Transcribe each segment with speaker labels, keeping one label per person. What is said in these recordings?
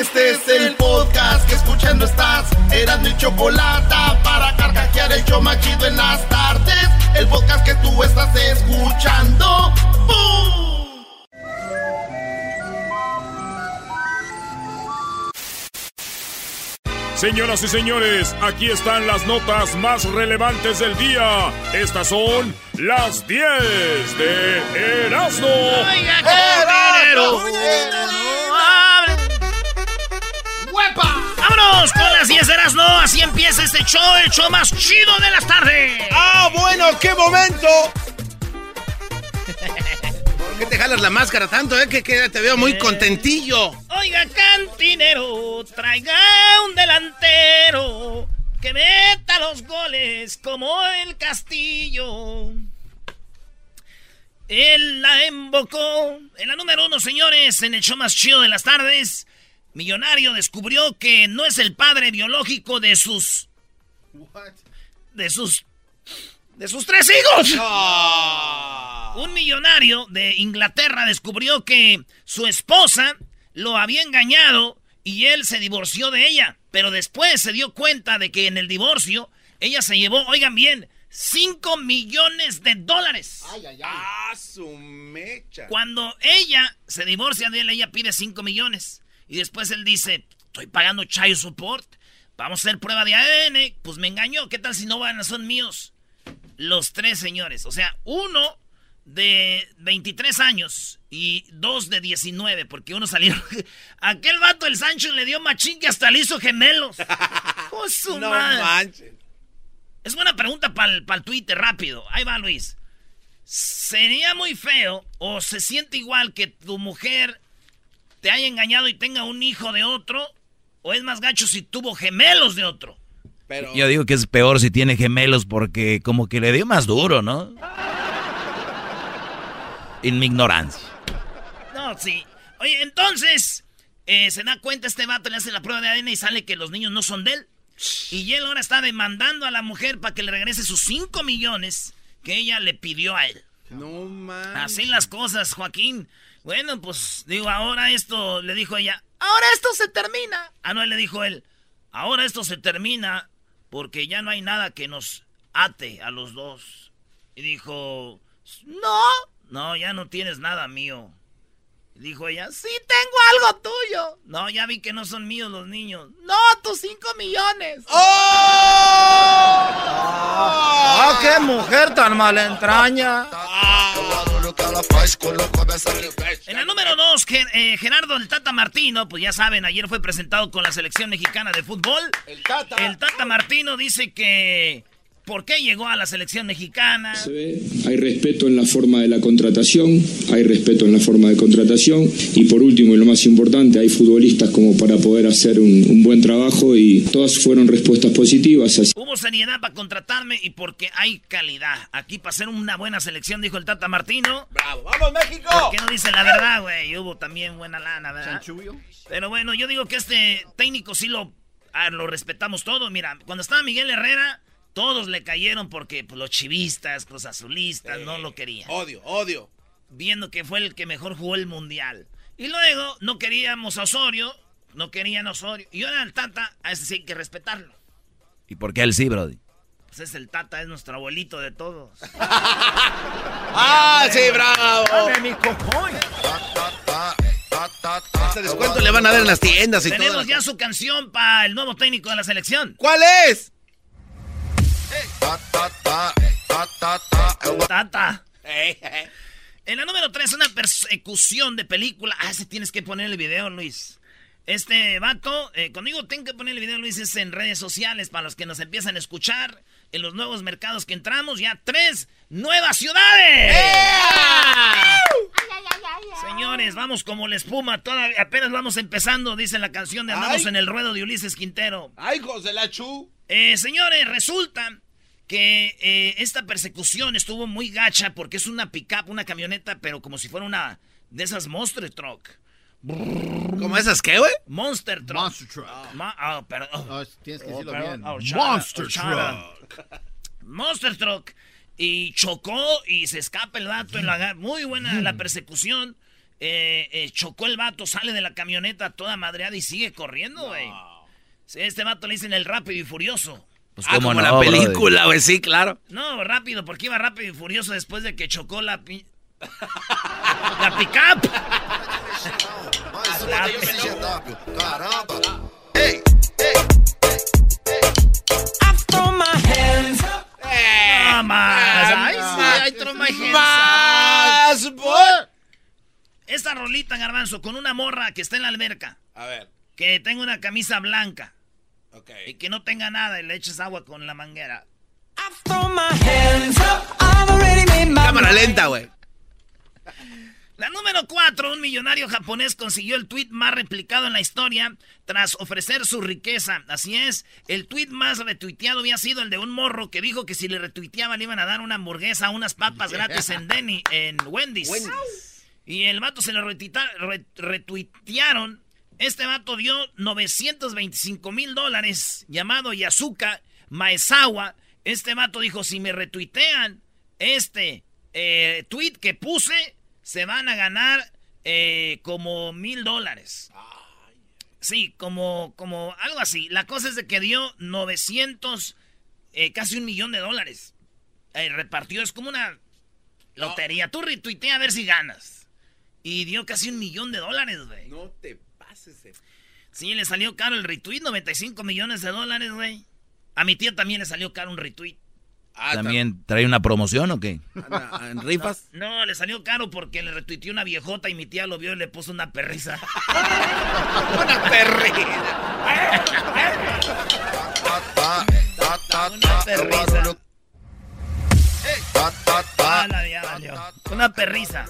Speaker 1: Este es el podcast que escuchando estás. Eran mi chocolate para carcajear el machido en las tardes. El podcast que tú estás escuchando. ¡Bum!
Speaker 2: Señoras y señores, aquí están las notas más relevantes del día. Estas son las 10 de Erasmo.
Speaker 3: Oiga, Vámonos con las 10 de Erasmo. Así empieza este show, el show más chido de las tardes.
Speaker 4: ¡Ah, bueno! ¡Qué momento! ¿Por qué te jalas la máscara tanto, eh? Que, que te veo muy contentillo.
Speaker 3: Oiga, cantinero, traiga un delantero que meta los goles como el castillo. Él la embocó. En la número uno, señores, en el show más chido de las tardes, Millonario descubrió que no es el padre biológico de sus. De sus. De sus tres hijos. Un millonario de Inglaterra descubrió que su esposa lo había engañado y él se divorció de ella. Pero después se dio cuenta de que en el divorcio ella se llevó, oigan bien, 5 millones de dólares.
Speaker 4: ¡Ah, su mecha!
Speaker 3: Cuando ella se divorcia de él, ella pide 5 millones. Y después él dice, estoy pagando child support. Vamos a hacer prueba de ADN. Pues me engañó. ¿Qué tal si no van a son míos? Los tres señores. O sea, uno de 23 años y dos de 19, porque uno salieron. Aquel vato, el Sancho, le dio machín que hasta le hizo gemelos. ¡Oh, su
Speaker 4: No manches.
Speaker 3: Es buena pregunta para el Twitter, rápido. Ahí va, Luis. ¿Sería muy feo o se siente igual que tu mujer te haya engañado y tenga un hijo de otro? ¿O es más gacho si tuvo gemelos de otro?
Speaker 4: Pero...
Speaker 5: Yo digo que es peor si tiene gemelos porque como que le dio más duro, ¿no? En mi ignorancia.
Speaker 3: No, sí. Oye, entonces, eh, se da cuenta este vato, le hace la prueba de ADN y sale que los niños no son de él. Y él ahora está demandando a la mujer para que le regrese sus 5 millones que ella le pidió a él.
Speaker 4: No manches.
Speaker 3: Así las cosas, Joaquín. Bueno, pues digo, ahora esto, le dijo ella, ahora esto se termina. Ah, no, le dijo él, ahora esto se termina porque ya no hay nada que nos ate a los dos. Y dijo, no, no, ya no tienes nada mío. Y dijo ella, sí tengo algo tuyo. No, ya vi que no son míos los niños. No, tus cinco millones.
Speaker 6: ¡Ah, qué mujer tan malentraña!
Speaker 3: En la número dos, Gen- eh, Gerardo el Tata Martino, pues ya saben, ayer fue presentado con la selección mexicana de fútbol.
Speaker 4: El Tata.
Speaker 3: El Tata Martino dice que por qué llegó a la selección mexicana.
Speaker 7: Se ve, Hay respeto en la forma de la contratación, hay respeto en la forma de contratación y por último y lo más importante, hay futbolistas como para poder hacer un, un buen trabajo y todas fueron respuestas positivas. Así
Speaker 3: Hubo seriedad para contratarme y porque hay calidad. Aquí para hacer una buena selección, dijo el Tata Martino.
Speaker 4: ¡Bravo! ¡Vamos, México!
Speaker 3: ¿Por qué no dice la verdad, güey? Hubo también buena lana, ¿verdad? Pero bueno, yo digo que este técnico sí lo, ah, lo respetamos todo. Mira, cuando estaba Miguel Herrera, todos le cayeron porque pues, los chivistas, los azulistas, no lo querían.
Speaker 4: Odio, odio.
Speaker 3: Viendo que fue el que mejor jugó el mundial. Y luego no queríamos a Osorio, no querían a Osorio. Y ahora el Tata, a ese sí hay que respetarlo.
Speaker 5: ¿Y por qué él sí, Brody?
Speaker 3: Pues es el Tata, es nuestro abuelito de todos.
Speaker 4: ¡Ah, sí, bravo! Este descuento le van a dar en las tiendas y
Speaker 3: Tenemos
Speaker 4: todo.
Speaker 3: ya su canción para el nuevo técnico de la selección.
Speaker 4: ¿Cuál es?
Speaker 3: Tata. En la número 3, una persecución de película. Ah, ese tienes que poner el video, Luis. Este vato, eh, conmigo tengo que poner el video, Luis, es en redes sociales para los que nos empiezan a escuchar. En los nuevos mercados que entramos, ya tres nuevas ciudades. Señores, vamos como la espuma, todavía apenas vamos empezando, dice la canción de Andamos
Speaker 4: Ay.
Speaker 3: en el ruedo de Ulises Quintero.
Speaker 4: ¡Ay, José la Chu!
Speaker 3: Eh, señores, resulta que eh, esta persecución estuvo muy gacha porque es una pickup, una camioneta, pero como si fuera una de esas Monster Truck.
Speaker 4: ¿Cómo esas qué, güey?
Speaker 3: Monster Truck.
Speaker 6: Monster Truck.
Speaker 3: Ma- ah, perdón. Oh,
Speaker 6: No, tienes que
Speaker 3: oh,
Speaker 6: decirlo bien.
Speaker 3: Oh, chara,
Speaker 6: Monster
Speaker 3: oh.
Speaker 6: Truck.
Speaker 3: Monster Truck. Y chocó y se escapa el vato. En la, muy buena la persecución. Eh, eh, chocó el vato, sale de la camioneta toda madreada y sigue corriendo, güey. Sí, este vato le dicen el rápido y furioso.
Speaker 5: Pues
Speaker 4: Ah, como
Speaker 5: no,
Speaker 4: la película, güey, sí, claro.
Speaker 3: No, rápido, porque iba rápido y furioso después de que chocó la pi... la pickup. No más. Ay, sí, ay, my hands up.
Speaker 4: Más, boy.
Speaker 3: Esta rolita, garbanzo, con una morra que está en la alberca,
Speaker 4: A ver,
Speaker 3: que tenga una camisa blanca
Speaker 4: ok.
Speaker 3: y que no tenga nada y le eches agua con la manguera.
Speaker 4: Cámara lenta, güey.
Speaker 3: La número 4, un millonario japonés consiguió el tweet más replicado en la historia tras ofrecer su riqueza. Así es, el tweet más retuiteado había sido el de un morro que dijo que si le retuiteaba le iban a dar una hamburguesa, unas papas gratis en Denny, en Wendy's. Y el vato se re- retuitearon. Este vato dio 925 mil dólares, llamado Yasuka Maezawa. Este vato dijo, si me retuitean este eh, tweet que puse, se van a ganar eh, como mil dólares. Sí, como, como algo así. La cosa es de que dio 900, eh, casi un millón de dólares. Repartió, es como una lotería. Tú retuitea a ver si ganas. Y dio casi un millón de dólares, güey.
Speaker 4: No te pases de...
Speaker 3: Sí, le salió caro el retweet, 95 millones de dólares, güey. A mi tía también le salió caro un retweet.
Speaker 4: Ah,
Speaker 5: ¿También trae una promoción o qué?
Speaker 4: ¿En rifas?
Speaker 3: No, le salió caro porque le retuiteó una viejota y mi tía lo vio y le puso una perriza.
Speaker 4: Una perrita.
Speaker 3: Una perriza. Ah, la ya valió. Una perriza.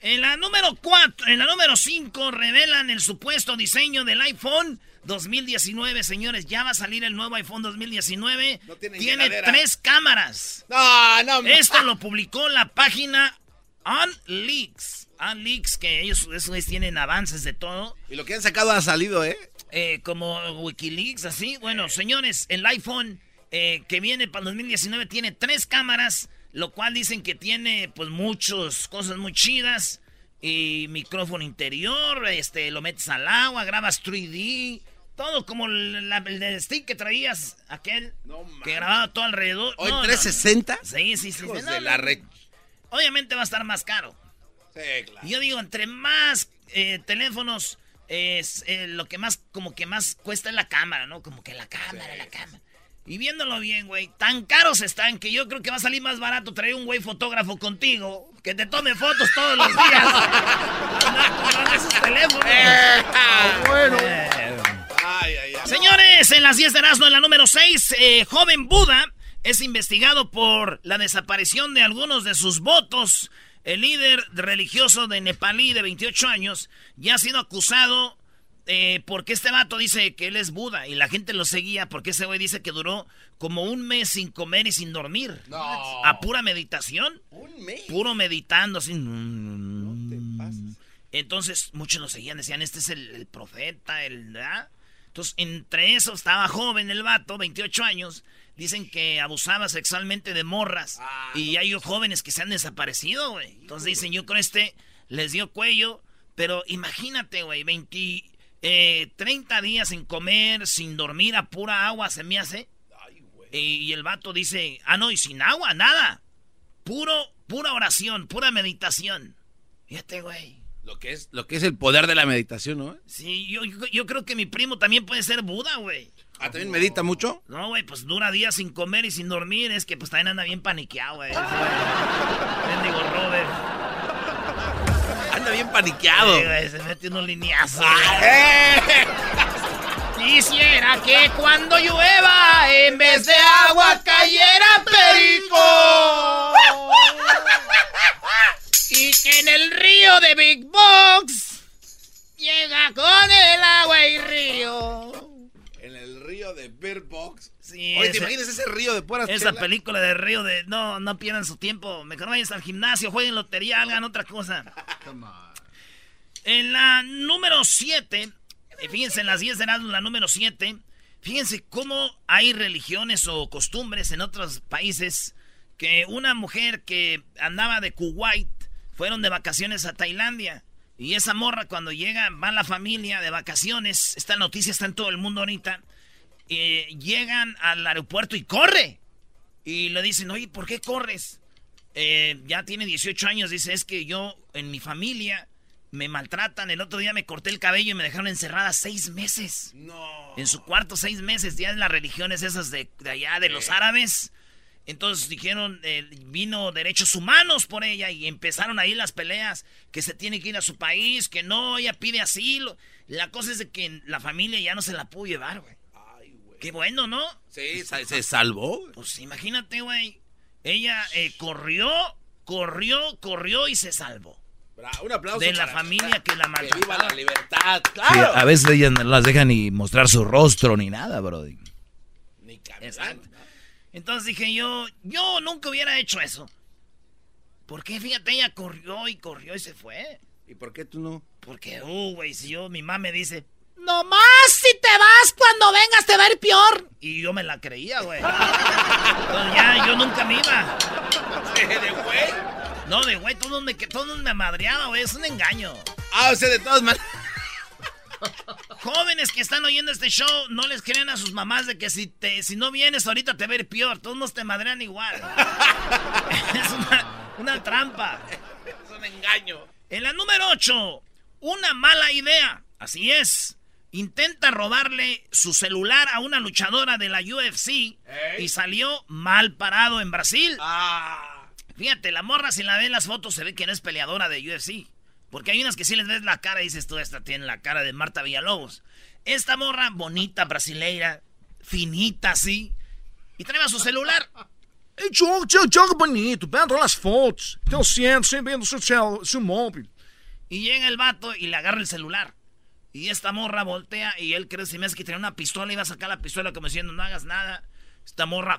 Speaker 3: En la número 4, en la número 5 revelan el supuesto diseño del iPhone 2019, señores. Ya va a salir el nuevo iPhone 2019.
Speaker 4: No tiene
Speaker 3: Tiene tres cámaras.
Speaker 4: No, no,
Speaker 3: Esto lo publicó la página OnLeaks. OnLeaks, que ellos, güeyes tienen avances de todo.
Speaker 4: Y lo que han sacado ha salido, ¿eh?
Speaker 3: Eh, como Wikileaks, así. Bueno, señores, el iPhone eh, que viene para el 2019 tiene tres cámaras, lo cual dicen que tiene pues muchas cosas muy chidas. Y micrófono interior, este, lo metes al agua, grabas 3D, todo como el, la- el del stick que traías, aquel,
Speaker 4: No,
Speaker 3: que grababa todo alrededor.
Speaker 4: ¿O en
Speaker 3: No, no,
Speaker 4: 360?
Speaker 3: Sí, sí, sí.
Speaker 4: De la
Speaker 3: no.
Speaker 4: re...
Speaker 3: Obviamente va a estar más caro.
Speaker 4: Sí, claro.
Speaker 3: Yo digo, entre más eh, teléfonos, es eh, lo que más, como que más cuesta es la cámara, ¿no? Como que la cámara, la cámara. Y viéndolo bien, güey, tan caros están que yo creo que va a salir más barato traer un güey fotógrafo contigo que te tome fotos todos los días. comprar esos teléfonos. Eh,
Speaker 4: Ay, ay, ay.
Speaker 3: Señores, en las 10 de Erasmo, en la número 6, eh, joven Buda es investigado por la desaparición de algunos de sus votos. El líder religioso de Nepalí de 28 años ya ha sido acusado eh, porque este vato dice que él es Buda y la gente lo seguía porque ese güey dice que duró como un mes sin comer y sin dormir.
Speaker 4: No.
Speaker 3: A pura meditación.
Speaker 4: Un mes.
Speaker 3: Puro meditando así.
Speaker 4: No te pases.
Speaker 3: Entonces muchos lo seguían, decían, este es el, el profeta, el... ¿verdad? Entonces, entre eso estaba joven el vato, 28 años. Dicen que abusaba sexualmente de morras.
Speaker 4: Ah,
Speaker 3: y hay jóvenes que se han desaparecido, güey. Entonces dicen, yo con este les dio cuello. Pero imagínate, güey, 20, eh, 30 días sin comer, sin dormir, a pura agua se me hace.
Speaker 4: Ay, güey.
Speaker 3: Y, y el vato dice, ah, no, y sin agua, nada. Puro, pura oración, pura meditación. Fíjate, güey.
Speaker 4: Lo que, es, lo que es el poder de la meditación, ¿no?
Speaker 3: Sí, yo, yo, yo creo que mi primo también puede ser Buda, güey.
Speaker 4: Ah, ¿también medita mucho?
Speaker 3: No, güey, pues dura días sin comer y sin dormir. Es que pues también anda bien paniqueado, güey. Bendigo Robert.
Speaker 4: Anda bien paniqueado.
Speaker 3: Sí, güey, se mete unos lineazos.
Speaker 4: ¡Eh!
Speaker 3: Quisiera que cuando llueva, en vez de agua cayera perico. y que en el río de Big Box llega con el agua y río.
Speaker 4: En el río de Beer Box.
Speaker 3: Sí,
Speaker 4: Oye, ¿te imaginas ese río de puras
Speaker 3: Esa película de Río de... No, no pierdan su tiempo. Mejor vayan al gimnasio, jueguen lotería, hagan otra cosa. En la número 7, fíjense, en las 10 de la número 7, fíjense cómo hay religiones o costumbres en otros países que una mujer que andaba de Kuwait fueron de vacaciones a Tailandia. Y esa morra cuando llega, va la familia de vacaciones, esta noticia está en todo el mundo ahorita, eh, llegan al aeropuerto y corre. Y le dicen, oye, ¿por qué corres? Eh, ya tiene 18 años, dice, es que yo en mi familia me maltratan. El otro día me corté el cabello y me dejaron encerrada seis meses. No. En su cuarto seis meses, ya en las religiones esas de, allá, de los árabes. Entonces dijeron, eh, vino derechos humanos por ella y empezaron ahí las peleas, que se tiene que ir a su país, que no, ella pide asilo. La cosa es de que la familia ya no se la pudo llevar, güey. Qué bueno, ¿no?
Speaker 4: Sí, se salvó.
Speaker 3: Pues imagínate, güey. Ella eh, corrió, corrió, corrió y se salvó.
Speaker 4: un aplauso
Speaker 3: de la familia que la
Speaker 4: Que viva la libertad,
Speaker 5: claro. a veces ellas no las dejan ni mostrar su rostro ni nada, bro.
Speaker 3: Ni Exacto. Entonces dije yo, yo nunca hubiera hecho eso. ¿Por qué? Fíjate, ella corrió y corrió y se fue.
Speaker 4: ¿Y por qué tú no?
Speaker 3: Porque, uh, güey, si yo, mi mamá me dice, Nomás si te vas cuando vengas te va a ir peor. Y yo me la creía, güey. Entonces ya yo nunca me iba.
Speaker 4: ¿De güey?
Speaker 3: No, de güey, todo me, todo me madreaba, güey. Es un engaño.
Speaker 4: Ah, o sea, de todas maneras.
Speaker 3: Jóvenes que están oyendo este show, no les creen a sus mamás de que si, te, si no vienes ahorita te va a ir peor. Todos nos te madrean igual. es una, una trampa.
Speaker 4: Es un engaño.
Speaker 3: En la número 8, una mala idea. Así es intenta robarle su celular a una luchadora de la UFC y salió mal parado en Brasil. Ah. Fíjate, la morra si la ve en las fotos se ve que no es peleadora de UFC. Porque hay unas que sí les ves la cara y dices tú, esta tiene la cara de Marta Villalobos. Esta morra bonita, brasileira, finita así, y trae su celular.
Speaker 6: Hey, joga, joga bonito, vendo las fotos. Te siento, siempre viendo su, su móvil.
Speaker 3: Y llega el vato y le agarra el celular. Y esta morra voltea y él cree, si me hace que tenía una pistola, iba a sacar la pistola como diciendo, no hagas nada. Esta morra...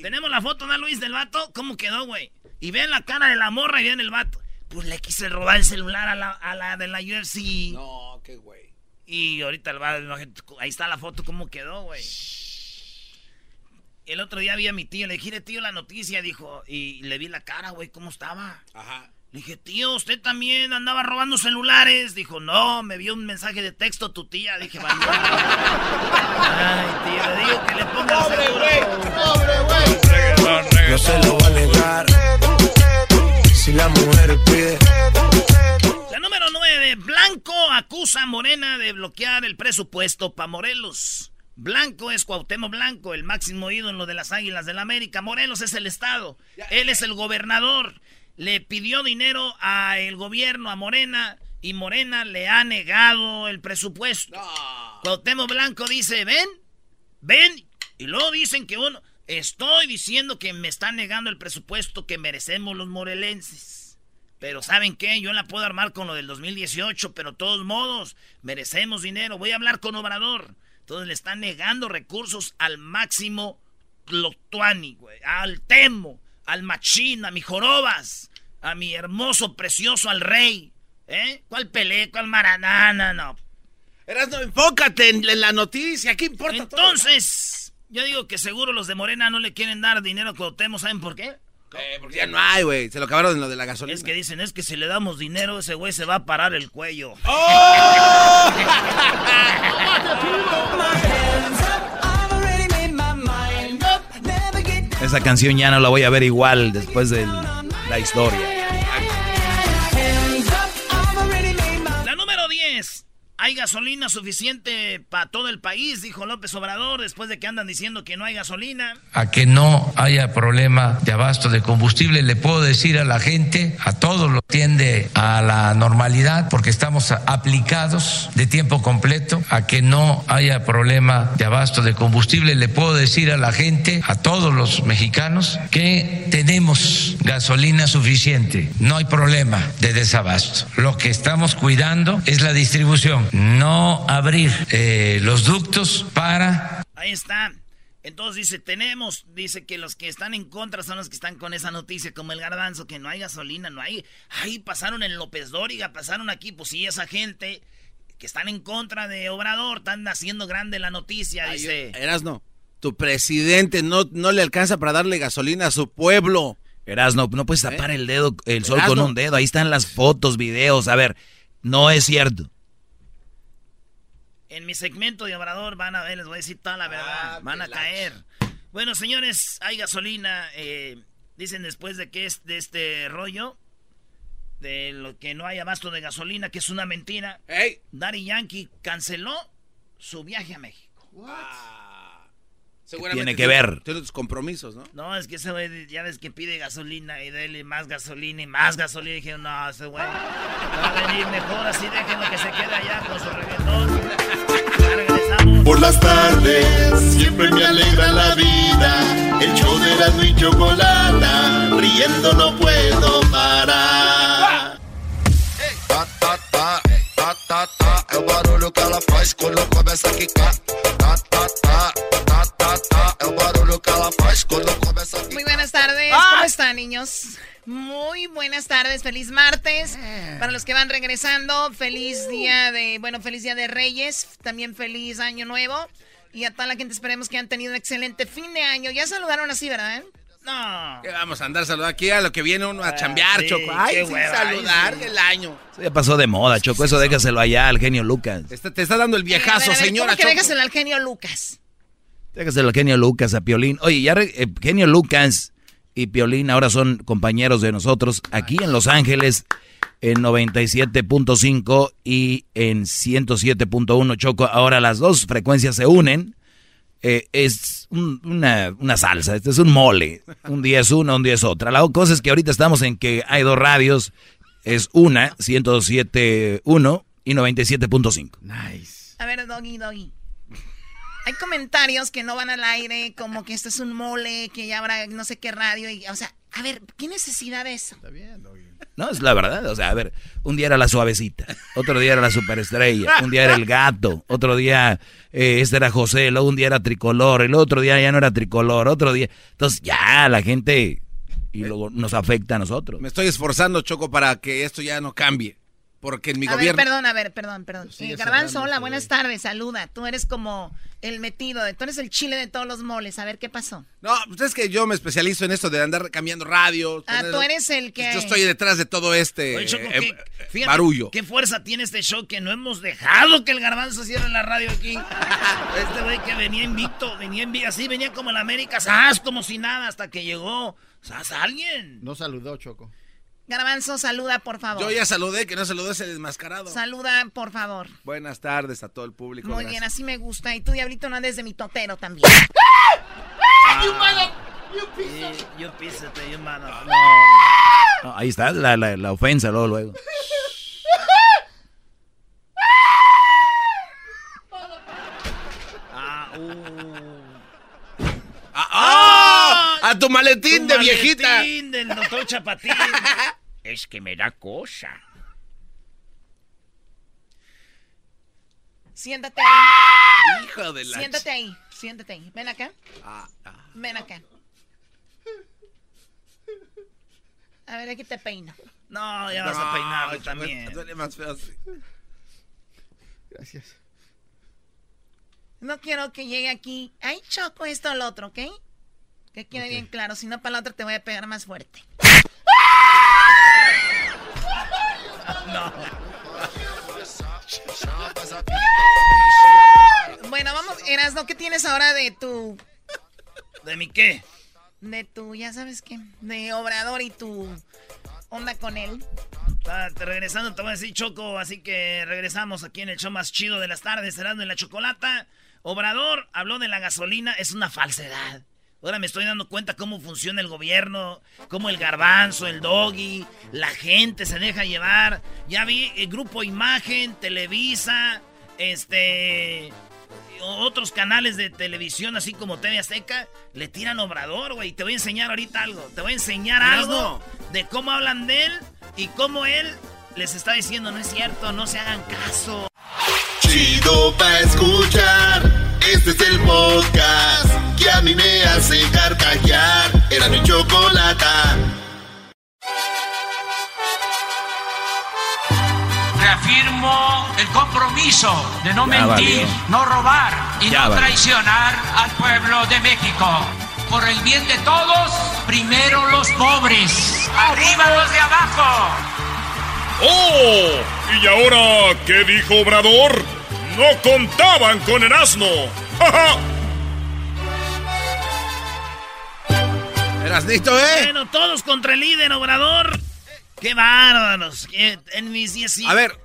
Speaker 3: Tenemos la foto, ¿no, Luis, del vato? ¿Cómo quedó, güey? Y ven la cara de la morra y ven el vato. Pues le quise robar el celular a la, a la de la UFC.
Speaker 4: No, qué güey.
Speaker 3: Y ahorita el vato, ahí está la foto, ¿cómo quedó, güey? El otro día vi a mi tío, le dije, tío, la noticia, dijo, y le vi la cara, güey, ¿cómo estaba? Ajá. Le dije, tío, ¿usted también andaba robando celulares? Dijo, no, me vio un mensaje de texto tu tía. Dije, vale. Ay, tío, le digo que le ponga ¡Pobre, güey! ¡Pobre, güey! No se lo va a negar si la mujer pide. La número 9, Blanco acusa a Morena de bloquear el presupuesto para Morelos. Blanco es Cuauhtémoc Blanco, el máximo ídolo de las Águilas del la América. Morelos es el estado. Él es el gobernador. Le pidió dinero a el gobierno, a Morena, y Morena le ha negado el presupuesto. Cuauhtémoc Blanco dice, ven, ven, y luego dicen que uno, estoy diciendo que me están negando el presupuesto que merecemos los morelenses. Pero ¿saben qué? Yo la puedo armar con lo del 2018, pero de todos modos, merecemos dinero. Voy a hablar con Obrador. Entonces le están negando recursos al máximo Clotuani, güey. Al Temo, al Machín, a mi Jorobas, a mi hermoso, precioso, al rey. ¿Eh? ¿Cuál pelea? ¿Cuál maranana? No.
Speaker 4: Eras, no, enfócate en la noticia, ¿qué importa?
Speaker 3: Entonces, yo digo que seguro los de Morena no le quieren dar dinero a Cuauhtémoc, ¿saben por qué?
Speaker 4: Eh, porque ya no hay, güey. Se lo acabaron en lo de la gasolina.
Speaker 3: Es que dicen, es que si le damos dinero, ese güey se va a parar el cuello. ¡Oh!
Speaker 5: Esa canción ya no la voy a ver igual después de la historia.
Speaker 3: Hay gasolina suficiente para todo el país, dijo López Obrador, después de que andan diciendo que no hay gasolina.
Speaker 8: A que no haya problema de abasto de combustible, le puedo decir a la gente, a todos lo tiende a la normalidad, porque estamos aplicados de tiempo completo, a que no haya problema de abasto de combustible, le puedo decir a la gente, a todos los mexicanos, que tenemos gasolina suficiente, no hay problema de desabasto. Lo que estamos cuidando es la distribución no abrir eh, los ductos para...
Speaker 3: Ahí está. Entonces dice, tenemos, dice que los que están en contra son los que están con esa noticia, como el garbanzo, que no hay gasolina, no hay... Ahí pasaron en López Dóriga, pasaron aquí, pues sí, esa gente que están en contra de Obrador, están haciendo grande la noticia, dice...
Speaker 4: Eras no. Tu presidente no, no le alcanza para darle gasolina a su pueblo.
Speaker 5: Erasno, no puedes tapar el dedo, el sol con un dedo. Ahí están las fotos, videos. A ver, no es cierto.
Speaker 3: En mi segmento de Obrador van a ver, les voy a decir toda la verdad. van a caer. Bueno, señores, hay gasolina. Eh, dicen después de que es de este rollo, de lo que no hay abasto de gasolina, que es una mentira.
Speaker 4: Hey.
Speaker 3: Daddy Yankee canceló su viaje a México.
Speaker 5: Tiene que ver.
Speaker 4: Tiene tus compromisos, ¿no?
Speaker 3: No, es que ese güey ya ves que pide gasolina y dele más gasolina y más gasolina. Y dije, no, ese güey va a venir mejor así, déjenlo que se quede allá con su reggaetón.
Speaker 1: Por las tardes siempre me alegra la vida. El show de la y chocolata, riendo no puedo parar.
Speaker 9: Ta, ta, ta, ta, ta, é o barulho que ela faz quando começa a quicar. Ta, ta, ta, ta, ta, ta, é o barulho que ela faz quando começa a quicar.
Speaker 10: Muy buenas tardes, ¿cómo están niños? Muy buenas tardes, feliz martes. Para los que van regresando, feliz día de, bueno, feliz día de Reyes, también feliz año nuevo. Y a toda la gente esperemos que hayan tenido un excelente fin de año. Ya saludaron así, ¿verdad?
Speaker 3: No.
Speaker 4: ¿Qué vamos a andar saludando aquí a lo que viene uno a chambear,
Speaker 3: sí,
Speaker 4: Choco? Ay,
Speaker 3: qué
Speaker 4: sí,
Speaker 3: hueva,
Speaker 4: saludar
Speaker 3: ay, sí.
Speaker 4: el año.
Speaker 5: Eso ya pasó de moda, Choco. Eso déjaselo allá al genio Lucas.
Speaker 4: Te está, te está dando el
Speaker 10: A ver,
Speaker 4: viejazo,
Speaker 10: a ver,
Speaker 4: señora
Speaker 10: ¿Cómo que
Speaker 4: Choco.
Speaker 10: déjaselo al genio Lucas?
Speaker 5: Déjaselo al genio Lucas, a Piolín. Oye, ya re- eh, genio Lucas y Piolín ahora son compañeros de nosotros aquí en Los Ángeles en 97.5 y en 107.1 Choco. Ahora las dos frecuencias se unen. Eh, es un- una, una salsa, este es un mole. Un día es una, un día es otra. La cosa es que ahorita estamos en que hay dos radios. Es una, 107.1 y 97.5.
Speaker 10: A ver, Doggy, Doggy. Hay comentarios que no van al aire, como que esto es un mole, que ya habrá no sé qué radio. Y, o sea, a ver, ¿qué necesidad de eso?
Speaker 5: No, es la verdad. O sea, a ver, un día era la suavecita, otro día era la superestrella, un día era el gato, otro día eh, este era José, luego un día era tricolor, el otro día ya no era tricolor, otro día. Entonces ya la gente y luego nos afecta a nosotros.
Speaker 4: Me estoy esforzando, Choco, para que esto ya no cambie. Porque en mi
Speaker 10: a
Speaker 4: gobierno...
Speaker 10: ver, perdón, a ver, perdón, perdón. Eh, Garbanzo, hola, buenas tardes, saluda. Tú eres como el metido, de, tú eres el chile de todos los moles. A ver, ¿qué pasó?
Speaker 4: No, pues es que yo me especializo en esto de andar cambiando radios.
Speaker 10: Ah, tú eres el que...
Speaker 4: Yo estoy detrás de todo este
Speaker 3: Oye, Choco,
Speaker 4: eh,
Speaker 3: ¿qué-
Speaker 4: eh,
Speaker 3: fíjate
Speaker 4: barullo.
Speaker 3: ¿Qué fuerza tiene este show que no hemos dejado que el garbanzo cierre la radio aquí? Este güey que venía invicto, venía invicto, así venía como en América, ¡zas! como si nada, hasta que llegó, ¿sabes? Alguien.
Speaker 6: No saludó, Choco.
Speaker 10: Garbanzo, saluda, por favor.
Speaker 4: Yo ya saludé, que no saludó ese desmascarado.
Speaker 10: Saluda, por favor.
Speaker 4: Buenas tardes a todo el público.
Speaker 10: Muy
Speaker 4: gracias.
Speaker 10: bien, así me gusta. Y tú, Diablito, no andes de mi totero también.
Speaker 5: Ahí está la, la- la ofensa luego, luego.
Speaker 3: Ah, uh.
Speaker 4: ¡Ah! ¡Ah! ¡A tu maletín
Speaker 3: Tu
Speaker 4: de viejita!
Speaker 3: maletín del doctor Chapatín. es que me da cosa.
Speaker 10: Siéntate ahí.
Speaker 4: Hijo de la...
Speaker 10: Siéntate ahí. Siéntate ahí. Ven acá.
Speaker 4: Ah, ah.
Speaker 10: Ven acá. A ver, aquí te peino.
Speaker 3: No, ya vas a
Speaker 4: No, Choco,
Speaker 3: también.
Speaker 4: duele más feo así.
Speaker 6: Gracias.
Speaker 10: No quiero que llegue aquí. Ay, choco esto o lo otro, ¿ok? Que quede bien claro. Si no, para la otra te voy a pegar más fuerte. Bueno, vamos, Erasno, ¿qué tienes ahora de tu,
Speaker 3: ¿De mi qué?
Speaker 10: de tu, ya sabes qué, de Obrador y tu onda con él?
Speaker 3: Ah, te- regresando, te voy a decir Choco, así que regresamos aquí en el show más chido de las tardes, cerrando en la chocolata. Obrador habló de la gasolina, es una falsedad. Ahora me estoy dando cuenta cómo funciona el gobierno, cómo el garbanzo, el doggy, la gente se deja llevar. Ya vi el grupo Imagen, Televisa, este otros canales de televisión así como TV Azteca le tiran Obrador, güey. Te voy a enseñar ahorita algo. Te voy a enseñar algo de cómo hablan de él y cómo él les está diciendo no es cierto, no se hagan caso.
Speaker 1: Chido pa' escuchar. Este es el podcast que a mí me hace carcajear. Era mi chocolata.
Speaker 11: Reafirmo el compromiso de no
Speaker 5: Ya
Speaker 11: mentir,
Speaker 5: valió.
Speaker 11: no robar
Speaker 8: y no traicionar al pueblo de México. Por el bien de todos, primero los pobres, arriba los de abajo.
Speaker 2: ¡Oh! ¿Y ahora qué dijo Obrador? No contaban con el asno. ¡Ja,
Speaker 4: Erasnito, ¿eh?
Speaker 3: Bueno, todos contra el líder, Obrador. ¡Qué bárbaros! En mis 10
Speaker 4: A ver,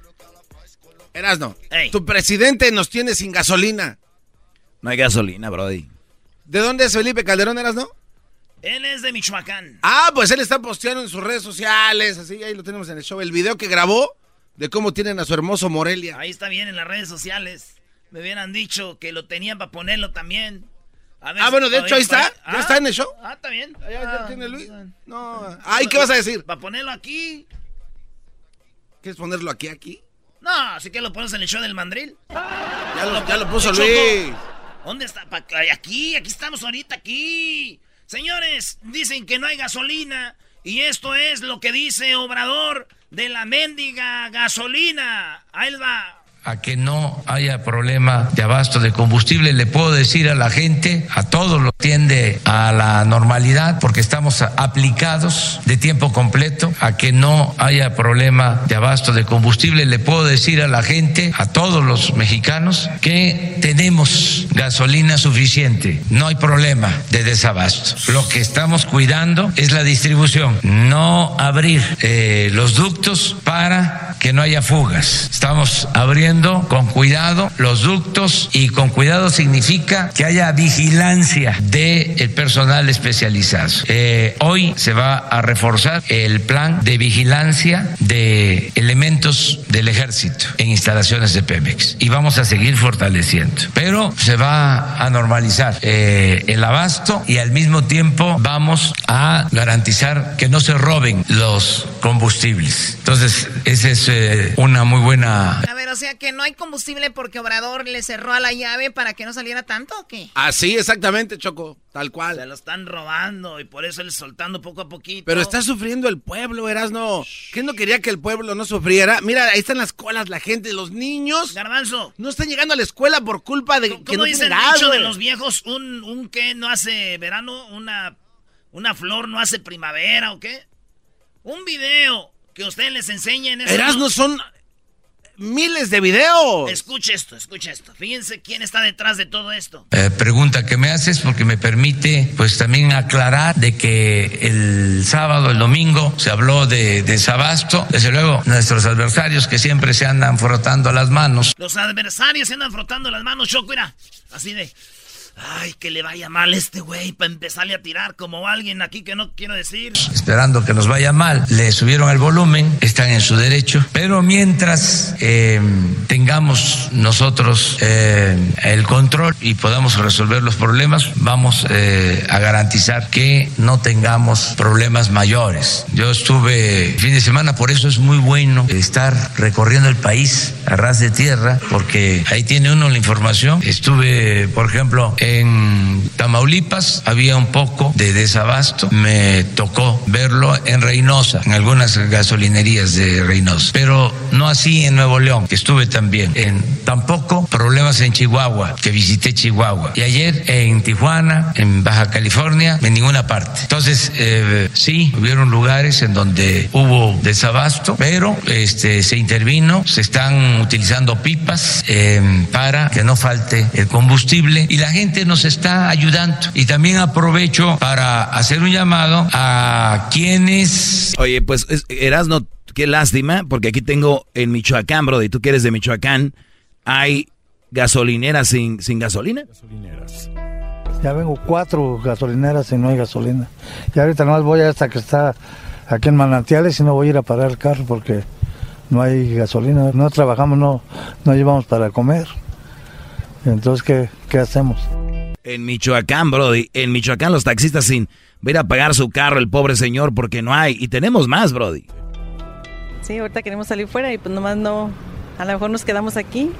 Speaker 4: Erasno, tu presidente nos tiene sin gasolina.
Speaker 5: No hay gasolina, Brody.
Speaker 4: ¿De dónde es Felipe Calderón, Erasno?
Speaker 3: Él es de Michoacán.
Speaker 4: Ah, pues él está posteando en sus redes sociales, así, ahí lo tenemos en el show. El video que grabó de cómo tienen a su hermoso Morelia.
Speaker 3: Ahí está bien en las redes sociales. Me hubieran dicho que lo tenían para ponerlo también.
Speaker 4: ah, bueno, de hecho ahí está. ¿Ya
Speaker 3: ah,
Speaker 4: está en el show?
Speaker 3: Ah, está bien.
Speaker 4: ¿Ya, ya ah, tiene Luis? No. Ay, ¿qué vas a decir?
Speaker 3: Para ponerlo aquí.
Speaker 4: ¿Quieres ponerlo aquí, aquí?
Speaker 3: No, así que lo pones en el show del mandril.
Speaker 4: Ya lo, ya lo puso Luis.
Speaker 3: ¿Dónde está? Aquí, aquí estamos ahorita, aquí. Señores, dicen que no hay gasolina. Y esto es lo que dice Obrador de la mendiga gasolina. Ahí va
Speaker 8: a que no haya problema de abasto de combustible. Le puedo decir a la gente, a todos lo tiende a la normalidad porque estamos aplicados de tiempo completo, a que no haya problema de abasto de combustible. Le puedo decir a la gente, a todos los mexicanos, que tenemos gasolina suficiente. No hay problema de desabasto. Lo que estamos cuidando es la distribución, no abrir eh, los ductos para que no haya fugas. Estamos abriendo con cuidado los ductos y con cuidado significa que haya vigilancia del personal especializado. Eh, hoy se va a reforzar el plan de vigilancia de elementos del ejército en instalaciones de Pemex y vamos a seguir fortaleciendo. Pero se va a normalizar eh, el abasto y al mismo tiempo vamos a garantizar que no se roben los combustibles. Entonces, esa es eh, una muy buena...
Speaker 10: A ver, o sea que no hay combustible porque Obrador le cerró a la llave para que no saliera tanto o qué?
Speaker 4: Así, exactamente, Choco, tal cual.
Speaker 3: Se lo están robando y por eso le soltando poco a poquito.
Speaker 4: Pero está sufriendo el pueblo, Erasno. ¿Qué no quería que el pueblo no sufriera? Mira, ahí están las colas, la gente, los niños.
Speaker 3: Garbanzo.
Speaker 4: No están llegando a la escuela por culpa de que no
Speaker 3: dice el dicho de los viejos? ¿Un, un qué no hace verano? ¿Una, ¿Una flor no hace primavera o qué? Un video que ustedes les enseñen.
Speaker 4: Eso Erasno son miles de videos.
Speaker 3: Escuche esto, escuche esto. Fíjense quién está detrás de todo esto.
Speaker 8: Eh, pregunta que me haces porque me permite pues también aclarar de que el sábado, el domingo se habló de desabasto. Desde luego nuestros adversarios que siempre se andan frotando las manos.
Speaker 3: Los adversarios se andan frotando las manos, Choco, mira. Así de... Ay, que le vaya mal este güey para empezarle a tirar como alguien aquí que no quiero decir.
Speaker 8: Esperando que nos vaya mal, le subieron el volumen, están en su derecho, pero mientras eh, tengamos nosotros eh, el control y podamos resolver los problemas, vamos eh, a garantizar que no tengamos problemas mayores. Yo estuve fin de semana, por eso es muy bueno estar recorriendo el país a ras de tierra, porque ahí tiene uno la información. Estuve, por ejemplo, en Tamaulipas había un poco de desabasto. Me tocó verlo en Reynosa, en algunas gasolinerías de Reynosa. Pero no así en Nuevo León, que estuve también. En, tampoco problemas en Chihuahua, que visité Chihuahua. Y ayer en Tijuana, en Baja California, en ninguna parte. Entonces, eh, sí, hubieron lugares en donde hubo desabasto, pero este, se intervino, se están utilizando pipas eh, para que no falte el combustible y la gente nos está ayudando. Y también aprovecho para hacer un llamado a quienes...
Speaker 5: Oye, pues Erasno, qué lástima, porque aquí tengo en Michoacán, bro, y tú que eres de Michoacán, hay gasolineras sin, sin gasolina. Gasolineras.
Speaker 11: Ya vengo cuatro gasolineras y no hay gasolina. Y ahorita nomás voy hasta que está aquí en Manantiales y no voy a ir a parar el carro porque no hay gasolina. No trabajamos, no, no llevamos para comer. Entonces, ¿qué, qué hacemos?
Speaker 5: En Michoacán, Brody. En Michoacán los taxistas sin ver a pagar su carro, el pobre señor, porque no hay. Y tenemos más, Brody.
Speaker 12: Sí, ahorita queremos salir fuera y pues nomás no. A lo mejor nos quedamos aquí.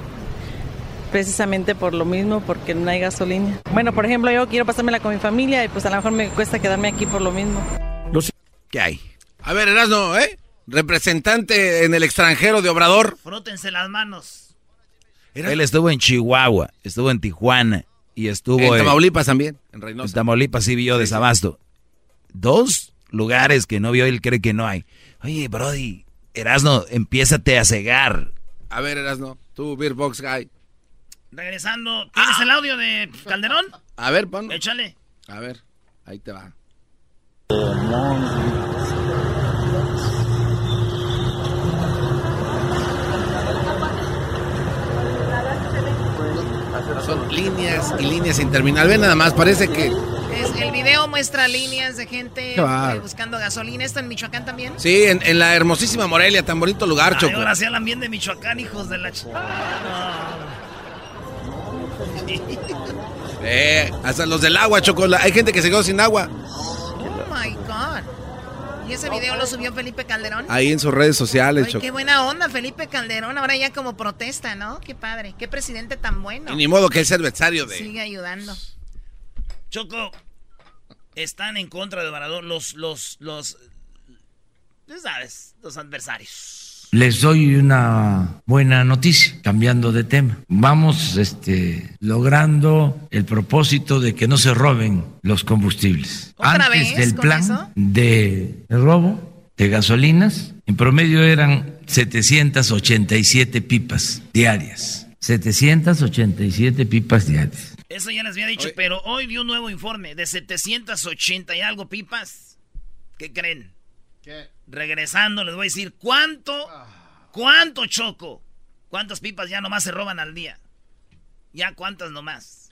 Speaker 12: Precisamente por lo mismo, porque no hay gasolina. Bueno, por ejemplo, yo quiero pasármela con mi familia y pues a lo mejor me cuesta quedarme aquí por lo mismo.
Speaker 4: ¿Qué hay? A ver, Erasno, ¿eh? Representante en el extranjero de Obrador.
Speaker 3: Frótense las manos.
Speaker 5: Él estuvo en Chihuahua, estuvo en Tijuana y estuvo
Speaker 4: en Tamaulipas también, en Reynosa.
Speaker 5: En Tamaulipas sí vio desabasto. Dos lugares que no vio, él cree que no hay. Oye, Brody, Erasno, empiézate a cegar.
Speaker 4: A ver, Erasno, tú, Beer Box Guy.
Speaker 3: Regresando, ¿tienes el audio de Calderón?
Speaker 4: A ver, ponlo.
Speaker 3: Échale.
Speaker 4: A ver, ahí te va. Son líneas y líneas interminables. Ve nada más, parece que
Speaker 10: el video muestra líneas de gente eh, buscando gasolina. ¿Esto en Michoacán también?
Speaker 4: Sí, en, la hermosísima Morelia, tan bonito lugar, Choco.
Speaker 3: Ahora sí hablan bien de Michoacán, hijos de la... Ch...
Speaker 4: eh, hasta los del agua, Choco. Hay gente que se quedó sin agua.
Speaker 10: Oh, my God. ¿Y ese video lo subió Felipe Calderón?
Speaker 4: Ahí en sus redes sociales,
Speaker 10: Ay, Qué buena onda, Felipe Calderón. Ahora ya como protesta, ¿no? Qué padre. Qué presidente tan bueno.
Speaker 4: Y ni modo que es adversario de...
Speaker 10: Sigue ayudando.
Speaker 3: Choco, están en contra de Obrador los, los, los, sabes, los adversarios.
Speaker 8: Les doy una buena noticia, cambiando de tema. Vamos este, logrando el propósito de que no se roben los combustibles. Antes del plan de robo de gasolinas, en promedio eran 787 pipas diarias. 787 pipas diarias.
Speaker 3: Eso ya les había dicho, pero hoy vi un nuevo informe de 780 y algo pipas. ¿Qué creen? ¿Qué? Regresando les voy a decir cuánto, cuánto choco, cuántas pipas ya nomás se roban al día. Ya cuántas nomás.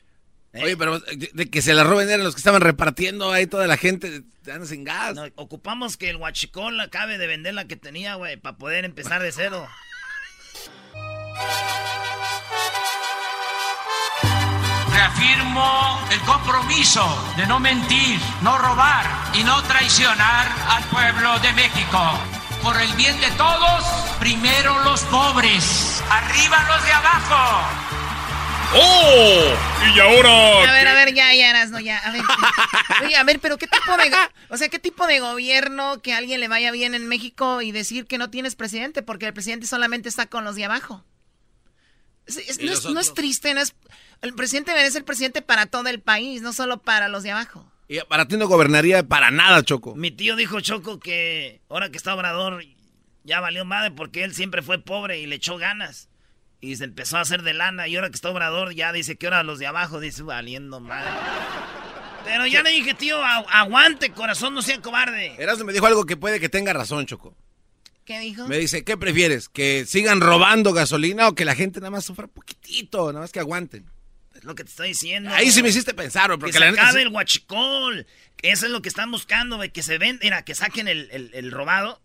Speaker 4: ¿Eh? Oye, pero de, que se las roben eran los que estaban repartiendo ahí toda la gente, dan sin gas.
Speaker 3: ocupamos que el huachicol acabe de vender la que tenía, güey, para poder empezar de cero.
Speaker 13: reafirmo el compromiso de no mentir, no robar y no traicionar al pueblo de México. Por el bien de todos, primero los pobres, arriba los de abajo.
Speaker 2: ¡Oh! Y ahora.
Speaker 10: A ver, a ver, ya, ya, eras, no, ya. A ver. Oye, a ver, pero ¿qué tipo de. O sea, ¿qué tipo de gobierno que a alguien le vaya bien en México y decir que no tienes presidente? Porque el presidente solamente está con los de abajo. no, es, triste, no es. El presidente debe ser presidente para todo el país, no solo para los de abajo.
Speaker 4: Y para ti no gobernaría para nada, Choco.
Speaker 3: Mi tío dijo, Choco, que ahora que está Obrador ya valió madre porque él siempre fue pobre y le echó ganas. Y se empezó a hacer de lana. Y ahora que está Obrador ya dice que ahora los de abajo, dice, valiendo madre. Pero ya le dije, tío, aguante, corazón, no sea cobarde.
Speaker 4: Erasmo me dijo algo que puede que tenga razón, Choco.
Speaker 10: ¿Qué dijo?
Speaker 4: Me dice, ¿qué prefieres? ¿Que sigan robando gasolina o que la gente nada más sufra poquitito, nada más que aguanten?
Speaker 3: Lo que te estoy diciendo.
Speaker 4: Ahí sí me hiciste pensar,
Speaker 3: porque que se acabe el guachicol. Eso es lo que están buscando, que se ven, mira, que saquen el, robado.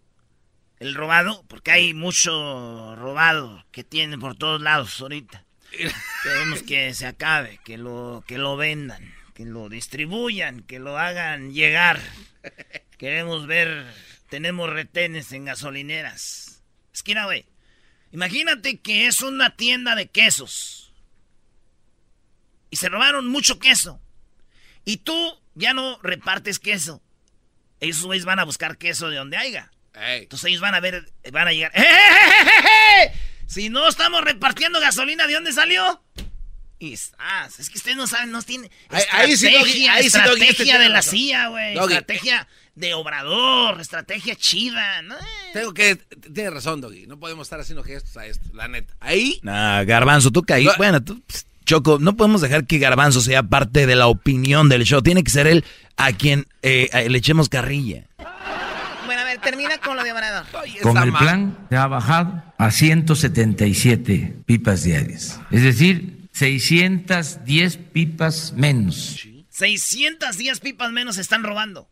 Speaker 3: El robado, porque hay mucho robado que tienen por todos lados ahorita. Queremos que se acabe, que lo, que lo vendan, que lo distribuyan, que lo hagan llegar. Queremos ver, tenemos retenes en gasolineras. Esquina, güey. Imagínate que es una tienda de quesos y se robaron mucho queso. Y tú ya no repartes queso. Ellos van a buscar queso de donde haya. Entonces ellos van a ver, van a llegar. Si no estamos repartiendo gasolina, ¿de dónde salió? Y, ah, es que ustedes no saben, no tienen estrategia, estrategia de la CIA, güey. Estrategia de obrador, estrategia chida. ¿no?
Speaker 4: Tengo que, tienes razón, Doggy. No podemos estar haciendo gestos a esto, la neta. Ahí.
Speaker 5: Nah, Garbanzo, tú caí. bueno, tú. Choco, no podemos dejar que Garbanzo sea parte de la opinión del show. Tiene que ser él a quien eh, le echemos carrilla.
Speaker 10: Bueno, a ver, termina con lo de Obrador.
Speaker 8: Con el plan se ha bajado a 177 pipas diarias. Es decir, 610 pipas menos.
Speaker 3: 610 pipas menos se están robando.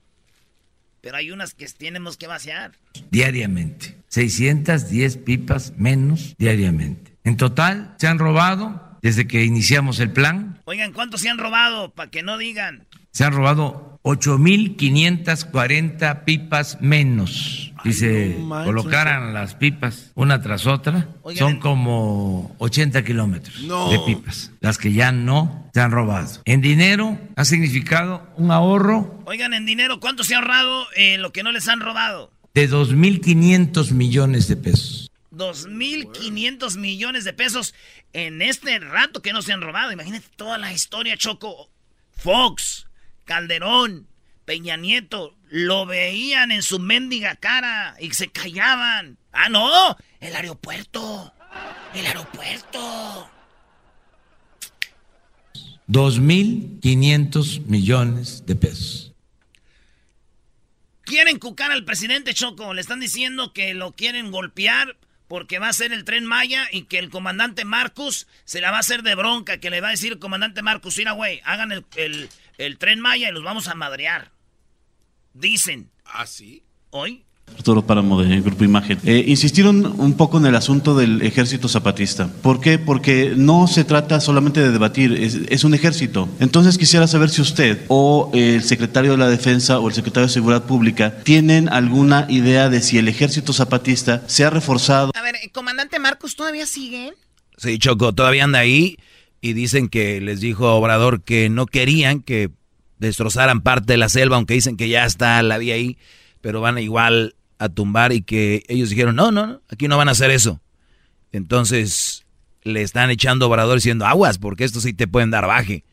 Speaker 3: Pero hay unas que tenemos que vaciar.
Speaker 8: Diariamente. 610 pipas menos diariamente. En total se han robado desde que iniciamos el plan.
Speaker 3: Oigan, ¿cuántos se han robado? Para que no digan.
Speaker 8: Se han robado 8.540 pipas menos. Si se colocaran las pipas una tras otra, son como 80 kilómetros de pipas, las que ya no se han robado. En dinero ha significado un ahorro.
Speaker 3: Oigan, en dinero, ¿cuánto se ha ahorrado lo que no les han robado?
Speaker 8: De 2.500 millones de pesos.
Speaker 3: 2.500 millones de pesos en este rato que no se han robado. Imagínate toda la historia, Choco. Fox, Calderón, Peña Nieto, lo veían en su mendiga cara y se callaban. Ah, no, el aeropuerto. El aeropuerto.
Speaker 8: 2.500 millones de pesos.
Speaker 3: Quieren cucar al presidente Choco. Le están diciendo que lo quieren golpear porque va a ser el tren Maya y que el comandante Marcus se la va a hacer de bronca. Que le va a decir el comandante Marcus: Mira, güey, hagan el, el, el tren Maya y los vamos a madrear. Dicen.
Speaker 4: ¿Ah, sí?
Speaker 3: ¿Hoy?
Speaker 14: Arturo Páramo de Grupo Imagen. Eh, insistieron un poco en el asunto del ejército zapatista. ¿Por qué? Porque no se trata solamente de debatir, es, es un ejército. Entonces quisiera saber si usted o el secretario de la Defensa o el secretario de Seguridad Pública tienen alguna idea de si el ejército zapatista se ha reforzado.
Speaker 10: A ver, eh, comandante Marcos, ¿todavía sigue?
Speaker 5: Sí, Choco, todavía anda ahí y dicen que les dijo Obrador que no querían que destrozaran parte de la selva, aunque dicen que ya está la vía ahí, pero van igual a tumbar y que ellos dijeron, no, no, no, aquí no van a hacer eso. Entonces le están echando Obrador diciendo, aguas, porque esto sí te pueden dar baje.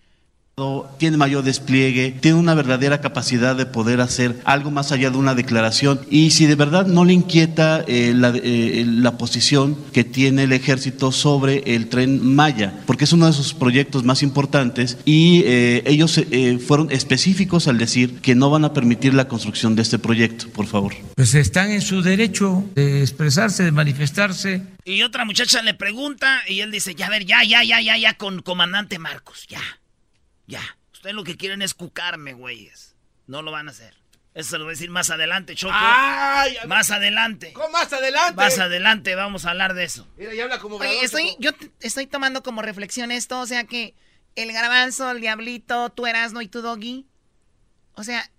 Speaker 14: Tiene mayor despliegue, tiene una verdadera capacidad de poder hacer algo más allá de una declaración. Y si de verdad no le inquieta eh, la, eh, la posición que tiene el ejército sobre el tren Maya, porque es uno de sus proyectos más importantes y eh, ellos eh, fueron específicos al decir que no van a permitir la construcción de este proyecto, por favor.
Speaker 8: Pues están en su derecho de expresarse, de manifestarse.
Speaker 3: Y otra muchacha le pregunta y él dice, ya a ver, ya, ya, ya, ya, ya, con comandante Marcos, ya. Ya. Ustedes lo que quieren es cucarme, güeyes. No lo van a hacer. Eso se lo voy a decir más adelante, Choco.
Speaker 4: Ay,
Speaker 3: más adelante.
Speaker 4: ¿Cómo más adelante?
Speaker 3: Más adelante vamos a hablar de eso.
Speaker 4: Mira, ya habla como
Speaker 10: Oye, estoy, yo estoy tomando como reflexión esto, o sea que el garbanzo, el diablito, tú Erasno y tu doggy, o sea,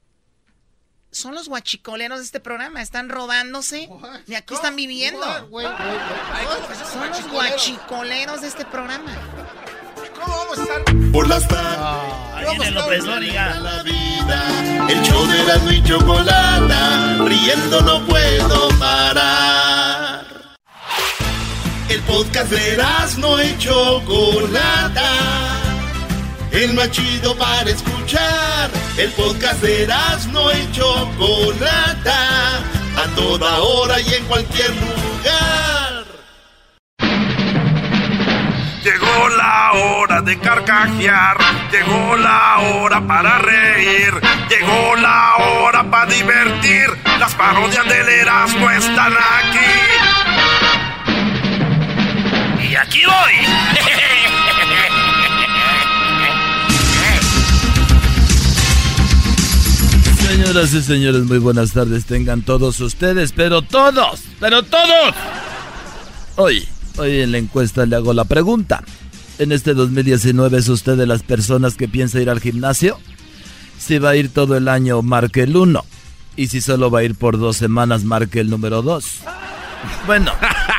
Speaker 10: son los guachicoleros de este programa, están robándose, y aquí están viviendo. Son los guachicoleros de este programa.
Speaker 4: ¿Cómo vamos a estar?
Speaker 1: Por las tardes.
Speaker 3: Ahí viene López Dóriga.
Speaker 1: La vida, el show de Erasmo y Chocolata, riendo no puedo parar. El podcast de Erasmo y Chocolata, el más chido para escuchar. El podcast de Erasmo y Chocolata, a toda hora y en cualquier lugar.
Speaker 2: Llegó la hora de carcajear, llegó la hora para reír, llegó la hora para divertir. Las parodias del Erasmo están aquí.
Speaker 3: Y aquí voy.
Speaker 5: Señoras y señores, muy buenas tardes tengan todos ustedes, pero todos, pero todos. Hoy, hoy en la encuesta le hago la pregunta. En este 2019 es usted de las personas que piensa ir al gimnasio. Si va a ir todo el año, marque el 1. Y si solo va a ir por dos semanas, marque el número 2. Bueno,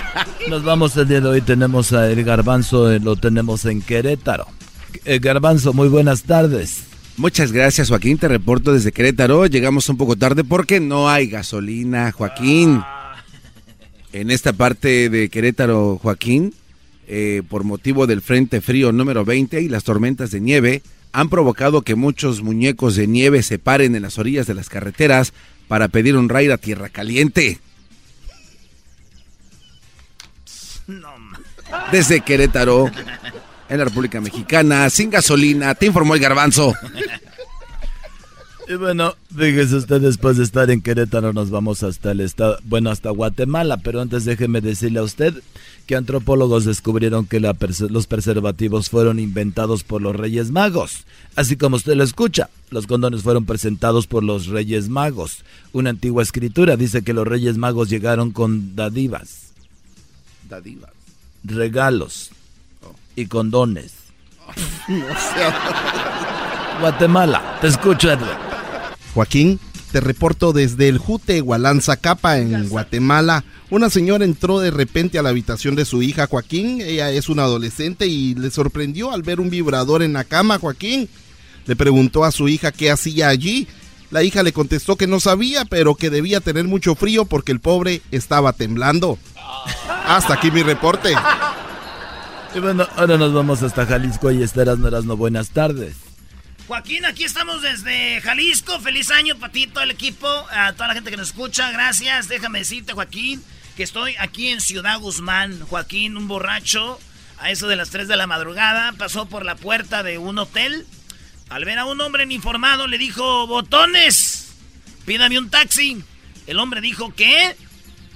Speaker 5: nos vamos el día de hoy. Tenemos a El Garbanzo, eh, lo tenemos en Querétaro. Eh, Garbanzo, muy buenas tardes.
Speaker 4: Muchas gracias, Joaquín. Te reporto desde Querétaro. Llegamos un poco tarde porque no hay gasolina, Joaquín. En esta parte de Querétaro, Joaquín, eh, por motivo del Frente Frío número 20 y las tormentas de nieve, han provocado que muchos muñecos de nieve se paren en las orillas de las carreteras para pedir un raid a tierra caliente. Desde Querétaro, en la República Mexicana, sin gasolina, te informó el garbanzo.
Speaker 5: Y bueno, fíjese usted, después de estar en Querétaro nos vamos hasta el estado, bueno, hasta Guatemala, pero antes déjeme decirle a usted que antropólogos descubrieron que la perse- los preservativos fueron inventados por los Reyes Magos. Así como usted lo escucha, los condones fueron presentados por los Reyes Magos. Una antigua escritura dice que los Reyes Magos llegaron con dadivas,
Speaker 4: Dadivas.
Speaker 5: regalos y condones.
Speaker 4: No
Speaker 5: Guatemala, te escucho, Edward.
Speaker 15: Joaquín, te reporto desde el Jute Capa en Guatemala. Una señora entró de repente a la habitación de su hija Joaquín. Ella es una adolescente y le sorprendió al ver un vibrador en la cama, Joaquín. Le preguntó a su hija qué hacía allí. La hija le contestó que no sabía, pero que debía tener mucho frío porque el pobre estaba temblando. Hasta aquí mi reporte.
Speaker 5: Y bueno, ahora nos vamos hasta Jalisco y estarás, no no buenas tardes.
Speaker 3: Joaquín, aquí estamos desde Jalisco. Feliz año para ti, todo el equipo, a toda la gente que nos escucha. Gracias. Déjame decirte, Joaquín, que estoy aquí en Ciudad Guzmán. Joaquín, un borracho, a eso de las 3 de la madrugada, pasó por la puerta de un hotel. Al ver a un hombre informado, le dijo, botones, pídame un taxi. El hombre dijo, ¿qué?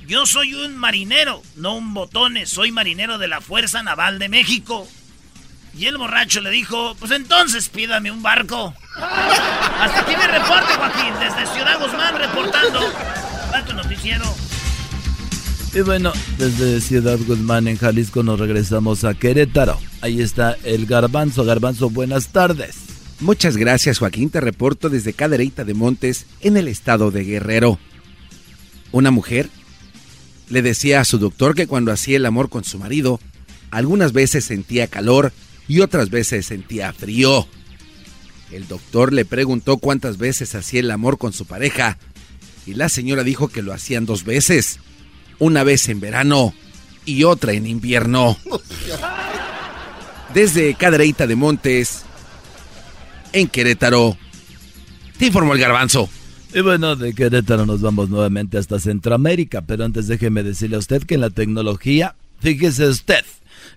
Speaker 3: Yo soy un marinero, no un botones, soy marinero de la Fuerza Naval de México. Y el borracho le dijo, pues entonces pídame un barco. Hasta aquí mi reporte, Joaquín, desde Ciudad Guzmán reportando. tu noticiero.
Speaker 5: Y bueno, desde Ciudad Guzmán en Jalisco nos regresamos a Querétaro. Ahí está el Garbanzo. Garbanzo, buenas tardes.
Speaker 4: Muchas gracias, Joaquín. Te reporto desde Cadereyta de Montes, en el estado de Guerrero. Una mujer le decía a su doctor que cuando hacía el amor con su marido, algunas veces sentía calor y otras veces sentía frío. El doctor le preguntó cuántas veces hacía el amor con su pareja y la señora dijo que lo hacían dos veces, una vez en verano y otra en invierno. Desde Cadereyta de Montes, en Querétaro, te informó el garbanzo.
Speaker 5: Y bueno, de Querétaro nos vamos nuevamente hasta Centroamérica, pero antes déjeme decirle a usted que en la tecnología, fíjese usted,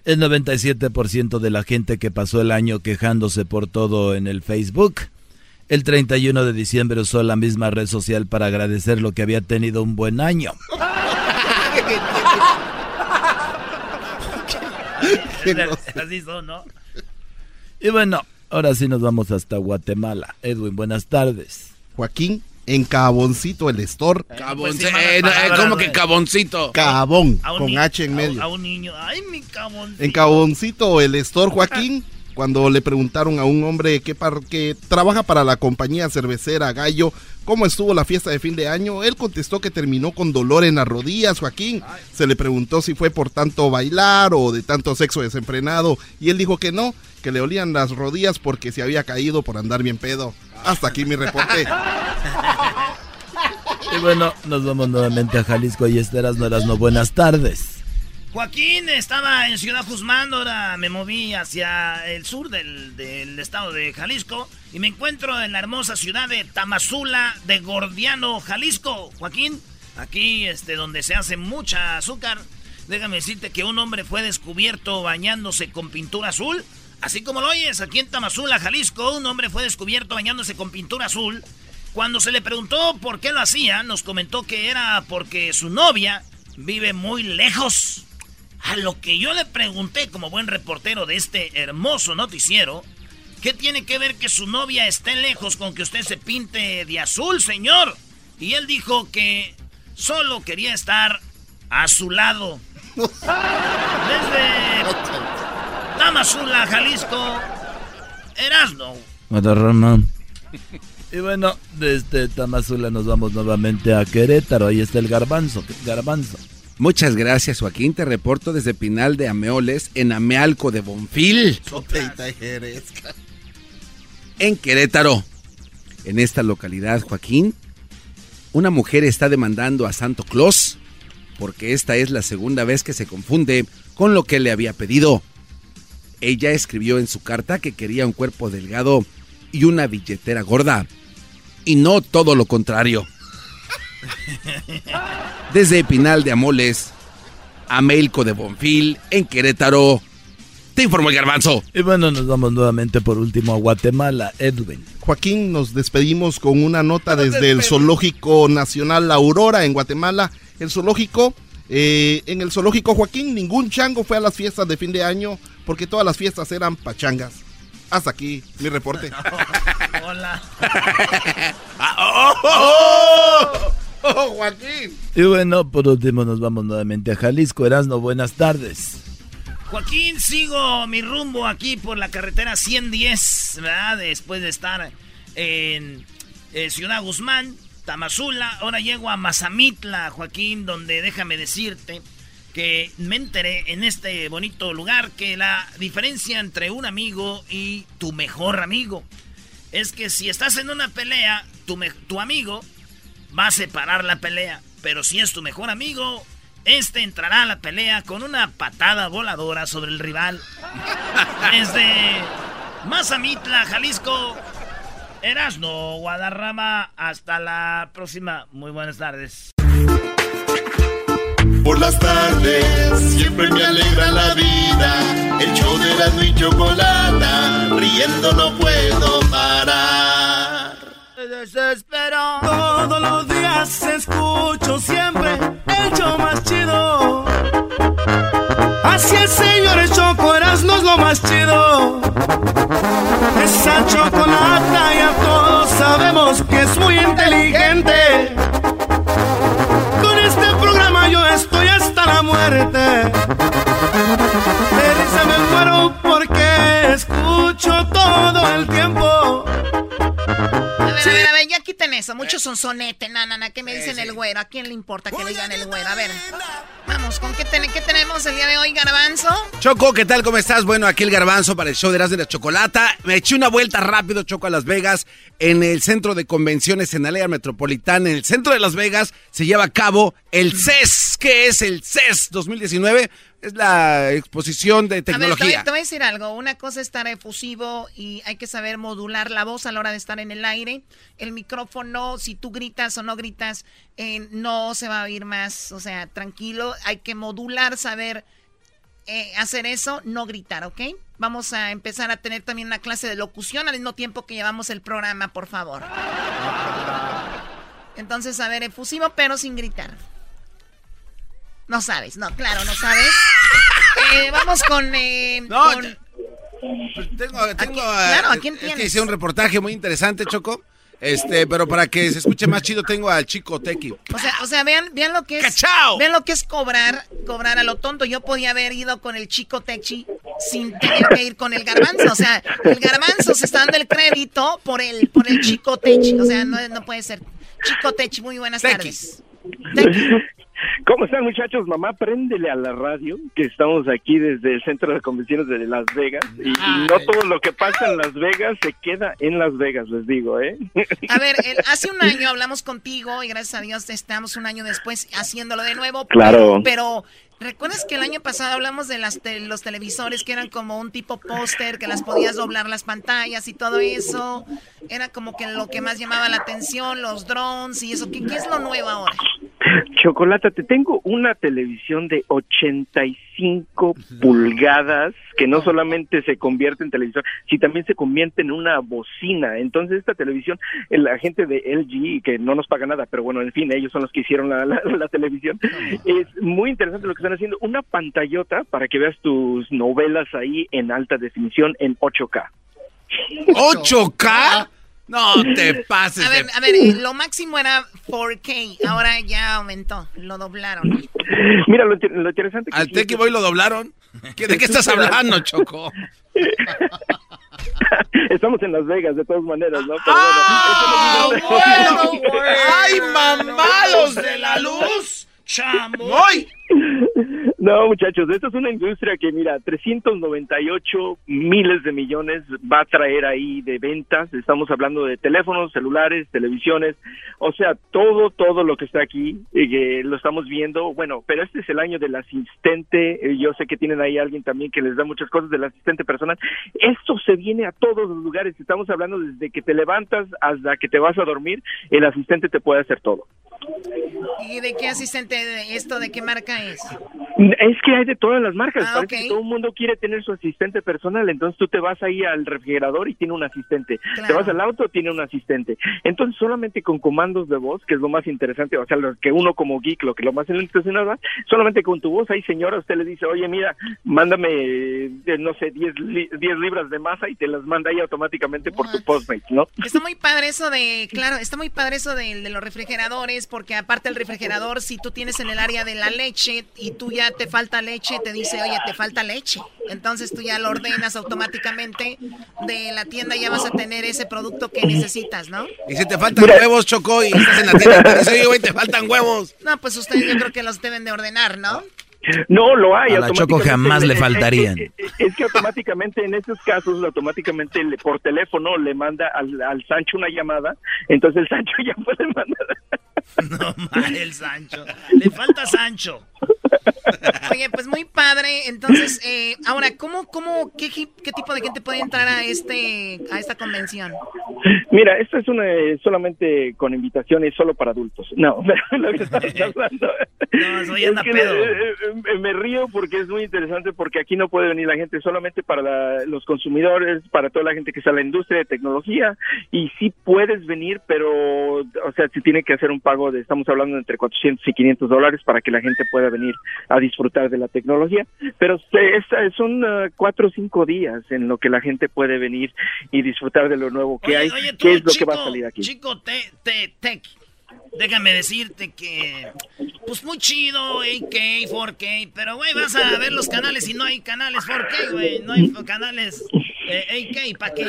Speaker 5: el 97% de la gente que pasó el año quejándose por todo en el Facebook, el 31 de diciembre usó la misma red social para agradecer lo que había tenido un buen año. Y bueno, ahora sí nos vamos hasta Guatemala. Edwin, buenas tardes.
Speaker 15: Joaquín, en Caboncito el store.
Speaker 4: Caboncito. Eh, eh, ¿Cómo que Caboncito?
Speaker 15: Cabón, con H en medio.
Speaker 3: A, un niño. Ay, mi caboncito.
Speaker 15: En Caboncito el store, Joaquín, cuando le preguntaron a un hombre que, que trabaja para la compañía cervecera Gallo cómo estuvo la fiesta de fin de año, él contestó que terminó con dolor en las rodillas, Joaquín. Se le preguntó si fue por tanto bailar o de tanto sexo desenfrenado y él dijo que no, que le olían las rodillas porque se había caído por andar bien pedo. Hasta aquí mi reporte.
Speaker 5: Y bueno, nos vamos nuevamente a Jalisco y Esteras no eras no buenas tardes.
Speaker 3: Joaquín estaba en Ciudad Guzmán, ahora me moví hacia el sur del, del, estado de Jalisco y me encuentro en la hermosa ciudad de Tamazula de Gordiano, Jalisco. Joaquín, aquí este, donde se hace mucha azúcar. Déjame decirte que un hombre fue descubierto bañándose con pintura azul Así como lo oyes, aquí en Tamazula, Jalisco, un hombre fue descubierto bañándose con pintura azul. Cuando se le preguntó por qué lo hacía, nos comentó que era porque su novia vive muy lejos. A lo que yo le pregunté como buen reportero de este hermoso noticiero, ¿qué tiene que ver que su novia esté lejos con que usted se pinte de azul, señor? Y él dijo que solo quería estar a su lado. Desde Tamazula, Jalisco. Erasno.
Speaker 5: Y bueno, desde Tamazula nos vamos nuevamente a Querétaro. Ahí está el garbanzo. Garbanzo.
Speaker 4: Muchas gracias, Joaquín. Te reporto desde Pinal de Ameoles, en Amealco de Bonfil. En Querétaro. En esta localidad, Joaquín, una mujer está demandando a Santo Claus porque esta es la segunda vez que se confunde con lo que le había pedido. Ella escribió en su carta que quería un cuerpo delgado y una billetera gorda. Y no todo lo contrario. Desde Pinal de Amoles, Amelco de Bonfil, en Querétaro, te informó el garbanzo.
Speaker 5: Y bueno, nos vamos nuevamente por último a Guatemala, Edwin.
Speaker 15: Joaquín, nos despedimos con una nota desde el Zoológico Nacional La Aurora en Guatemala. El zoológico, eh, en el zoológico Joaquín, ningún chango fue a las fiestas de fin de año porque todas las fiestas eran pachangas. Hasta aquí mi reporte.
Speaker 3: Hola.
Speaker 15: Ah, oh, oh, oh, Joaquín.
Speaker 5: Y bueno, por último nos vamos nuevamente a Jalisco. Erasno, buenas tardes.
Speaker 3: Joaquín, sigo mi rumbo aquí por la carretera 110, ¿verdad? Después de estar en Ciudad Guzmán, Tamazula, ahora llego a Mazamitla, Joaquín, donde déjame decirte que me enteré en este bonito lugar que la diferencia entre un amigo y tu mejor amigo es que si estás en una pelea, tu, tu amigo va a separar la pelea, pero si es tu mejor amigo, Este entrará a la pelea con una patada voladora sobre el rival. Desde Mazamitla, Jalisco, Erasno, Guadarrama. Hasta la próxima. Muy buenas tardes.
Speaker 1: Por las tardes siempre me alegra la vida. El show de la y chocolata, riendo no puedo parar.
Speaker 3: Me desespero.
Speaker 16: Todos los días escucho siempre el show más chido. Así es, señores, Choco Erasmo es lo más chido. Esa chocolata ya todos sabemos que es muy inteligente. Con este programa yo estoy hasta la muerte. De risa me muero porque escucho todo el tiempo.
Speaker 10: A ver, a ver, a ver, ya quiten eso. Muchos son sonete, nanana. ¿Qué me dicen el güero? ¿A quién le importa que digan el güero? A ver, vamos, ¿con qué, ten- qué tenemos el día de hoy, Garbanzo?
Speaker 4: Choco, ¿qué tal? ¿Cómo estás? Bueno, aquí el garbanzo para el show de Erasmo de la Chocolata. Me eché una vuelta rápido, Choco, a Las Vegas, en el centro de convenciones en la área metropolitana. En el centro de Las Vegas se lleva a cabo el CES. ¿Qué es el CES 2019? Es la exposición de
Speaker 10: A ver, te voy,
Speaker 4: tecnología.
Speaker 10: te voy a decir algo. Una cosa es estar efusivo y hay que saber modular la voz a la hora de estar en el aire. El micrófono, si tú gritas o no gritas, eh, no se va a oír más. O sea, tranquilo. Hay que modular, saber eh, hacer eso, no gritar, ¿ok? Vamos a empezar a tener también una clase de locución al mismo tiempo que llevamos el programa, por favor. Entonces, a ver, efusivo, pero sin gritar. No sabes, no, claro, no sabes. Eh, vamos con... eh,
Speaker 4: No,
Speaker 10: con-
Speaker 4: Pues tengo, tengo,
Speaker 10: quién- claro, ¿a quién
Speaker 4: es que
Speaker 10: tienes?
Speaker 4: hice un reportaje muy interesante, Choco. Este, pero para que se escuche más chido, tengo al chico Tequi.
Speaker 10: O sea, o sea, vean, vean lo que es. Vean lo que es cobrar, cobrar a lo tonto. Yo podía haber ido con el chico Techi sin tener que ir con el garbanzo. O sea, el garbanzo se está dando el crédito por el, por el chico Techi. O sea, no, no puede ser. Chico Techi, muy buenas tardes.
Speaker 17: ¿Cómo están muchachos? Mamá, préndele a la radio, que estamos aquí desde el Centro de Convenciones de Las Vegas. Y, y no todo lo que pasa en Las Vegas se queda en Las Vegas, les digo, ¿eh?
Speaker 10: A ver, el- hace un año hablamos contigo y gracias a Dios estamos un año después haciéndolo de nuevo.
Speaker 17: Claro.
Speaker 10: Pero, pero ¿recuerdas que el año pasado hablamos de las te- los televisores que eran como un tipo póster, que las podías doblar las pantallas y todo eso? Era como que lo que más llamaba la atención, los drones y eso. ¿Qué, qué es lo nuevo ahora?
Speaker 17: Chocolata, te tengo una televisión de 85 pulgadas que no solamente se convierte en televisor, sino también se convierte en una bocina. Entonces esta televisión, eh, la gente de LG, que no nos paga nada, pero bueno, en fin, ellos son los que hicieron la, la- la televisión, es muy interesante lo que están haciendo. Una pantallota para que veas tus novelas ahí en alta definición en 8K.
Speaker 4: ¿8K? No te pases
Speaker 10: A ver,
Speaker 4: de...
Speaker 10: a ver, eh, lo máximo era 4K, ahora ya aumentó, lo doblaron.
Speaker 17: Mira, lo, inter- lo interesante que
Speaker 4: Al
Speaker 17: sí-
Speaker 4: Tequi Boy lo doblaron. ¿Qué- ¿De qué estás hablando, Choco?
Speaker 17: Estamos en Las Vegas, de todas maneras, ¿no? Pero
Speaker 3: ¡Ah,
Speaker 17: bueno,
Speaker 3: bueno, güey! ¡Ay, mamados de la luz! ¡Chamoy!
Speaker 17: No, muchachos, esta es una industria que, mira, 398 miles de millones va a traer ahí de ventas. Estamos hablando de teléfonos, celulares, televisiones, o sea, todo, todo lo que está aquí, y que lo estamos viendo. Bueno, pero este es el año del asistente. eh, Yo sé que tienen ahí alguien también que les da muchas cosas del asistente personal. Esto se viene a todos los lugares. Estamos hablando desde que te levantas hasta que te vas a dormir, el asistente te puede hacer todo.
Speaker 10: ¿Y de qué asistente de esto, de qué marca es?
Speaker 17: Es que hay de todas las marcas.
Speaker 10: Ah,
Speaker 17: que todo el mundo quiere tener su asistente personal. Entonces tú te vas ahí al refrigerador y tiene un asistente. Te vas al auto, tiene un asistente. Entonces solamente con comandos de voz, que es lo más interesante, o sea, lo que uno como geek, lo que lo más interesante, solamente con tu voz, ahí señora, usted le dice, oye, mira, mándame, eh, no sé, 10, li- 10 libras de masa y te las manda ahí automáticamente por tu Postmates, ¿no?
Speaker 10: Está muy padre eso de, claro, está muy padre eso de, de los refrigeradores, porque aparte el refrigerador, si tú tienes en el área de la leche y tú ya te falta leche, te dice, oye, te falta leche. Entonces tú ya lo ordenas automáticamente de la tienda, ya vas a tener ese producto que necesitas, ¿no?
Speaker 4: Y si te faltan huevos, Choco, y estás en la tienda, te dice, oye, güey, te faltan huevos.
Speaker 10: No, pues ustedes yo creo que los deben de ordenar, ¿no?
Speaker 17: No, lo hay.
Speaker 5: A la Choco jamás le faltarían.
Speaker 17: Es, que automáticamente en esos casos, automáticamente le, por teléfono le manda al, al Sancho una llamada, entonces el Sancho ya puede mandar.
Speaker 3: No mal el Sancho. Le falta Sancho.
Speaker 10: Oye, pues muy padre. Entonces, eh, ahora, ¿cómo, cómo, qué, qué, tipo de gente puede entrar a este, a esta convención?
Speaker 17: Mira, esto es una solamente con invitaciones solo para adultos. No, lo que estás hablando.
Speaker 3: No, soy anda pedo.
Speaker 17: Eh, eh, me, río porque es muy interesante porque aquí no puede venir la gente solamente para los consumidores, para toda la gente que está en la industria de tecnología y sí puedes venir, pero, o sea, si tiene que hacer un pago de, estamos hablando entre 400 y 500 dólares para que la gente pueda venir a disfrutar de la tecnología, pero son uh, cuatro o cinco días en lo que la gente puede venir y disfrutar de lo nuevo que hay, qué es lo que va a salir aquí.
Speaker 3: Chico, te, te, te, déjame decirte que, pues muy chido, 8K, 4K, pero güey, vas a ver los canales y no hay canales 4K, güey, no hay canales eh, ¿para qué?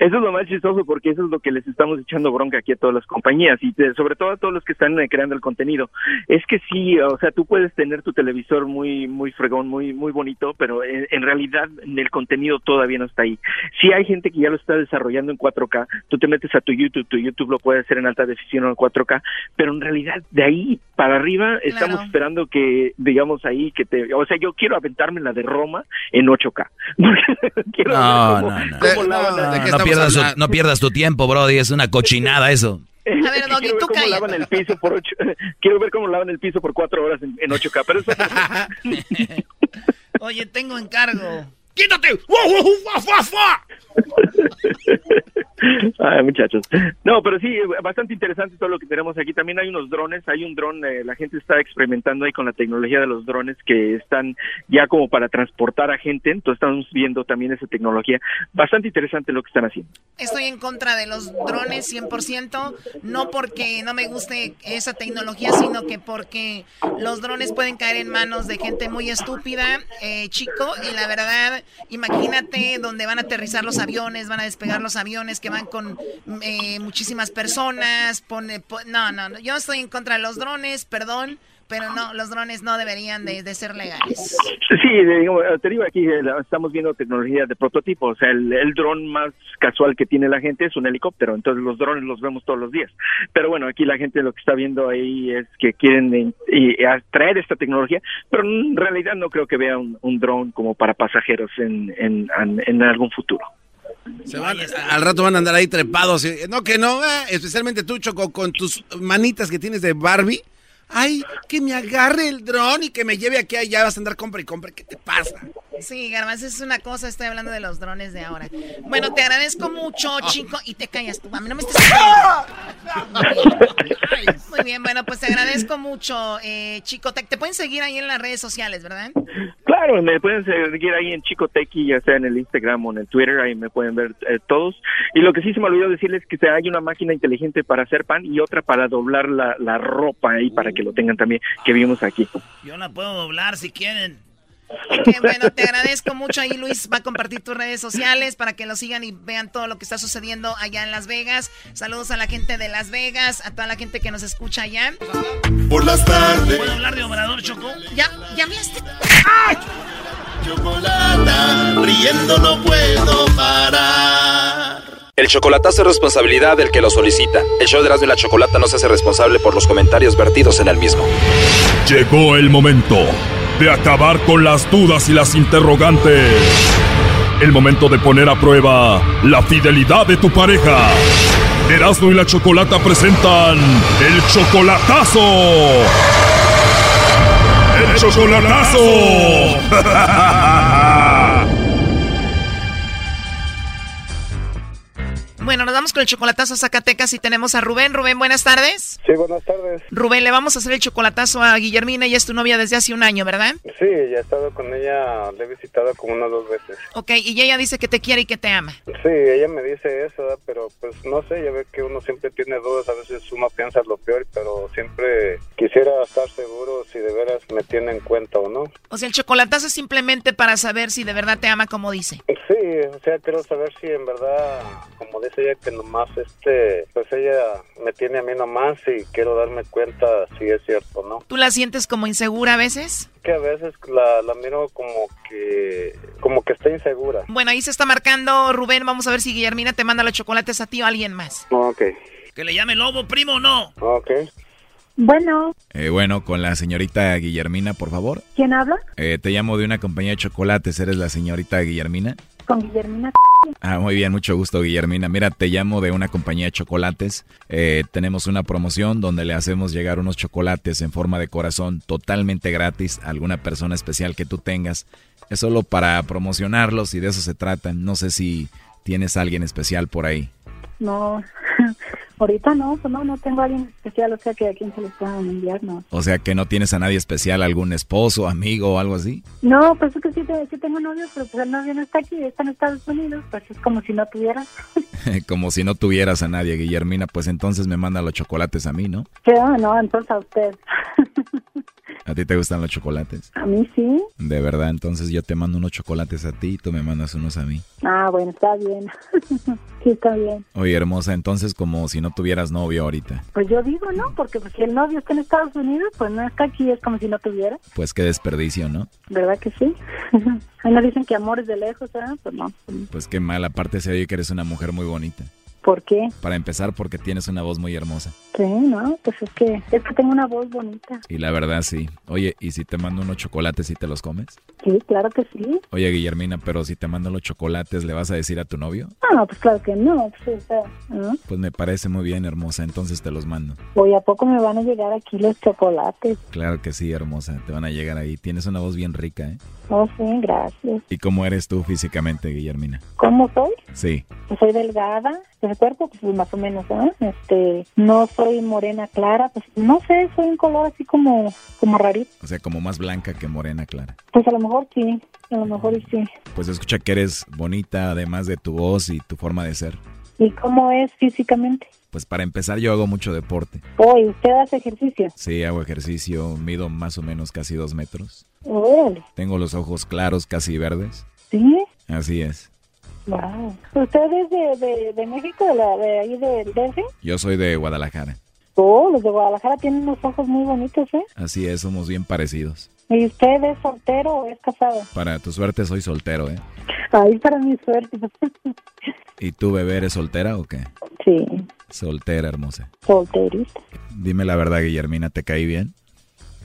Speaker 17: Eso es lo más chistoso porque eso es lo que les estamos echando bronca aquí a todas las compañías y sobre todo a todos los que están eh, creando el contenido. Es que sí, o sea, tú puedes tener tu televisor muy muy fregón, muy muy bonito, pero en, realidad el contenido todavía no está ahí. Si hay gente que ya lo está desarrollando en 4K, tú te metes a tu YouTube, tu YouTube lo puede hacer en alta definición o en 4K, pero en realidad de ahí para arriba estamos esperando que digamos ahí que te, o sea, yo quiero aventarme la de Roma en 8K. quiero
Speaker 5: no, no, no. No, pierdas, no pierdas tu tiempo, Brody. Es una cochinada eso.
Speaker 10: A ver, Doggy, tú
Speaker 17: cómo lavan el piso por ocho, Quiero ver cómo lavan el piso por cuatro horas en, 8K, pero eso...
Speaker 3: Oye, tengo encargo. ¡Quítate!
Speaker 17: Ay, muchachos. No, pero sí, bastante interesante todo lo que tenemos aquí. También hay unos drones, hay un dron, eh, la gente está experimentando ahí con la tecnología de los drones que están ya como para transportar a gente, entonces estamos viendo también esa tecnología. Bastante interesante lo que están haciendo.
Speaker 10: Estoy en contra de los drones 100%, no porque no me guste esa tecnología, sino que porque los drones pueden caer en manos de gente muy estúpida, eh, chico, y la verdad, imagínate donde van a aterrizar los aviones, van a despegar los aviones que van con eh, muchísimas personas. Pone, no, no, yo estoy en contra de los drones, perdón. Pero no, los drones no deberían de, ser legales.
Speaker 17: Sí, te digo aquí, eh, estamos viendo tecnología de prototipo. O sea, el, el dron más casual que tiene la gente es un helicóptero. Entonces los drones los vemos todos los días. Pero bueno, aquí la gente lo que está viendo ahí es que quieren atraer esta tecnología, pero en realidad no creo que vea un, un dron como para pasajeros en, en, en algún futuro
Speaker 4: al rato van a andar ahí trepados. No, que no, eh, especialmente tú, Choco, con tus manitas que tienes de Barbie. Ay, que me agarre el dron y que me lleve aquí allá. Vas a andar compra y compra. ¿Qué te pasa?
Speaker 10: Sí, Garbanzo, es una cosa. Estoy hablando de los drones de ahora. Bueno, te agradezco mucho, chico. Y te callas tú. A mí no me estés. Muy bien, bueno, pues te agradezco mucho, eh, Chico Te pueden seguir ahí en las redes sociales, ¿verdad?
Speaker 17: Claro, me pueden seguir ahí en Chico ya sea en el Instagram o en el Twitter. Ahí me pueden ver eh, todos. Y lo que sí se me olvidó decirles es que hay una máquina inteligente para hacer pan y otra para doblar la, la ropa ahí para que lo tengan también, que vimos aquí.
Speaker 3: Yo la puedo doblar si quieren.
Speaker 10: Qué bueno, te agradezco mucho. Ahí Luis va a compartir tus redes sociales para que lo sigan y vean todo lo que está sucediendo allá en Las Vegas. Saludos a la gente de Las Vegas, a toda la gente que nos escucha allá.
Speaker 1: Por las tardes.
Speaker 3: ¿Puedo hablar de Obrador, Choco?
Speaker 10: Ya, ya hablaste.
Speaker 1: Chocolata, riendo no puedo parar.
Speaker 18: El chocolatazo es responsabilidad del que lo solicita. El show de Erasmo y la Chocolata no se hace responsable por los comentarios vertidos en el mismo.
Speaker 19: Llegó el momento de acabar con las dudas y las interrogantes. El momento de poner a prueba la fidelidad de tu pareja. Erasmo y la Chocolata presentan el chocolatazo. El chocolatazo.
Speaker 10: Bueno, nos vamos con el chocolatazo a Zacatecas y tenemos a Rubén. Rubén, buenas tardes.
Speaker 20: Sí, buenas tardes.
Speaker 10: Rubén, le vamos a hacer el chocolatazo a Guillermina, ella es tu novia desde hace un año, ¿verdad?
Speaker 20: Sí, ya he estado con ella, le he visitado como unas dos veces.
Speaker 10: Ok, y ella dice que te quiere y que te ama.
Speaker 20: Sí, ella me dice eso, pero pues no sé, ya ve que uno siempre tiene dudas, a veces uno piensa lo peor, pero siempre quisiera estar seguro si de veras me tiene en cuenta o no.
Speaker 10: O sea, el chocolatazo es simplemente para saber si de verdad te ama como dice.
Speaker 20: Sí, o sea, quiero saber si en verdad, como dice ella que nomás, este, pues ella me tiene a mí nomás y quiero darme cuenta si es cierto, ¿no?
Speaker 10: ¿Tú la sientes como insegura a veces?
Speaker 20: Que a veces la, la miro como que, como que está insegura.
Speaker 10: Bueno, ahí se está marcando, Rubén, vamos a ver si Guillermina te manda los chocolates a ti o a alguien más.
Speaker 20: Ok.
Speaker 3: ¿Que le llame lobo, primo o no?
Speaker 20: Ok.
Speaker 21: Bueno,
Speaker 5: Eh, bueno, con la señorita Guillermina, por favor.
Speaker 21: ¿quién habla?
Speaker 5: Eh, te llamo de una compañía de chocolates. ¿Eres la señorita Guillermina?
Speaker 21: Con Guillermina.
Speaker 5: Ah, muy bien, mucho gusto, Guillermina. Mira, te llamo de una compañía de chocolates. Eh, tenemos una promoción donde le hacemos llegar unos chocolates en forma de corazón totalmente gratis a alguna persona especial que tú tengas. Es solo para promocionarlos y de eso se trata. No sé si tienes a alguien especial por ahí.
Speaker 21: No, ahorita no, pues no, no tengo a alguien especial, o sea que a quién se les pueda enviar, no.
Speaker 5: O sea que no tienes a nadie especial, algún esposo, amigo o algo así.
Speaker 21: No, pues es que sí, sí tengo novio, pero pues el novio no está aquí, está en Estados Unidos, pues es como si no tuviera.
Speaker 5: Como si no tuvieras a nadie, Guillermina, pues entonces me manda los chocolates a mí, ¿no?
Speaker 21: Sí, no, entonces a usted.
Speaker 5: ¿A ti te gustan los chocolates?
Speaker 21: A mí sí.
Speaker 5: De verdad, entonces yo te mando unos chocolates a ti y tú me mandas unos a mí.
Speaker 21: Ah, bueno, está bien. sí, está bien.
Speaker 5: Oye, hermosa, entonces como si no tuvieras novio ahorita.
Speaker 21: Pues yo digo, ¿no? Porque pues, si el novio está en Estados Unidos, pues no está aquí, es como si no tuviera.
Speaker 5: Pues qué desperdicio, ¿no?
Speaker 21: ¿Verdad que sí? Ahí nos dicen que amor es de lejos, ¿verdad? Pues no.
Speaker 5: Pues qué mal, aparte se oye que eres una mujer muy bonita.
Speaker 21: ¿Por qué?
Speaker 5: Para empezar, porque tienes una voz muy hermosa.
Speaker 21: Sí, no, pues es que, es que tengo una voz bonita.
Speaker 5: Y la verdad, sí. Oye, ¿y si te mando unos chocolates y te los comes?
Speaker 21: Sí, claro que sí.
Speaker 5: Oye, Guillermina, pero si te mando los chocolates, ¿le vas a decir a tu novio?
Speaker 21: Ah, pues claro que no. Pues, ¿no?
Speaker 5: Pues me parece muy bien, hermosa, entonces te los mando.
Speaker 21: Hoy a poco me van a llegar aquí los chocolates.
Speaker 5: Claro que sí, hermosa, te van a llegar ahí. Tienes una voz bien rica, ¿eh?
Speaker 21: Oh, sí, gracias.
Speaker 5: ¿Y cómo eres tú físicamente, Guillermina?
Speaker 21: ¿Cómo soy?
Speaker 5: Sí.
Speaker 21: Pues soy delgada, cuerpo, pues más o menos, ¿eh? Este, no soy morena clara, pues no sé, soy un color así como, como rarito.
Speaker 5: O sea, como más blanca que morena, Clara.
Speaker 21: Pues a lo mejor sí, a lo mejor y sí.
Speaker 5: Pues escucha que eres bonita, además de tu voz y tu forma de ser.
Speaker 21: ¿Y cómo es físicamente?
Speaker 5: Pues para empezar, yo hago mucho deporte.
Speaker 21: Hoy, ¿usted hace ejercicio?
Speaker 5: Sí, hago ejercicio, mido más o menos casi dos metros.
Speaker 21: Órale,
Speaker 5: Tengo los ojos claros, casi verdes.
Speaker 21: ¿sí?
Speaker 5: Así es.
Speaker 21: Wow. ¿Usted es de, de, de México, de, la, de ahí del DF?
Speaker 5: Yo soy de Guadalajara.
Speaker 21: Oh, los de Guadalajara tienen unos ojos muy bonitos, ¿eh?
Speaker 5: Así es, somos bien parecidos.
Speaker 21: ¿Y usted es soltero o es casado?
Speaker 5: Para tu suerte soy soltero, ¿eh?
Speaker 21: Ahí para mi suerte.
Speaker 5: ¿Y tú, bebé, eres soltera o qué?
Speaker 21: sí,
Speaker 5: Soltera, hermosa.
Speaker 21: solterita.
Speaker 5: Dime la verdad, Guillermina, ¿te caí bien?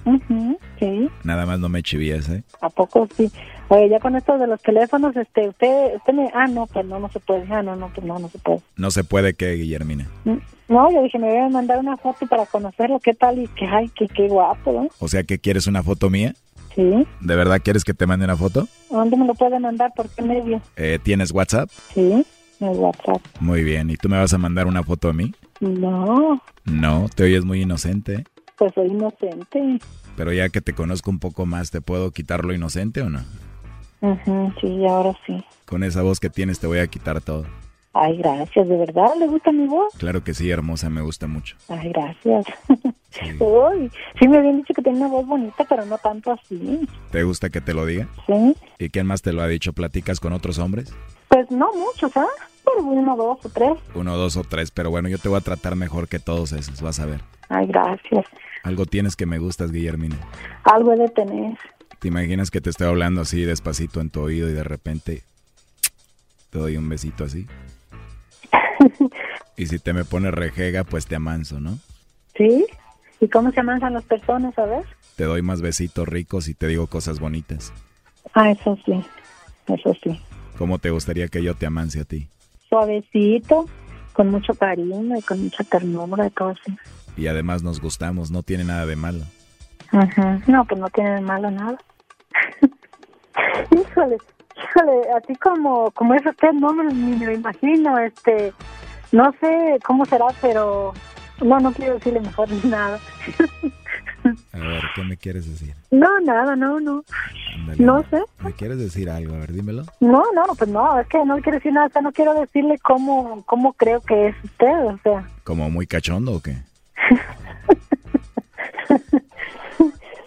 Speaker 21: Ujú, sí,
Speaker 5: Nada más no me chivías, ¿eh?
Speaker 21: ¿a poco sí? Oye, ya con esto de los teléfonos, este, usted, usted me... Ah, no, pues no, no se puede. Ah, no, no, pues no, no se puede.
Speaker 5: No se puede que, Guillermina.
Speaker 21: Mm, No, yo dije, me voy a mandar una foto para conocerlo, ¿qué tal? Y que, ay, que qué guapo, ¿no?
Speaker 5: O sea, que quieres una foto mía?
Speaker 21: Sí.
Speaker 5: ¿De verdad quieres que te mande una foto?
Speaker 21: ¿Dónde me lo puede mandar? ¿Por qué medio?
Speaker 5: Eh, ¿Tienes WhatsApp?
Speaker 21: Sí, en el WhatsApp.
Speaker 5: Muy bien. ¿Y tú me vas a mandar una foto a mí?
Speaker 21: No,
Speaker 5: No, te oyes muy inocente.
Speaker 21: pues soy inocente.
Speaker 5: Pero ya que te conozco un poco más, ¿te puedo quitar lo inocente o no?
Speaker 21: Ujú, sí, ahora sí.
Speaker 5: Con esa voz que tienes te voy a quitar todo.
Speaker 21: Ay, gracias, ¿de verdad le gusta mi voz?
Speaker 5: Claro que sí, hermosa, me gusta mucho.
Speaker 21: Ay, gracias. Uy, sí me habían dicho que tenía una voz bonita, pero no tanto así.
Speaker 5: ¿Te gusta que te lo diga?
Speaker 21: Sí.
Speaker 5: ¿Y quién más te lo ha dicho? ¿Platicas con otros hombres?
Speaker 21: Pues no mucho, ¿sabes? Pero uno, dos o tres.
Speaker 5: Uno, dos o tres, pero bueno, yo te voy a tratar mejor que todos esos, vas a ver.
Speaker 21: Ay, gracias.
Speaker 5: Algo tienes que me gustas, Guillermina.
Speaker 21: Algo he de tener.
Speaker 5: ¿Te imaginas que te estoy hablando así despacito en tu oído y de repente te doy un besito así? Y si te me pones rejega, pues te amanso, ¿no?
Speaker 21: ¿Sí? ¿Y cómo se amansan las personas, a ver?
Speaker 5: Te doy más besitos ricos y te digo cosas bonitas.
Speaker 21: Ah, eso sí. Eso sí.
Speaker 5: ¿Cómo te gustaría que yo te amanse a ti?
Speaker 21: Suavecito, con mucho cariño y con mucha ternura y todo así.
Speaker 5: Y además nos gustamos, no tiene nada de malo.
Speaker 21: Ujú. No, pues no tiene de malo nada. híjole, híjole, así como como es usted, no me, ni me lo imagino, este, no sé cómo será, pero no, no quiero decirle mejor ni nada.
Speaker 5: A ver, ¿qué me quieres decir?
Speaker 21: no, nada, no, no, no sé.
Speaker 5: ¿Me quieres decir algo? A ver, dímelo.
Speaker 21: No, no, pues no, es que no quiero decir nada, o sea, no quiero decirle cómo, cómo creo que es usted, o sea.
Speaker 5: ¿Como muy cachondo o qué?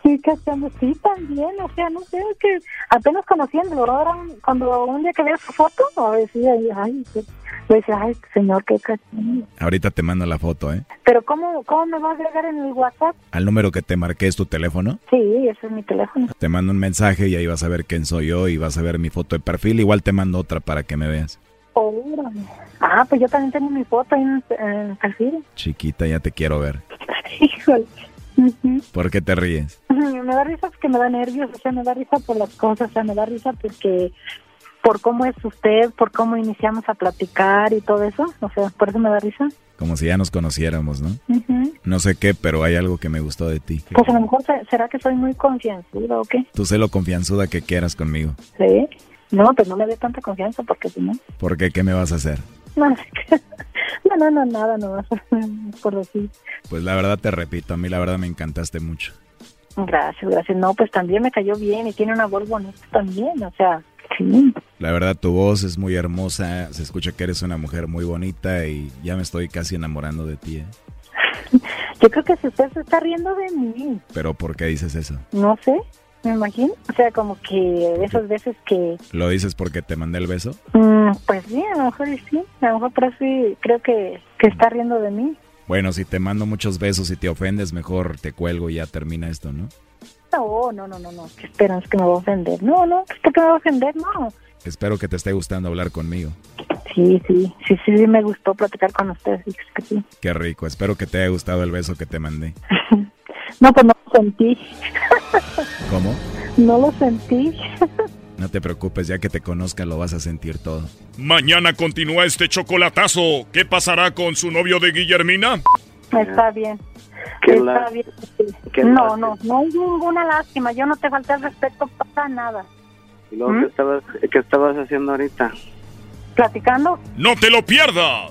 Speaker 21: Sí, cachando, sí, también, o sea, no sé, es que apenas conociéndolo, ahora cuando un día que vea su foto, a ver, sí, ay, sí, Pues, ay, señor, qué cachorro.
Speaker 5: Ahorita te mando la foto, ¿eh?
Speaker 21: Pero ¿cómo, ¿cómo me va a agregar en el WhatsApp?
Speaker 5: Al número que te marqué es tu teléfono.
Speaker 21: Sí, ese es mi teléfono.
Speaker 5: Te mando un mensaje y ahí vas a ver quién soy yo y vas a ver mi foto de perfil. Igual te mando otra para que me veas.
Speaker 21: Órale. Ah, pues yo también tengo mi foto en el perfil.
Speaker 5: Chiquita, ya te quiero ver.
Speaker 21: Híjole.
Speaker 5: ¿Por qué te ríes?
Speaker 21: Me da risa porque me da nervios, o sea, me da risa por las cosas, o sea, me da risa porque por cómo es usted, por cómo iniciamos a platicar y todo eso, o sea, por eso me da risa.
Speaker 5: Como si ya nos conociéramos, ¿no?
Speaker 21: Ujú.
Speaker 5: No sé qué, pero hay algo que me gustó de ti.
Speaker 21: Pues a lo mejor se- será que soy muy confianzuda o qué,
Speaker 5: Tú sé lo confianzuda que quieras conmigo.
Speaker 21: ¿sí? No, pues no me dé tanta confianza porque si no,
Speaker 5: ¿Por qué? ¿Qué me vas a hacer?
Speaker 21: No, no, no, nada, no, por decir.
Speaker 5: Pues la verdad te repito, a mí la verdad me encantaste mucho.
Speaker 21: Gracias, gracias. No, pues también me cayó bien y tiene una voz bonita también, o sea, sí.
Speaker 5: La verdad tu voz es muy hermosa, se escucha que eres una mujer muy bonita y ya me estoy casi enamorando de ti. ¿eh?
Speaker 21: Yo creo que si usted se está riendo de mí,
Speaker 5: Pero ¿por qué dices eso?
Speaker 21: no sé, me imagino. O sea, como que esas veces que,
Speaker 5: ¿Lo dices porque te mandé el beso?
Speaker 21: mm, pues sí, a lo mejor sí, a lo mejor por eso sí, creo que, que está riendo de mí.
Speaker 5: Bueno, si te mando muchos besos y te ofendes, mejor te cuelgo y ya termina esto, ¿no?
Speaker 21: No, no, no, no, no, ¿qué que me va a ofender. No, no, pues, ¿por qué me va a ofender? No.
Speaker 5: Espero que te esté gustando hablar conmigo.
Speaker 21: Sí, sí, sí, sí, sí, me gustó platicar con usted, sí, es que sí.
Speaker 5: Qué rico, espero que te haya gustado el beso que te mandé.
Speaker 21: No, pues no lo sentí,
Speaker 5: ¿Cómo?
Speaker 21: no lo sentí.
Speaker 5: No te preocupes, ya que te conozca lo vas a sentir todo.
Speaker 19: Mañana continúa este chocolatazo. ¿Qué pasará con su novio de Guillermina?
Speaker 21: Está bien.
Speaker 20: Qué
Speaker 21: Está bien.
Speaker 20: qué
Speaker 21: No, no, no hay ninguna lástima. Yo no te falté al respeto para nada.
Speaker 20: ¿Y luego
Speaker 21: ¿Mm?
Speaker 20: qué estabas, qué estabas haciendo ahorita?
Speaker 21: ¿Platicando?
Speaker 19: ¡No te lo pierdas!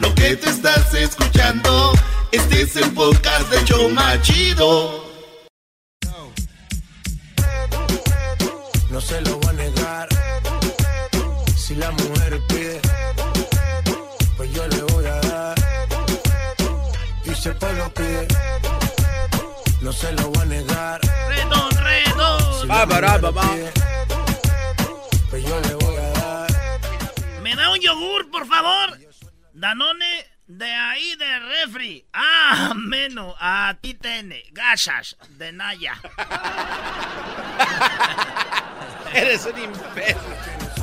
Speaker 1: Lo que te estás escuchando, este es el podcast de Choma Chido.
Speaker 22: No se lo voy a negar. Si la mujer pide, pues yo le voy a dar. Y si el pueblo pide, no se lo voy a negar.
Speaker 3: ¡Redo, redo!
Speaker 22: Si la mujer pide, pues yo le voy a dar.
Speaker 3: ¿Me da un yogur, por favor? Danone de ahí de refri. Ah, menos. A ti tiene. Gachas de Naya.
Speaker 4: Eres un imbécil.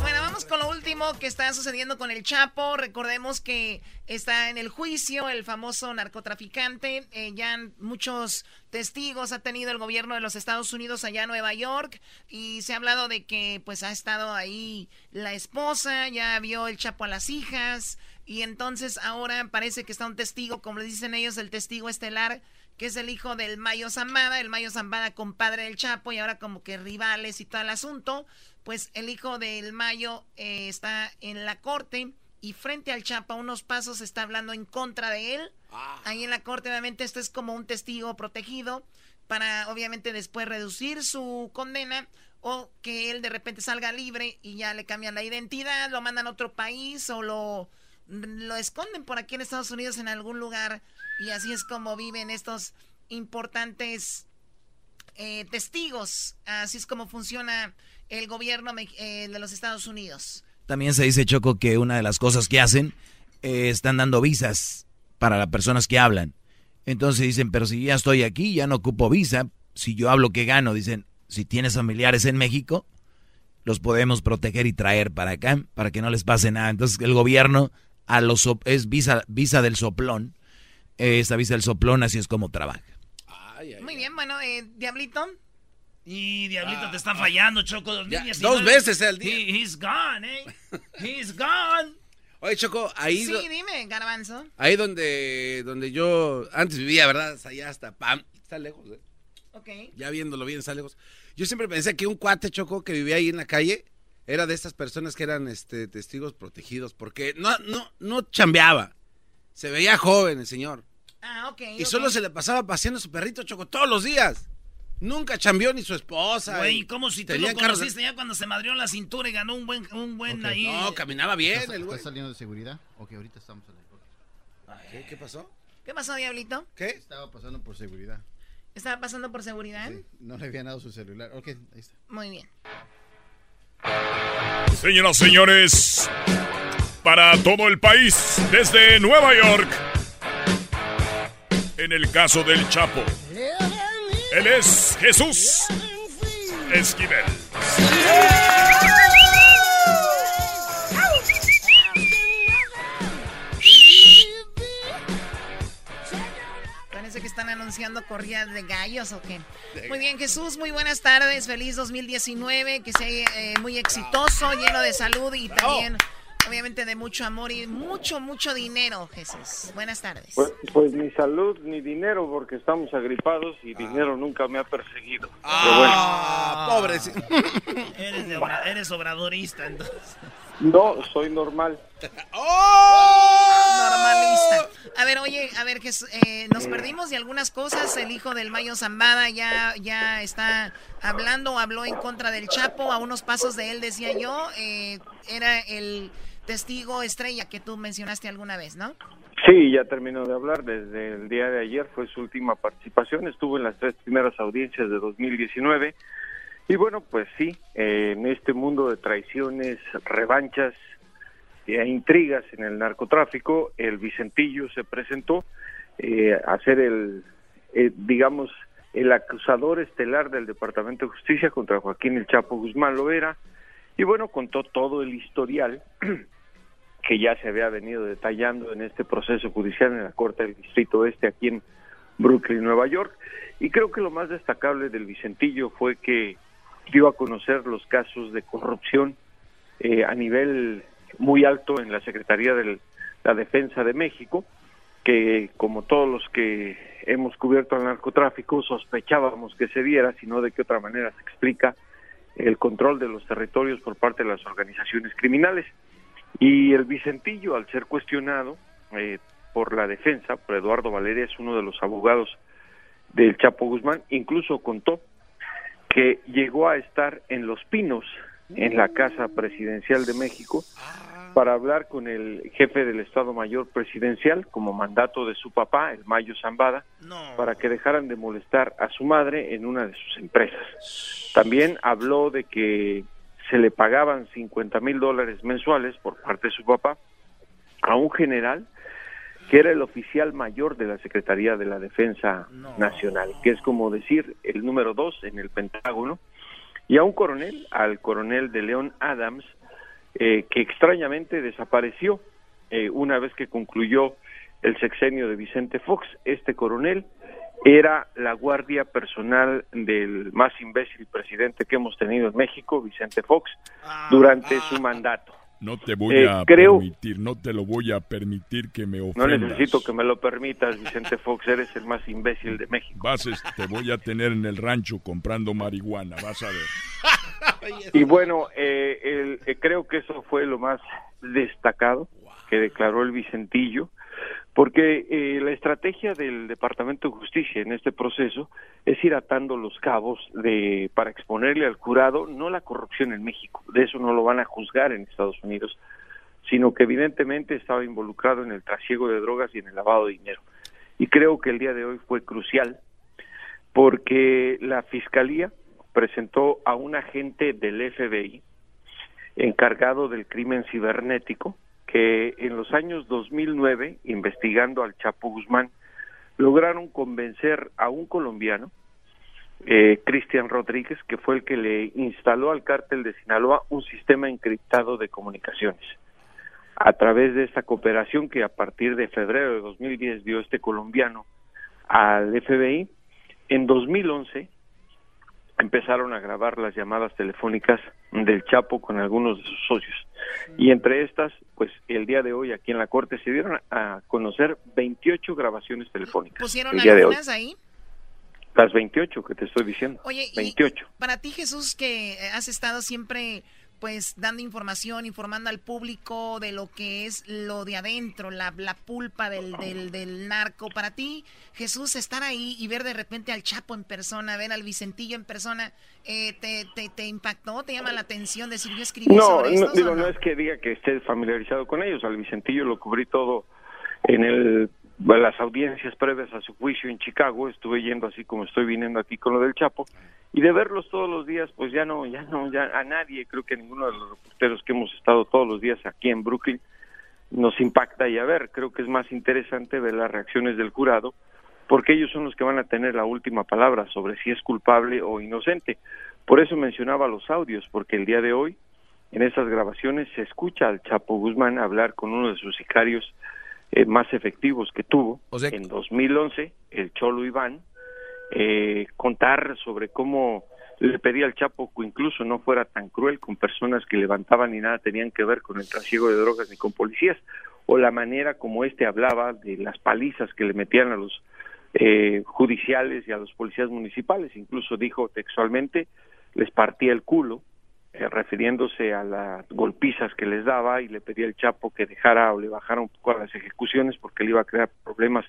Speaker 10: Bueno, vamos con lo último que está sucediendo con el Chapo. Recordemos que está en el juicio el famoso narcotraficante. Eh, ya muchos testigos ha tenido el gobierno de los Estados Unidos allá en Nueva York y se ha hablado de que pues ha estado ahí la esposa, ya vio el Chapo a las hijas y entonces ahora parece que está un testigo, como le dicen ellos, el testigo estelar que es el hijo del Mayo Zambada, el Mayo Zambada compadre del Chapo y ahora como que rivales y todo el asunto, pues el hijo del Mayo eh, está en la corte y frente al Chapo a unos pasos está hablando en contra de él. Ahí en la corte obviamente esto es como un testigo protegido para obviamente después reducir su condena o que él de repente salga libre y ya le cambian la identidad, lo mandan a otro país o lo, lo esconden por aquí en Estados Unidos en algún lugar y así es como viven estos importantes eh, testigos. Así es como funciona el gobierno eh, de los Estados Unidos.
Speaker 5: También se dice, Choco, que una de las cosas que hacen eh, están dando visas para las personas que hablan. Entonces dicen, pero si ya estoy aquí, ya no ocupo visa. Si yo hablo que gano, dicen, si tienes familiares en México, los podemos proteger y traer para acá, para que no les pase nada. Entonces el gobierno a los so- es visa, visa del soplón. Eh, esta visa del soplón así es como trabaja.
Speaker 10: Muy bien, bueno, eh, Diablito.
Speaker 3: Y Diablito te está fallando, Choco. 2019.
Speaker 4: dos veces al día.
Speaker 3: He- he's gone, eh. He's gone.
Speaker 4: Oye, Choco, ahí,
Speaker 10: Sí, dime, Garbanzo.
Speaker 4: ahí donde, donde yo antes vivía, ¿verdad? Allá hasta Pam. Está lejos, ¿eh?
Speaker 10: Ok.
Speaker 4: Ya viéndolo bien, está lejos. Yo siempre pensé que un cuate Choco que vivía ahí en la calle era de estas personas que eran este, testigos protegidos, porque no, no, no chambeaba. Se veía joven el señor.
Speaker 10: Ah, ok.
Speaker 4: Y solo se le pasaba paseando a su perrito Choco todos los días. Nunca chambeó ni su esposa.
Speaker 3: Güey,
Speaker 4: y
Speaker 3: ¿cómo si
Speaker 4: tenían
Speaker 3: lo conociste ya cuando se madrió la cintura y ganó un buen, un buen ahí?
Speaker 4: No, caminaba bien
Speaker 23: ¿Estás,
Speaker 4: el güey.
Speaker 23: estás saliendo de seguridad? Ok, ahorita estamos en el
Speaker 4: ¿Qué, qué pasó?
Speaker 10: ¿Qué pasó, Diablito?
Speaker 4: ¿Qué?
Speaker 23: Estaba pasando por seguridad.
Speaker 10: ¿Estaba pasando por seguridad?
Speaker 23: No le habían dado su celular. Ok, ahí está.
Speaker 10: Muy bien.
Speaker 19: Señoras, señores, para todo el país, desde Nueva York, en el caso del Chapo, él es Jesús Esquivel.
Speaker 10: Están anunciando corridas de gallos o qué. Muy bien, Jesús, muy buenas tardes. Feliz 2019, que sea eh, muy exitoso, lleno de salud y también, obviamente, de mucho amor y mucho, mucho dinero, Jesús. Buenas tardes.
Speaker 20: Pues, pues ni salud ni dinero porque estamos agripados y dinero nunca me ha perseguido.
Speaker 4: Ah, pobre.
Speaker 3: Eres, de obra- eres obradorista, entonces.
Speaker 20: No, soy normal.
Speaker 10: Normalista. A ver, oye, a ver, Jesús, eh, nos perdimos de algunas cosas. El hijo del Mayo Zambada ya, ya está hablando habló en contra del Chapo. A unos pasos de él, decía yo, eh, era el testigo estrella que tú mencionaste alguna vez, ¿no?
Speaker 20: Sí, ya terminó de hablar. Desde el día de ayer fue su última participación. Estuvo en las tres primeras audiencias de 2019. Y bueno, pues sí, en este mundo de traiciones, revanchas e intrigas en el narcotráfico, el Vicentillo se presentó eh, a ser el, eh, digamos, el acusador estelar del Departamento de Justicia contra Joaquín El Chapo Guzmán Loera. Y bueno, contó todo el historial que ya se había venido detallando en este proceso judicial en la Corte del Distrito Este aquí en Brooklyn, Nueva York. Y creo que lo más destacable del Vicentillo fue que dio a conocer los casos de corrupción eh, a nivel muy alto en la Secretaría de la Defensa de México, que como todos los que hemos cubierto el narcotráfico sospechábamos que se diera, sino de qué otra manera se explica el control de los territorios por parte de las organizaciones criminales. Y el Vicentillo, al ser cuestionado eh, por la defensa, por Eduardo Valeria, es uno de los abogados del Chapo Guzmán, incluso contó que llegó a estar en Los Pinos, en la Casa Presidencial de México, para hablar con el jefe del Estado Mayor Presidencial, como mandato de su papá, el Mayo Zambada, para que dejaran de molestar a su madre en una de sus empresas. También habló de que se le pagaban 50 mil dólares mensuales por parte de su papá a un general que era el oficial mayor de la Secretaría de la Defensa Nacional, que es como decir el número dos en el Pentágono, y a un coronel, al coronel de León Adams, eh, que extrañamente desapareció eh, una vez que concluyó el sexenio de Vicente Fox. Este coronel era la guardia personal del más imbécil presidente que hemos tenido en México, Vicente Fox, durante su mandato.
Speaker 19: No te voy
Speaker 20: Eh,
Speaker 19: a
Speaker 20: creo-
Speaker 19: permitir, no te lo voy a permitir que me
Speaker 20: No
Speaker 19: ofendas.
Speaker 20: necesito que me lo permitas, Vicente Fox, eres el más imbécil de México.
Speaker 19: Vas, este, te voy a tener en el rancho comprando marihuana, vas a ver.
Speaker 20: Y bueno, eh, el- eh, creo que eso fue lo más destacado que declaró el Vicentillo, porque eh, la estrategia del Departamento de Justicia en este proceso es ir atando los cabos de para exponerle al jurado no la corrupción en México, de eso no lo van a juzgar en Estados Unidos, sino que evidentemente estaba involucrado en el trasiego de drogas y en el lavado de dinero. Y creo que el día de hoy fue crucial porque la Fiscalía presentó a un agente del FBI encargado del crimen cibernético que en los años 2009, investigando al Chapo Guzmán, lograron convencer a un colombiano, eh, Cristian Rodríguez, que fue el que le instaló al cártel de Sinaloa un sistema encriptado de comunicaciones. A través de esta cooperación que a partir de febrero de 2010 dio este colombiano al FBI, en 2011 empezaron a grabar las llamadas telefónicas del Chapo con algunos de sus socios. Y entre estas, pues el día de hoy aquí en la Corte se dieron a conocer 28 grabaciones telefónicas.
Speaker 10: ¿Pusieron
Speaker 20: el día de hoy.
Speaker 10: algunas ahí?
Speaker 20: Las 28 que te estoy diciendo.
Speaker 10: Oye, y
Speaker 20: 28.
Speaker 10: para ti, Jesús, que has estado siempre pues dando información, informando al público de lo que es lo de adentro, la, la pulpa del, del, del, narco. Para ti, Jesús, estar ahí y ver de repente al Chapo en persona, ver al Vicentillo en persona, eh, te, te, te, impactó? ¿Te llama la atención decir yo escribí
Speaker 20: no,
Speaker 10: sobre
Speaker 20: no,
Speaker 10: esto?
Speaker 20: Digo, no? es que diga que estés familiarizado con ellos. Al Vicentillo lo cubrí todo en el las audiencias previas a su juicio en Chicago, estuve yendo así como estoy viniendo aquí con lo del Chapo, y de verlos todos los días, pues ya no, ya no, ya a nadie, creo que a ninguno de los reporteros que hemos estado todos los días aquí en Brooklyn nos impacta y a ver, creo que es más interesante ver las reacciones del jurado, porque ellos son los que van a tener la última palabra sobre si es culpable o inocente. Por eso mencionaba los audios, porque el día de hoy, en esas grabaciones, se escucha al Chapo Guzmán hablar con uno de sus sicarios eh, más efectivos que tuvo en 2011, el Cholo Iván, eh, contar sobre cómo le pedía al Chapo que incluso no fuera tan cruel con personas que levantaban y nada tenían que ver con el trasiego de drogas ni con policías, o la manera como este hablaba de las palizas que le metían a los eh, judiciales y a los policías municipales, incluso dijo textualmente, les partía el culo, eh, refiriéndose a las golpizas que les daba y le pedía al Chapo que dejara o le bajara un poco a las ejecuciones porque le iba a crear problemas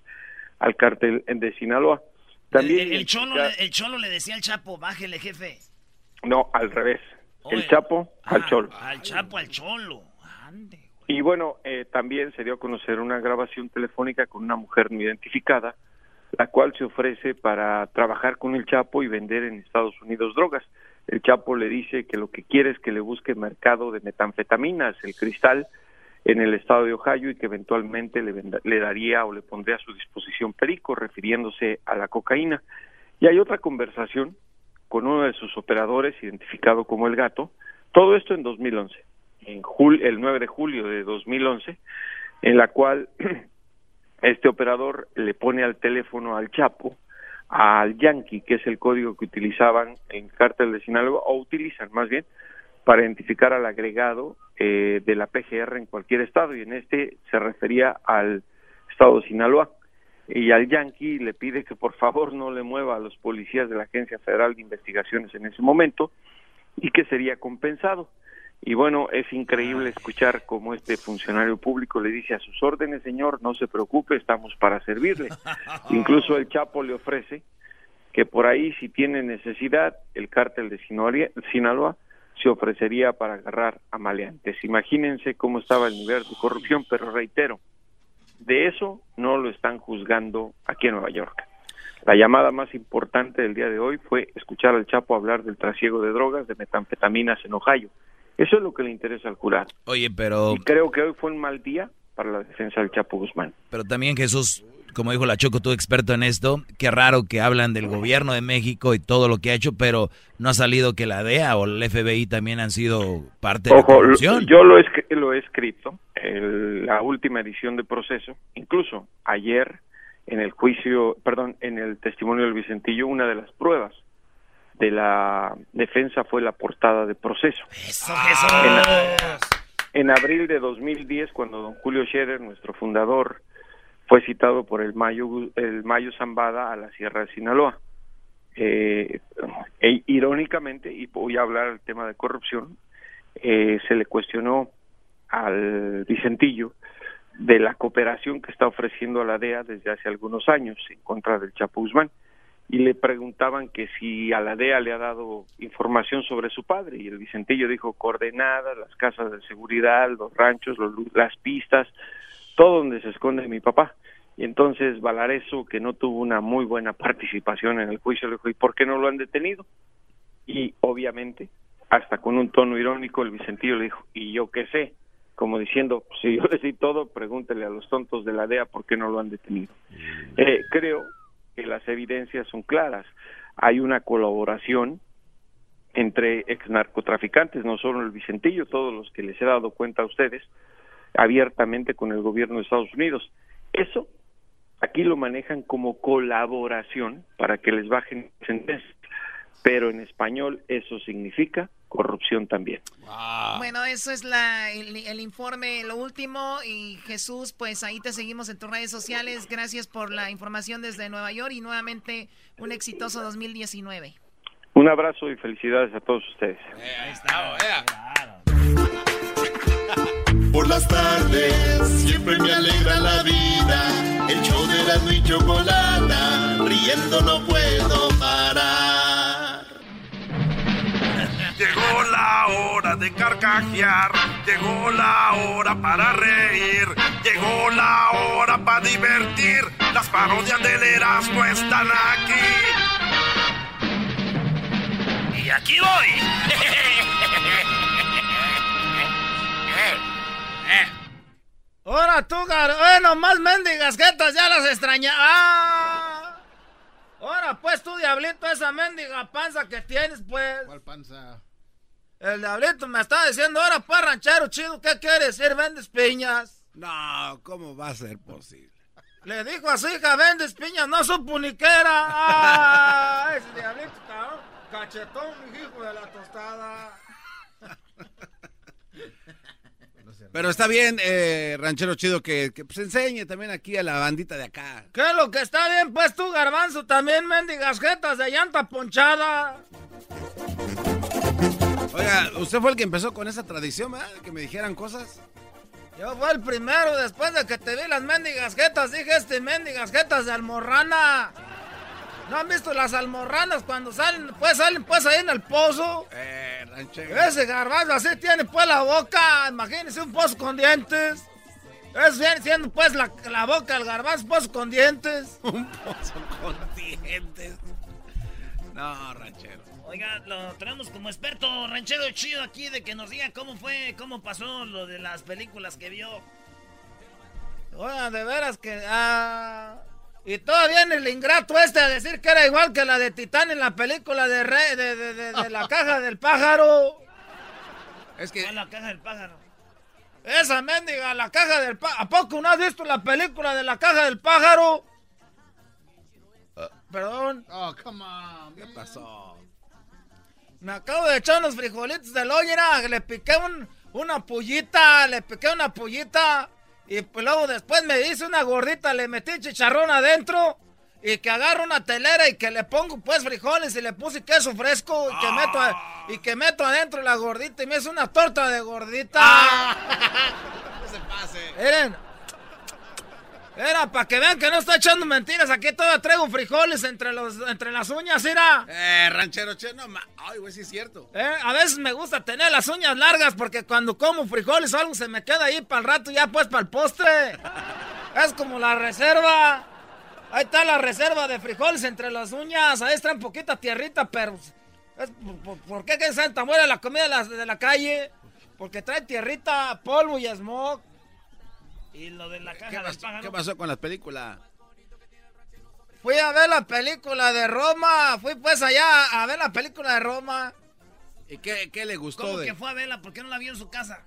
Speaker 20: al cártel de Sinaloa. También
Speaker 3: el, el, cholo, le, el Cholo le decía al Chapo, bájele jefe.
Speaker 20: No, al revés. el Chapo
Speaker 3: ah,
Speaker 20: al Cholo.
Speaker 3: Al Chapo al Cholo. Ande,
Speaker 20: y bueno, eh, también se dio a conocer una grabación telefónica con una mujer no identificada, la cual se ofrece para trabajar con el Chapo y vender en Estados Unidos drogas. El Chapo le dice que lo que quiere es que le busque mercado de metanfetaminas, el cristal, en el estado de Ohio y que eventualmente le, le, daría o le pondría a su disposición perico, refiriéndose a la cocaína. Y hay otra conversación con uno de sus operadores, identificado como el gato, todo esto en 2011, en jul el 9 de julio de 2011, en la cual este operador le pone al teléfono al Chapo al Yankee, que es el código que utilizaban en cártel de Sinaloa, o utilizan más bien, para identificar al agregado eh, de la PGR en cualquier estado, y en este se refería al estado de Sinaloa. Y al Yankee le pide que por favor no le mueva a los policías de la Agencia Federal de Investigaciones en ese momento y que sería compensado. Y bueno, es increíble escuchar cómo este funcionario público le dice a sus órdenes, señor, no se preocupe, estamos para servirle. Incluso el Chapo le ofrece que por ahí, si tiene necesidad, el cártel de Sinaloa se ofrecería para agarrar a maleantes. Imagínense cómo estaba el nivel de corrupción, pero reitero, de eso no lo están juzgando aquí en Nueva York. La llamada más importante del día de hoy fue escuchar al Chapo hablar del trasiego de drogas, de metanfetaminas en Ohio. Eso es lo que le interesa al jurado.
Speaker 5: Oye, pero...
Speaker 20: Y creo que hoy fue un mal día para la defensa del Chapo Guzmán.
Speaker 5: Pero también Jesús, como dijo la Choco, tú experto en esto, qué raro que hablan del gobierno de México y todo lo que ha hecho, pero no ha salido que la DEA o el FBI también han sido parte de la corrupción.
Speaker 20: Yo lo he, lo he escrito, en la última edición de proceso, incluso ayer en el juicio, perdón, en el testimonio del Vicentillo, una de las pruebas de la defensa fue la portada de proceso.
Speaker 3: Eso, eso.
Speaker 20: En, en, abril de 2010, cuando don Julio Scherer, nuestro fundador, fue citado por el Mayo, el Mayo Zambada a la Sierra de Sinaloa. Eh, e, irónicamente, y voy a hablar del tema de corrupción, eh, se le cuestionó al Vicentillo de la cooperación que está ofreciendo a la DEA desde hace algunos años en contra del Chapo Guzmán y le preguntaban que si a la DEA le ha dado información sobre su padre y el Vicentillo dijo coordenadas, las casas de seguridad, los ranchos, los, las pistas, todo donde se esconde mi papá. Y entonces Valareso, que no tuvo una muy buena participación en el juicio, le dijo, ¿y por qué no lo han detenido? Y obviamente, hasta con un tono irónico, el Vicentillo le dijo, ¿y yo qué sé? Como diciendo, si yo le sé todo, pregúntele a los tontos de la DEA por qué no lo han detenido. Eh, creo que las evidencias son claras. Hay una colaboración entre ex narcotraficantes, no solo el Vicentillo, todos los que les he dado cuenta a ustedes, abiertamente con el gobierno de Estados Unidos. Eso aquí lo manejan como colaboración para que les bajen sentencias, pero en español eso significa corrupción también.
Speaker 10: Wow. Bueno, eso es la, el, el, informe, lo último. Y Jesús, pues ahí te seguimos en tus redes sociales. Gracias por la información desde Nueva York y nuevamente un exitoso 2019.
Speaker 20: Un abrazo y felicidades a todos ustedes.
Speaker 5: Eh, ahí está,
Speaker 1: por las tardes siempre me alegra la vida. El show de la y chocolata, riendo no puedo parar.
Speaker 2: Llegó la hora de carcajear, llegó la hora para reír, llegó la hora para divertir. Las parodias del Erasmo están aquí.
Speaker 24: Y aquí voy.
Speaker 3: Ahora tú, gar... Bueno, más mendigas jetas, ya las extraña. ¡Ah! Ahora pues tú, diablito, esa mendiga panza que tienes, pues.
Speaker 23: ¿Cuál panza?
Speaker 3: El diablito me está diciendo, ahora pues, ranchero chido, ¿qué quieres decir? ¿Vendes piñas?
Speaker 4: No, ¿cómo va a ser posible?
Speaker 3: Le dijo a su hija, vendes piñas, no supo ni qué era. ¡Ah! Ese diablito, cabrón. Cachetón, hijo de la tostada.
Speaker 4: Pero está bien, eh, ranchero chido, que, que pues, enseñe también aquí a la bandita de acá.
Speaker 3: ¿Qué es lo que está bien? Pues tú, garbanzo, también mendigas jetas de llanta ponchada.
Speaker 4: Oiga, usted fue el que empezó con esa tradición, ¿verdad? Que me dijeran cosas.
Speaker 3: Yo fui el primero, después de que te vi las mendigas jetas, dije este mendigas jetas de almorrana. ¿No han visto las almorranas cuando salen? Pues salen pues ahí en el pozo.
Speaker 4: Eh, ranchero.
Speaker 3: Ese garbanzo así tiene pues la boca. Imagínense un pozo con dientes. Eso viene siendo pues la, la boca del garbanzo, pozo con dientes.
Speaker 4: un pozo con dientes. No, ranchero.
Speaker 24: Oiga, lo tenemos como experto ranchero chido aquí de que nos diga cómo fue, cómo pasó lo de las películas que vio.
Speaker 3: Oiga, de veras que... Ah, y todavía en el ingrato este a decir que era igual que la de Titán en la película de, Re, de, de, de, de la caja del pájaro.
Speaker 4: Es que...
Speaker 24: la caja del pájaro?
Speaker 3: Esa mendiga, la caja del pájaro. ¿A poco no has visto la película de la caja del pájaro? Perdón.
Speaker 23: Oh, come on.
Speaker 4: ¿Qué pasó?
Speaker 3: Me acabo de echar unos frijolitos de loyera. Le piqué un, una pullita. Le piqué una pullita. Y pues luego después me hice una gordita. Le metí chicharrón adentro. Y que agarro una telera y que le pongo pues frijoles y le puse queso fresco y que meto a- y que meto adentro la gordita y me hice una torta de gordita.
Speaker 4: No se pase.
Speaker 3: Miren. Era para que vean que no está echando mentiras. Aquí todavía traigo frijoles entre los entre las uñas, mira.
Speaker 4: Eh, ranchero chido, no ma... Ay, güey, sí es cierto.
Speaker 3: Eh, a veces me gusta tener las uñas largas porque cuando como frijoles o algo se me queda ahí para el rato ya pues para el postre. Es como la reserva. Ahí está la reserva de frijoles entre las uñas. Ahí está un poquita tierrita, pero... es por, por- ¿Por qué que Santa muere la comida de la, de la calle? Porque trae tierrita, polvo y smog.
Speaker 24: Y lo de la caja
Speaker 4: ¿Qué
Speaker 24: del
Speaker 4: pasó,
Speaker 24: pájaro.
Speaker 4: ¿Qué pasó con las películas?
Speaker 3: Fui a ver la película de Roma. Fui pues allá a ver la película de Roma.
Speaker 4: ¿Y qué, qué le gustó
Speaker 24: ¿Cómo
Speaker 4: de...?
Speaker 24: que fue a verla? ¿Por qué no la vio en su casa?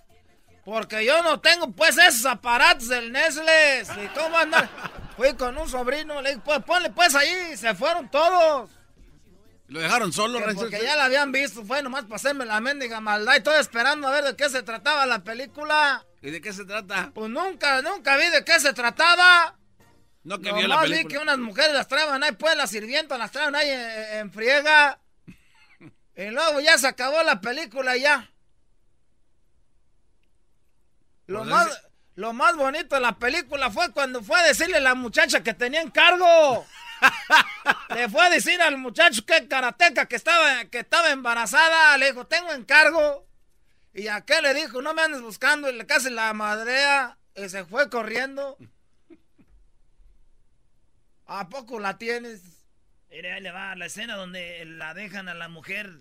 Speaker 3: Porque yo no tengo pues esos aparatos del Nestle. ¿Y cómo andar? Fui con un sobrino, le dije, pues ponle pues ahí. Se fueron todos.
Speaker 4: ¿Lo dejaron solo,
Speaker 3: Que porque ya la habían visto. Fue nomás para hacerme la mendiga maldad. Y estoy esperando a ver de qué se trataba la película.
Speaker 4: ¿Y de qué se trata?
Speaker 3: Pues nunca, nunca vi de qué se trataba.
Speaker 4: No que vio la
Speaker 3: Nomás vi
Speaker 4: película.
Speaker 3: que unas mujeres las traban ahí, pues las sirvientas las traban ahí en, en friega. y luego ya se acabó la película y ya. Lo
Speaker 4: Pues
Speaker 3: más,
Speaker 4: ese-
Speaker 3: lo más bonito de la película fue cuando fue a decirle a la muchacha que tenía encargo. Le fue a decir al muchacho que karateca que estaba, que estaba embarazada. Le dijo, tengo encargo. Y a qué le dijo, no me andes buscando. Y le casi la madrea. Y se fue corriendo. ¿A poco la tienes?
Speaker 24: Mire, ahí le va la escena donde la dejan a la mujer.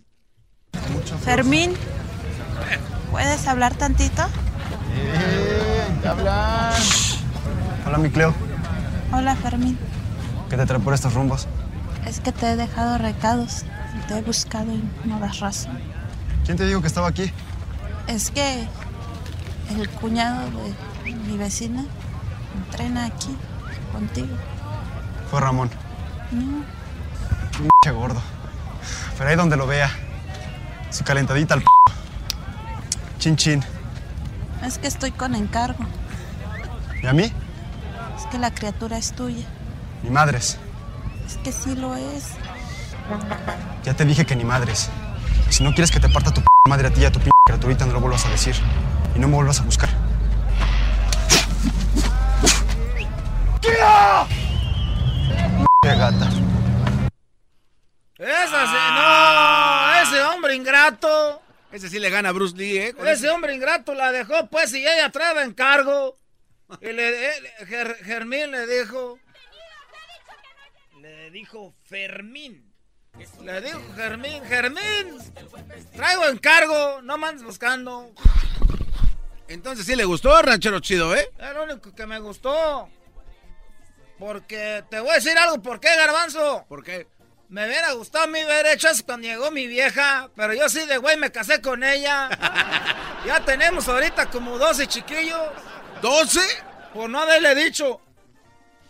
Speaker 25: Fermín, ¿puedes hablar tantito?
Speaker 23: hablan.
Speaker 26: Hola, mi Cleo.
Speaker 25: Hola, Fermín.
Speaker 26: ¿Qué te trae por estos rumbos?
Speaker 25: Es que te he dejado recados. Te he buscado y no das razón.
Speaker 26: ¿Quién te dijo que estaba aquí?
Speaker 25: Es que el cuñado de mi vecina entrena aquí contigo.
Speaker 26: Fue Ramón.
Speaker 25: No,
Speaker 26: Un gordo. Pero ahí donde lo vea. Su calentadita al p. Chin chin.
Speaker 25: es que estoy con encargo.
Speaker 26: ¿Y a mí?
Speaker 25: Es que la criatura es tuya.
Speaker 26: Ni madres.
Speaker 25: Es que sí lo es.
Speaker 26: Ya te dije que ni madres. Si no quieres que te parta tu p madre a ti y a tu p criaturita, no lo vuelvas a decir. Y no me vuelvas a buscar. ¡Tira! gata.
Speaker 3: Esa sí, no, ese hombre ingrato.
Speaker 4: Ese sí le gana a Bruce Lee, ¿eh?
Speaker 3: Ese hombre ingrato la dejó, pues, y ella trae encargo. Y le, él, Ger, Germín le dijo.
Speaker 27: Le dijo Fermín
Speaker 3: le dijo Germín, Germín, traigo encargo, no me andes buscando.
Speaker 4: Entonces sí le gustó, ranchero chido, ¿eh?
Speaker 3: Es lo único que me gustó. Porque te voy a decir algo, ¿por qué, Garbanzo?
Speaker 4: ¿Por qué?
Speaker 3: Me hubiera gustado a mí ver hecho eso cuando llegó mi vieja, pero yo sí de güey me casé con ella. ya tenemos ahorita como 12 chiquillos.
Speaker 4: ¿12?
Speaker 3: Por no haberle dicho.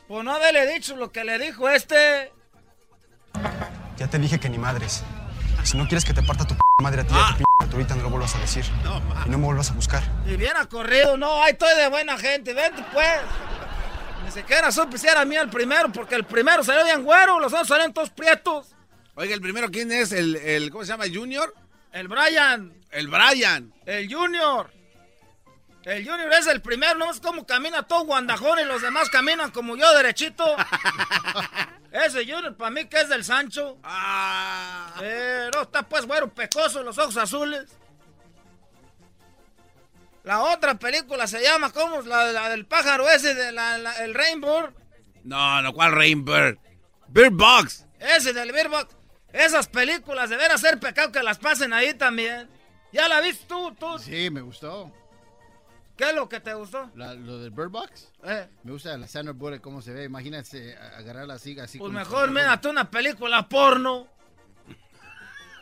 Speaker 3: Por no haberle dicho lo que le dijo este.
Speaker 26: Ya te dije que ni madres. Si no quieres que te parta tu p madre a ti y a tu p ahorita no lo vuelvas a decir. y no me vuelvas a buscar.
Speaker 3: Y bien corrido, no, ahí estoy de buena gente, vente pues. Ni siquiera supe si era mío el primero, porque el primero salió bien güero, los otros salieron todos prietos.
Speaker 4: Oiga, el primero, ¿quién es? ¿El, el cómo se llama? ¿Junior?
Speaker 3: El Brian.
Speaker 4: El Brian.
Speaker 3: El Junior. El Junior es el primero, no es como camina todo guandajón y los demás caminan como yo derechito. Ese Junior para mí que es del Sancho. Pero está pues güero pecoso, los ojos azules. La otra película se llama, ¿cómo? La, la del pájaro ese, de la, la- el Rainbow.
Speaker 4: No, no, ¿cuál Rainbird? Bird Box.
Speaker 3: Ese del Bird Box. Esas películas deberán ser pecado que las pasen ahí también. ¿Ya la viste tú, tú?
Speaker 23: Sí, me gustó.
Speaker 3: ¿Qué es lo que te gustó?
Speaker 23: La- lo del Bird Box.
Speaker 3: Eh.
Speaker 23: Me gusta la Sandra Bullock, cómo se ve. Imagínate a- agarrarla así, así.
Speaker 3: Pues mejor
Speaker 23: con-
Speaker 3: mírate una película porno.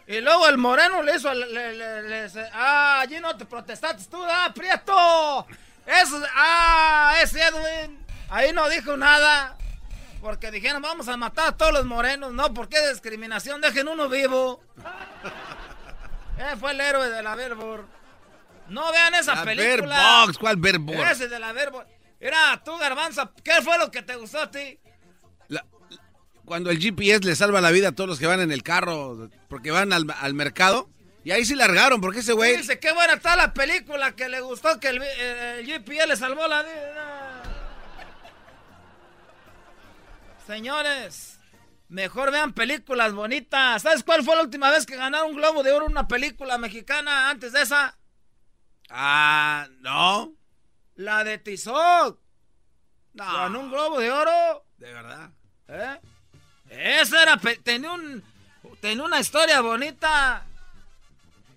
Speaker 3: Y luego el moreno le hizo... le- ah, allí no te protestaste tú, ah, Prieto. Eso, ah, ese Edwin. Ahí no dijo nada. Porque dijeron, vamos a matar a todos los morenos. No, ¿por qué discriminación? Dejen uno vivo. Eh, fue el héroe de la Verbor. No vean esa
Speaker 4: La
Speaker 3: película.
Speaker 4: Bird Box, ¿cuál Bird Box?
Speaker 3: Ese de la. Mira, tú, Garbanza, ¿qué fue lo que te gustó a ti?
Speaker 4: Cuando el GPS le salva la vida a todos los que van en el carro porque van al, al mercado. Y ahí sí largaron, porque ese güey...
Speaker 3: Dice, qué buena está la película que le gustó que el, el, GPS le salvó la vida. Señores, mejor vean películas bonitas. ¿Sabes cuál fue la última vez que ganaron un Globo de Oro una película mexicana antes de esa?
Speaker 4: Ah, no.
Speaker 3: La de Tizoc. Ganó un Globo de Oro.
Speaker 4: De verdad.
Speaker 3: ¿Eh? Esa era, tenía un, tenía una historia bonita.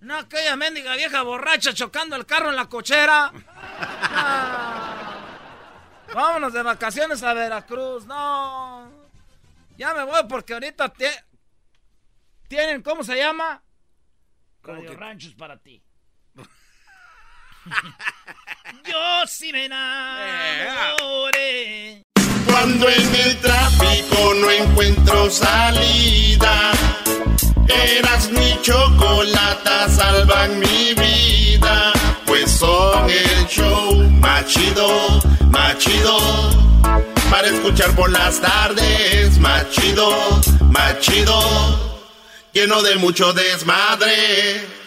Speaker 3: No aquella mendiga vieja borracha chocando el carro en la cochera. Ah. Vámonos de vacaciones a Veracruz. No. Ya me voy porque ahorita tie- tienen, ¿cómo se llama?
Speaker 27: Radio Ranchos para ti. Yo sí me enamoré.
Speaker 1: Cuando en el tráfico no encuentro salida, eras mi chocolata, salvan mi vida. Pues son el show más chido, más chido. Para escuchar por las tardes, más chido, más chido. Lleno de mucho desmadre.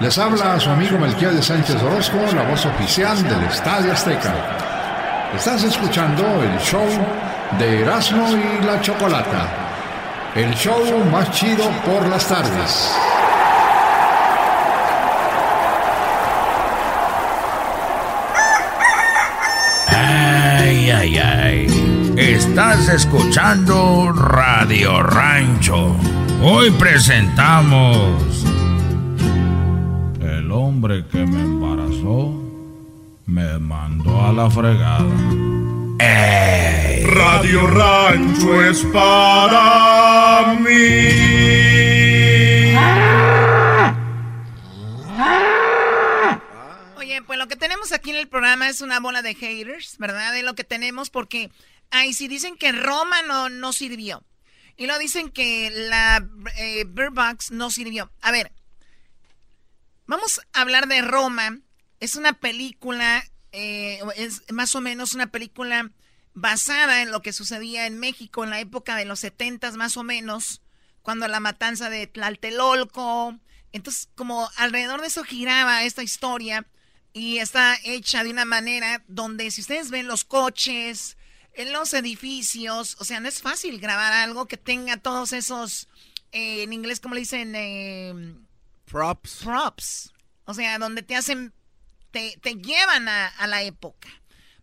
Speaker 28: Les habla su amigo Melquiel de Sánchez Orozco, la voz oficial del Estadio Azteca. Estás escuchando el show de Erasmo y la Chocolata. El show más chido por las tardes.
Speaker 5: Ay, ay, ay. Estás escuchando Radio Rancho. Hoy presentamos... El hombre que me embarazó me mandó a la fregada. ¡Ey!
Speaker 1: Radio Rancho es para mí.
Speaker 10: Oye, pues lo que tenemos aquí en el programa es una bola de haters, ¿verdad? De lo que tenemos porque, ay, si dicen que Roma no, no sirvió. Y lo dicen que la eh, Bird Box no sirvió. A ver, vamos a hablar de Roma. Es una película, eh, es más o menos una película basada en lo que sucedía en México en la época de los 70 más o menos, cuando la matanza de Tlaltelolco. Entonces, como alrededor de eso giraba esta historia, Y está hecha de una manera donde si ustedes ven los coches, en los edificios, o sea, no es fácil grabar algo que tenga todos esos, eh, en inglés, como le dicen? Eh,
Speaker 4: props.
Speaker 10: Props. O sea, donde te hacen, te, te llevan a, a la época.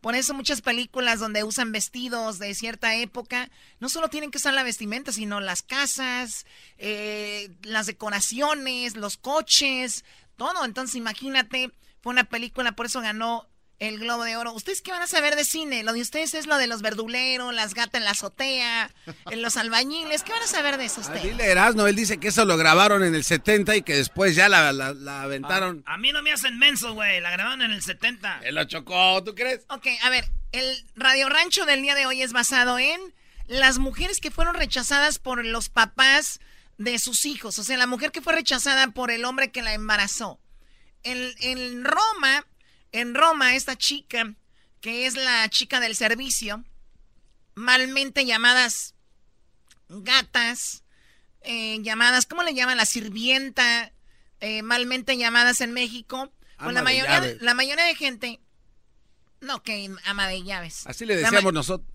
Speaker 10: Por eso muchas películas donde usan vestidos de cierta época, no solo tienen que usar la vestimenta, sino las casas, eh, las decoraciones, los coches, todo. Entonces imagínate, fue una película, por eso ganó el Globo de Oro. ¿Ustedes qué van a saber de cine? Lo de ustedes es lo de los verduleros, las gatas en la azotea, en los albañiles. ¿Qué van a saber de eso ustedes?
Speaker 4: Dile Erasmo, él dice que eso lo grabaron en el 70 y que después ya la, la, aventaron.
Speaker 3: A, mí no me hacen menso, güey. La grabaron en el 70.
Speaker 4: Él lo chocó, ¿tú crees?
Speaker 10: Ok, a ver, el Radio Rancho del día de hoy es basado en las mujeres que fueron rechazadas por los papás de sus hijos. O sea, la mujer que fue rechazada por el hombre que la embarazó. En, en Roma en Roma, esta chica, que es la chica del servicio, malmente llamadas gatas, eh, llamadas, ¿cómo le llaman? La sirvienta, eh, malmente llamadas en México. Pues la mayoría, la mayoría de gente, no, que ama de llaves.
Speaker 4: Así le decíamos nosotros.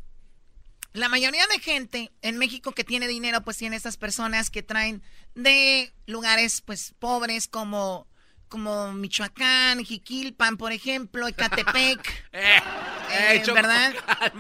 Speaker 10: La mayoría de gente en México que tiene dinero, pues tiene estas personas que traen de lugares, pues, pobres como como Michoacán, Jiquilpan, por ejemplo, Ecatepec, eh, eh, ¿verdad?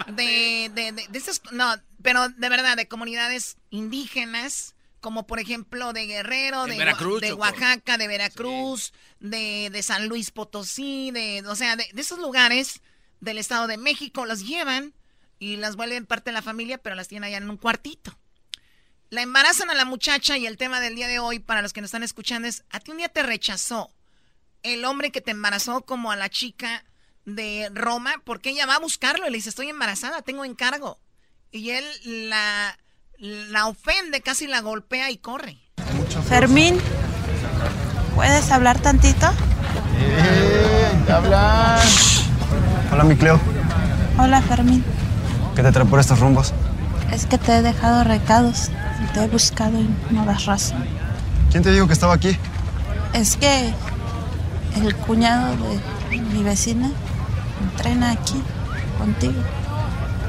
Speaker 10: De, de, de, esas, no, pero de verdad, de comunidades indígenas, como por ejemplo de Guerrero, de, de Oaxaca, de Veracruz, de, de San Luis Potosí, de, o sea, de, esos lugares del Estado de México, los llevan y las vuelven parte de la familia, pero las tienen allá en un cuartito. La embarazan a la muchacha y el tema del día de hoy, para los que nos están escuchando, es, a ti un día te rechazó el hombre que te embarazó como a la chica de Roma, porque ella va a buscarlo y le dice, estoy embarazada, tengo encargo. Y él la, la ofende, casi la golpea y corre.
Speaker 25: Fermín, ¿puedes hablar tantito?
Speaker 26: ¡Eh! habla! Hola, mi Cleo.
Speaker 25: Hola, Fermín.
Speaker 26: ¿Qué te trae por estos rumbos?
Speaker 25: Es que te he dejado recados. Te he buscado y no das razón.
Speaker 26: ¿Quién te dijo que estaba aquí?
Speaker 25: Es que el cuñado de mi vecina entrena aquí contigo.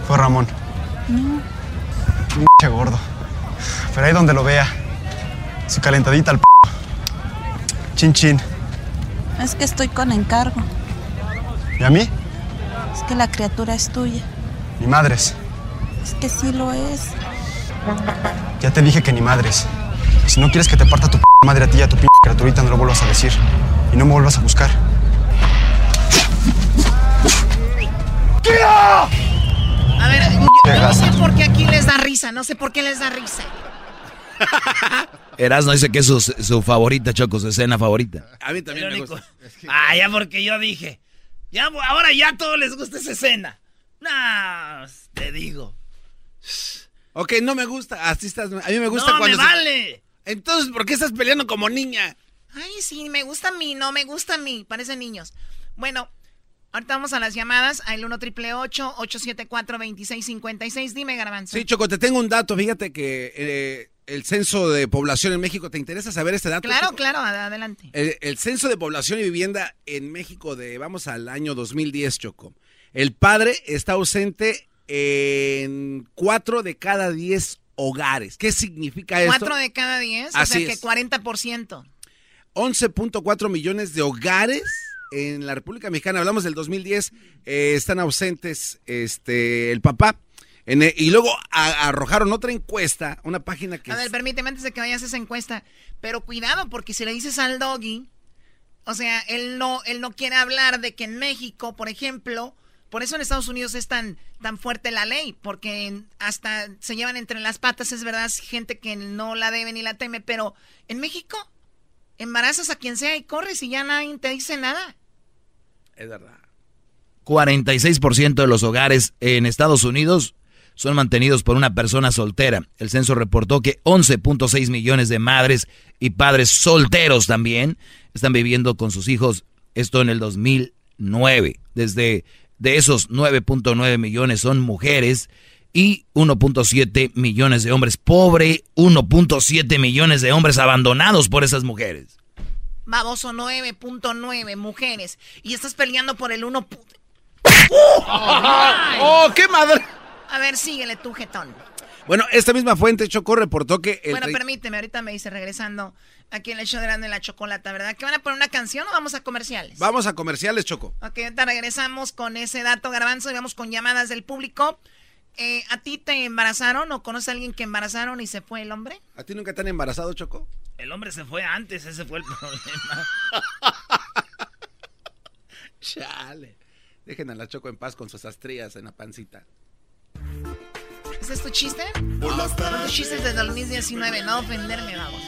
Speaker 26: Fue Ramón.
Speaker 25: No.
Speaker 26: Un gordo. Pero ahí donde lo vea. Su calentadita al p. Chin chin.
Speaker 25: Es que estoy con encargo.
Speaker 26: ¿Y a mí?
Speaker 25: Es que la criatura es tuya.
Speaker 26: Ni madres.
Speaker 25: Es que sí lo es.
Speaker 26: Ya te dije que ni madres. Si no quieres que te parta tu p madre a ti y a tu p criaturita, no lo vuelvas a decir y no me vuelvas a buscar.
Speaker 10: A ver, yo, no sé por qué aquí les da risa, no sé por qué les da risa.
Speaker 5: Erasmo dice que es su, favorita, Choco, su escena favorita.
Speaker 4: A mí también me gusta.
Speaker 3: Ah, ya porque yo dije. Ya, ahora ya a todos les gusta esa escena. No, te digo.
Speaker 4: Ok, no me gusta. Así estás. A mí me gusta
Speaker 3: no,
Speaker 4: cuando.
Speaker 3: Me vale.
Speaker 4: Entonces, ¿por qué estás peleando como niña?
Speaker 10: Ay, sí, me gusta a mí, no me gusta a mí. Parecen niños. Bueno, ahorita vamos a las llamadas. Al 1 triple 874 2656 Dime, Garbanzo.
Speaker 4: Sí, Choco, te tengo un dato. Fíjate que eh, el censo de población en México, ¿te interesa saber este dato?
Speaker 10: Claro, claro, adelante.
Speaker 4: El, censo de población y vivienda en México de, vamos al año 2010, Choco. El padre está ausente en 4 de cada 10 hogares. ¿Qué significa esto?
Speaker 10: 4 de cada 10, o sea que 40%.
Speaker 4: 11.4 millones de hogares en la República Mexicana, hablamos del 2010, eh, están ausentes este el papá. E, y luego arrojaron otra encuesta, una página que...
Speaker 10: A ver, permíteme antes de que vayas a esa encuesta, pero cuidado porque si le dices al doggy, o sea, él no, él no quiere hablar de que en México, por ejemplo, por eso en Estados Unidos es tan, tan fuerte la ley, porque hasta se llevan entre las patas, es verdad, gente que no la debe ni la teme, pero en México embarazas a quien sea y corres y ya nadie te dice nada.
Speaker 4: Es verdad.
Speaker 5: 46% de los hogares en Estados Unidos son mantenidos por una persona soltera. El censo reportó que 11.6 millones de madres y padres solteros también están viviendo con sus hijos, esto en el 2009. Desde de esos 9.9 millones son mujeres y 1.7 millones de hombres. Pobre 1.7 millones de hombres abandonados por esas mujeres.
Speaker 10: baboso 9.9 mujeres. Y estás peleando por el 1.
Speaker 4: ¡Oh, qué madre!
Speaker 10: A ver, síguele tú, jetón.
Speaker 4: Bueno, esta misma fuente, Choco, reportó que...
Speaker 10: bueno, permíteme, ahorita me dice, regresando aquí en el show de Grande la Chocolata, ¿verdad? ¿Que van a poner una canción o vamos a comerciales?
Speaker 4: Vamos a comerciales, Choco.
Speaker 10: Ok, ahorita regresamos con ese dato, Garbanzo, y vamos con llamadas del público. Eh, ¿A ti te embarazaron o conoces a alguien que embarazaron y se fue el hombre?
Speaker 4: ¿A ti nunca te han embarazado, Choco?
Speaker 3: El hombre se fue antes, ese fue el problema.
Speaker 4: Chale. Dejen a la Choco en paz con sus astrías en la pancita.
Speaker 10: ¿Ese es tu chiste? Los chistes de 2019, no ofenderme, vamos.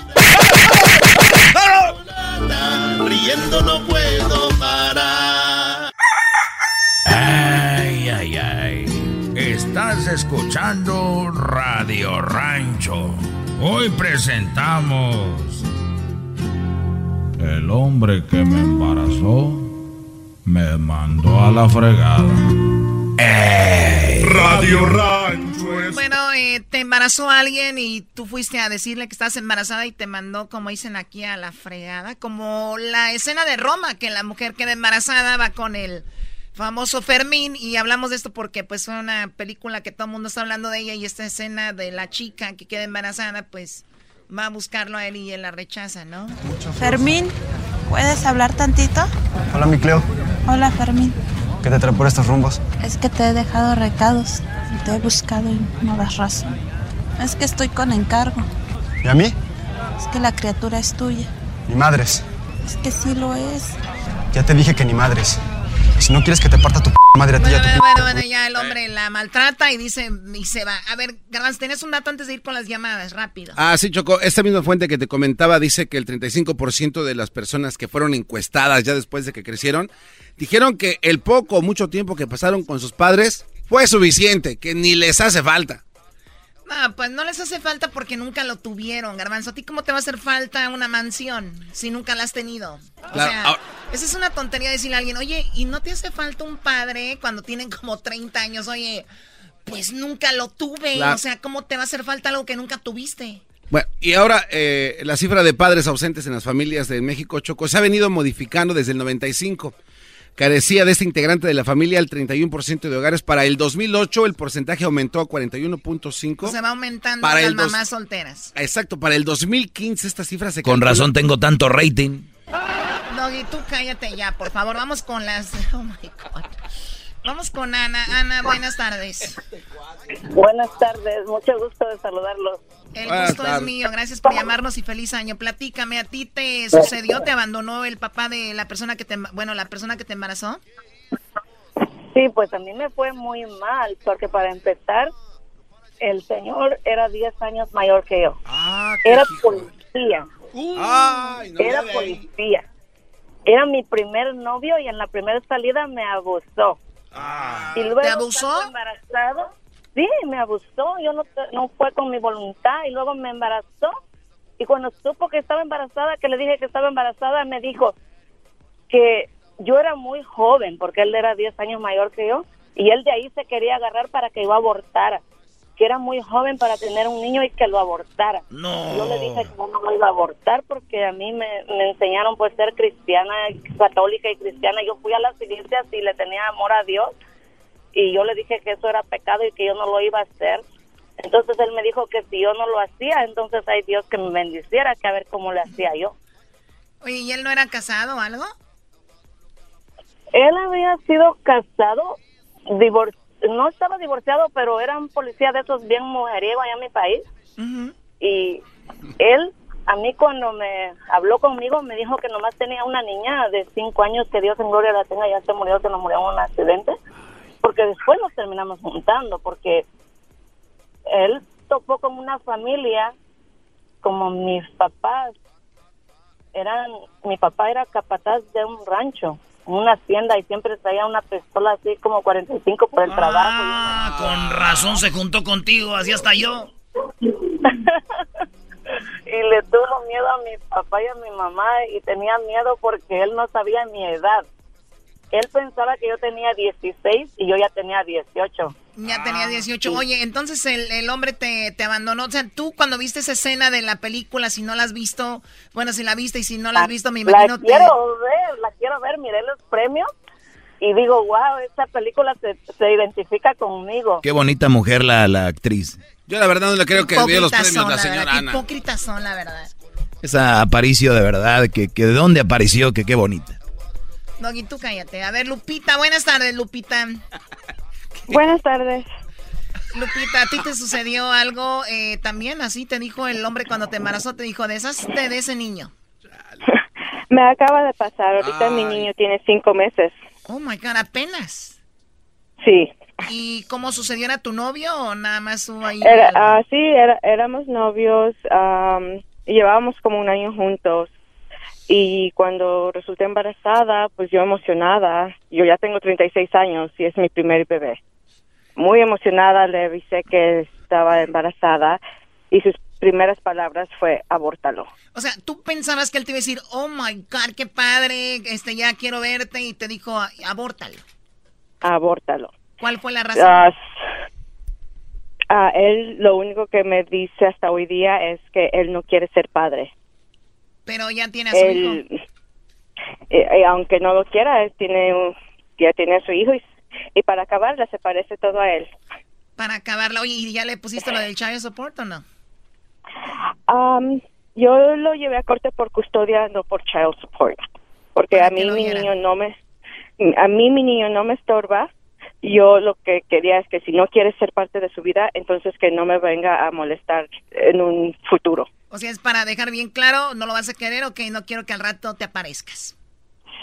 Speaker 1: Riendo no puedo parar.
Speaker 29: Ay, ay, ay. Estás escuchando Radio Rancho. Hoy presentamos... El hombre que me embarazó me mandó a la fregada.
Speaker 1: Radio Rancho
Speaker 10: Bueno, eh, te embarazó alguien y tú fuiste a decirle que estás embarazada y te mandó, como dicen aquí, a la fregada. Como la escena de Roma, que la mujer queda embarazada, va con el famoso Fermín y hablamos de esto porque pues fue una película que todo el mundo está hablando de ella y esta escena de la chica que queda embarazada pues va a buscarlo a él y él la rechaza, ¿no?
Speaker 25: Fermín, ¿puedes hablar tantito?
Speaker 26: Hola, mi Cleo.
Speaker 25: Hola, Fermín.
Speaker 26: ¿Qué te trae por estos rumbos?
Speaker 25: Es que te he dejado recados. Te he buscado y no das razón. Es que estoy con encargo.
Speaker 26: ¿Y a mí?
Speaker 25: Es que la criatura es tuya.
Speaker 26: Ni madres.
Speaker 25: Es que sí lo es.
Speaker 26: Ya te dije que ni madres. Si no quieres que te parta tu p madre a ti
Speaker 10: Bueno,
Speaker 26: y a tu
Speaker 10: bueno, bueno, bueno, ya el hombre la maltrata y dice y se va. A ver, Garbanzo, tenés un dato antes de ir con las llamadas, rápido.
Speaker 4: Ah, sí, Choco. Esta misma fuente que te comentaba dice que el 35% de las personas que fueron encuestadas ya después de que crecieron, dijeron que el poco o mucho tiempo que pasaron con sus padres fue suficiente, que ni les hace falta.
Speaker 10: No, pues no les hace falta porque nunca lo tuvieron, Garbanzo. ¿A ti cómo te va a hacer falta una mansión si nunca la has tenido? O sea, esa es una tontería decirle a alguien, oye, ¿y no te hace falta un padre cuando tienen como 30 años? Oye, pues nunca lo tuve.
Speaker 4: Claro.
Speaker 10: O sea, ¿cómo te va a hacer falta algo que nunca tuviste?
Speaker 4: Bueno, y ahora eh, la cifra de padres ausentes en las familias de México, Choco, se ha venido modificando desde el 95. Carecía de este integrante de la familia el 31% de hogares. Para el 2008 el porcentaje aumentó a 41.5.
Speaker 10: O sea, va aumentando
Speaker 4: Para
Speaker 10: las
Speaker 4: dos-
Speaker 10: mamás solteras.
Speaker 4: Exacto, para el 2015 esta cifra se
Speaker 5: Con
Speaker 4: calcula-
Speaker 5: razón tengo tanto rating.
Speaker 10: Doggy, tú cállate ya, por favor. Vamos con las... Oh, my God. Vamos con Ana. Ana, buenas tardes.
Speaker 30: Buenas tardes, mucho gusto de saludarlos.
Speaker 10: El
Speaker 30: Buenas
Speaker 10: gusto es mío. Gracias por llamarnos y feliz año. Platícame, ¿a ti te sucedió? ¿Te abandonó el papá de la persona que te... em- Bueno, la persona que te embarazó?
Speaker 30: Sí, pues a mí me fue muy mal, porque para empezar, el señor era 10 años mayor que yo. era policía. era policía. Era mi primer novio y en la primera salida me abusó. Y luego
Speaker 10: ¿Te abusó?
Speaker 30: embarazado, sí, me abusó. Yo no, no fue con mi voluntad y luego me embarazó. Y cuando supo que estaba embarazada, que le dije que estaba embarazada, me dijo que yo era muy joven, porque él era 10 años mayor que yo, y él de ahí se quería agarrar para que yo abortara, que era muy joven para tener un niño y que lo abortara.
Speaker 3: No.
Speaker 30: Yo le dije que no lo iba a abortar porque a mí me, me enseñaron pues ser cristiana, católica y cristiana. Yo fui a las iglesias y le tenía amor a Dios y yo le dije que eso era pecado y que yo no lo iba a hacer. Entonces él me dijo que si yo no lo hacía, entonces hay Dios que me bendiciera, que a ver cómo le hacía yo.
Speaker 10: Oye, ¿y él no era casado o algo?
Speaker 30: Él había sido casado, divor- no estaba divorciado, pero era un policía de esos bien mujeriego allá en mi país. Y él, a mí cuando me habló conmigo, me dijo que nomás tenía una niña de cinco años, que Dios en gloria la tenga, ya se murió, que nos murió en un accidente. Porque después nos terminamos juntando, porque él topó con una familia como mis papás. Eran, mi papá era capataz de un rancho, una hacienda, y siempre traía una pistola así como 45 por el trabajo.
Speaker 3: Ah, con razón se juntó contigo, así hasta yo.
Speaker 30: y le tuvo miedo a mi papá y a mi mamá y tenía miedo porque él no sabía mi edad. Él pensaba que yo tenía 16 y yo ya tenía 18.
Speaker 10: Ya tenía 18. Oye, entonces el, el hombre te, te, abandonó. O sea, tú cuando viste esa escena de la película, si no la has visto, bueno, si la viste y si no la has visto, me imagino
Speaker 30: La quiero ver, la quiero ver, miré los premios y digo, wow, esta película se, se identifica conmigo.
Speaker 5: Qué bonita mujer la, la actriz.
Speaker 4: Yo la verdad no le creo que vea los premios la, señora
Speaker 10: verdad,
Speaker 4: Ana.
Speaker 10: Hipócritas son, la verdad.
Speaker 5: Esa aparicio de verdad, que, que de dónde apareció, que qué bonita.
Speaker 10: Doggy, tú cállate. A ver, Lupita, buenas tardes, Lupita.
Speaker 31: Buenas tardes.
Speaker 10: Lupita, ¿a ti te sucedió algo eh, también? Así te dijo el hombre cuando te embarazó, te dijo, deshazte de ese niño.
Speaker 31: Me acaba de pasar, ahorita Ay. mi niño tiene cinco meses.
Speaker 10: Oh my God, apenas.
Speaker 31: Sí.
Speaker 10: ¿Y cómo sucedió? ¿Era tu novio o nada más tú ahí?
Speaker 31: Era, uh, sí, era, éramos novios, um, llevábamos como un año juntos. Y cuando resulté embarazada, pues yo emocionada, yo ya tengo 36 años y es mi primer bebé. Muy emocionada le avisé que estaba embarazada y sus primeras palabras fue abórtalo.
Speaker 10: O sea, tú pensabas que él te iba a decir, oh my God, qué padre, este ya quiero verte y te dijo, abórtalo.
Speaker 31: Abórtalo.
Speaker 10: ¿Cuál fue la razón?
Speaker 31: Uh, uh, él lo único que me dice hasta hoy día es que él no quiere ser padre.
Speaker 10: Pero ya tiene a su
Speaker 31: él,
Speaker 10: hijo.
Speaker 31: Eh, eh, aunque no lo quiera, él tiene un, ya tiene a su hijo y, y para acabarla se parece todo a él.
Speaker 10: Para acabarla, oye, ¿y ya le pusiste lo del child support o no?
Speaker 31: Um, yo lo llevé a corte por custodia, no por child support, porque a mí mi niño no me, a mí mi niño no me estorba. Yo lo que quería es que si no quiere ser parte de su vida, entonces que no me venga a molestar en un futuro.
Speaker 10: O sea, es para dejar bien claro, no lo vas a querer o que no quiero que al rato te aparezcas.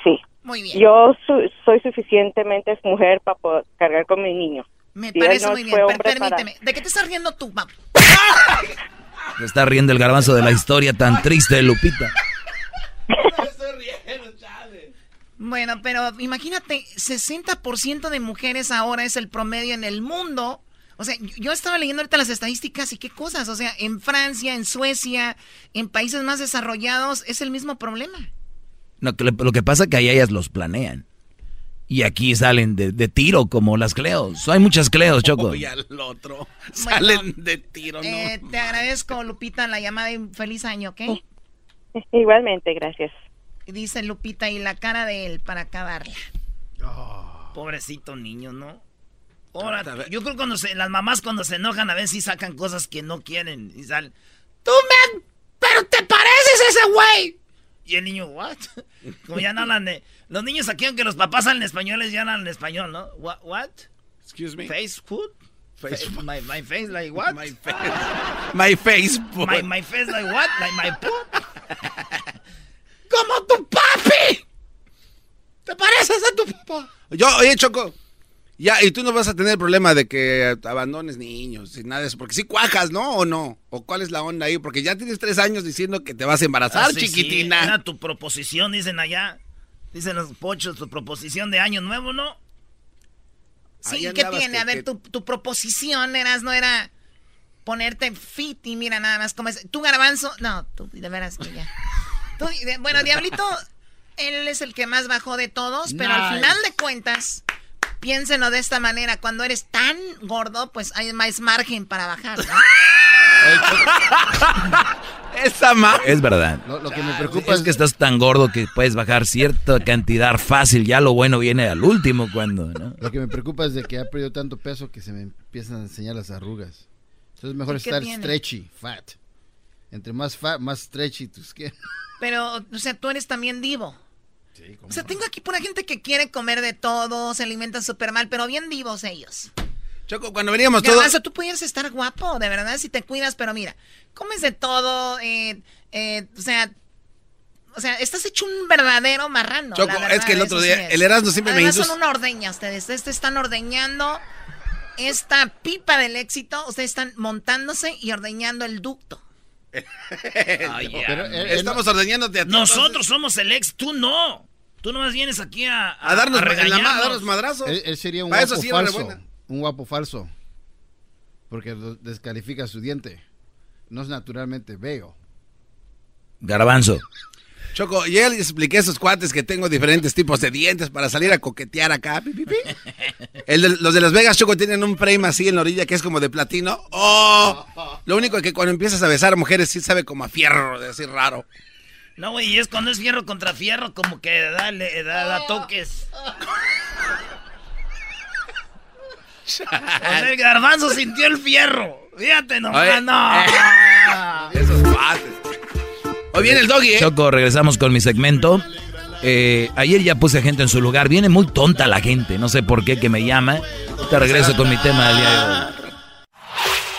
Speaker 31: Sí.
Speaker 10: Muy bien.
Speaker 31: Yo su soy suficientemente mujer para poder cargar con mi niño.
Speaker 10: Me si parece no muy bien. Per permíteme. Para... ¿De qué te estás riendo tú, papá?
Speaker 5: Se está riendo el garbanzo de la historia tan triste de Lupita.
Speaker 10: Bueno, pero imagínate, 60% de mujeres ahora es el promedio en el mundo. O sea, yo estaba leyendo ahorita las estadísticas y qué cosas. O sea, en Francia, en Suecia, en países más desarrollados, es el mismo problema.
Speaker 5: No, lo que pasa es que ahí ellas los planean. Y aquí salen de, de, tiro como las Cleos. Hay muchas Cleos, Choco.
Speaker 4: Y al otro. Salen bueno, de tiro, ¿no?
Speaker 10: Eh, te agradezco, Lupita, la llamada y feliz año, ¿ok?
Speaker 31: Igualmente, gracias.
Speaker 10: Dice Lupita, y la cara de él para acabarla.
Speaker 3: Oh. Pobrecito niño, ¿no? Ahora, yo creo que cuando se, las mamás cuando se enojan a veces sí sacan cosas que no quieren y salen. ¡Tú me... pero te pareces ese güey! Y el niño, ¿what? Como ya no hablan de... Los niños aquí, aunque los papás hablan españoles, ya hablan en español, ¿no? What? what?
Speaker 4: Excuse me.
Speaker 3: Face food?
Speaker 4: Face
Speaker 3: Fa my, my face like what?
Speaker 4: My face. my face food.
Speaker 3: My, my face like what? Like my poop? ¡Como tu papi! ¿Te pareces a tu papá?
Speaker 4: Yo, oye, Choco. Ya, y tú no vas a tener problema de que abandones niños y nada de eso, porque si sí cuajas, ¿no? ¿O no? ¿O cuál es la onda ahí? Porque ya tienes tres años diciendo que te vas a embarazar,
Speaker 3: ah, sí,
Speaker 4: chiquitina.
Speaker 3: Sí. Era tu proposición, dicen allá. Dicen los pochos, tu proposición de año nuevo, ¿no?
Speaker 10: Sí, ¿qué tiene? Que, a ver, que... tu, tu, proposición eras, no era ponerte fit y mira nada más como es. Tu garbanzo, no, tú, de veras que ya. Tú, bueno, Diablito, él es el que más bajó de todos, pero nice. al final de cuentas, piénsenlo de esta manera, cuando eres tan gordo, pues hay más margen para bajar, ¿no?
Speaker 4: Esa más.
Speaker 5: Es verdad.
Speaker 23: Lo, lo, que me preocupa
Speaker 5: es, es que estás tan gordo que puedes bajar cierta cantidad fácil. Ya lo bueno viene al último cuando. ¿no?
Speaker 23: Lo que me preocupa es de que ha perdido tanto peso que se me empiezan a enseñar las arrugas. Entonces mejor estar tiene? stretchy, fat. Entre más fat, más stretchy tu skin.
Speaker 10: Pero, o sea, tú eres también divo. Sí, o sea, tengo aquí pura gente que quiere comer de todo, se alimenta súper mal, pero bien divos ellos.
Speaker 4: Choco, cuando veníamos
Speaker 10: todos...
Speaker 4: todos...
Speaker 10: tú pudieras estar guapo, de verdad, si te cuidas, pero mira, comes de todo, eh, eh, o sea... O sea, estás hecho un verdadero marrano.
Speaker 4: Choco,
Speaker 10: verdad,
Speaker 4: es que el otro día, sí el Erasmo siempre
Speaker 10: Además,
Speaker 4: me hizo...
Speaker 10: son una ordeña ustedes, este están ordeñando esta pipa del éxito, ustedes están montándose y ordeñando el ducto.
Speaker 3: oh, yeah.
Speaker 4: Pero, eh, Estamos ordeñándote a ti.
Speaker 3: Nosotros entonces. somos el ex, tú no. Tú nomás vienes aquí a,
Speaker 4: a, a darnos
Speaker 3: a regañarnos.
Speaker 4: La, a darnos madrazos.
Speaker 23: Él, él sería un Para guapo sí falso. Un guapo falso. Porque descalifica su diente. No es naturalmente veo.
Speaker 5: Garbanzo.
Speaker 4: Choco, y él expliqué a esos cuates que tengo diferentes tipos de dientes para salir a coquetear acá. los de Las Vegas, Choco, tienen un frame así en la orilla que es como de platino. ¡Oh! Lo único es que cuando empiezas a besar a mujeres sí sabe como a fierro, de así raro.
Speaker 3: No, güey, es cuando es fierro contra fierro, como que da, da, da toques. o el garbanzo sintió el fierro. Fíjate nomás, no.
Speaker 4: Esos cuates. Hoy viene el doggy, ¿eh?
Speaker 5: Choco, regresamos con mi segmento. Eh, ayer ya puse gente en su lugar. Viene muy tonta la gente. No sé por qué que me llama. Te regreso con mi tema del día de hoy.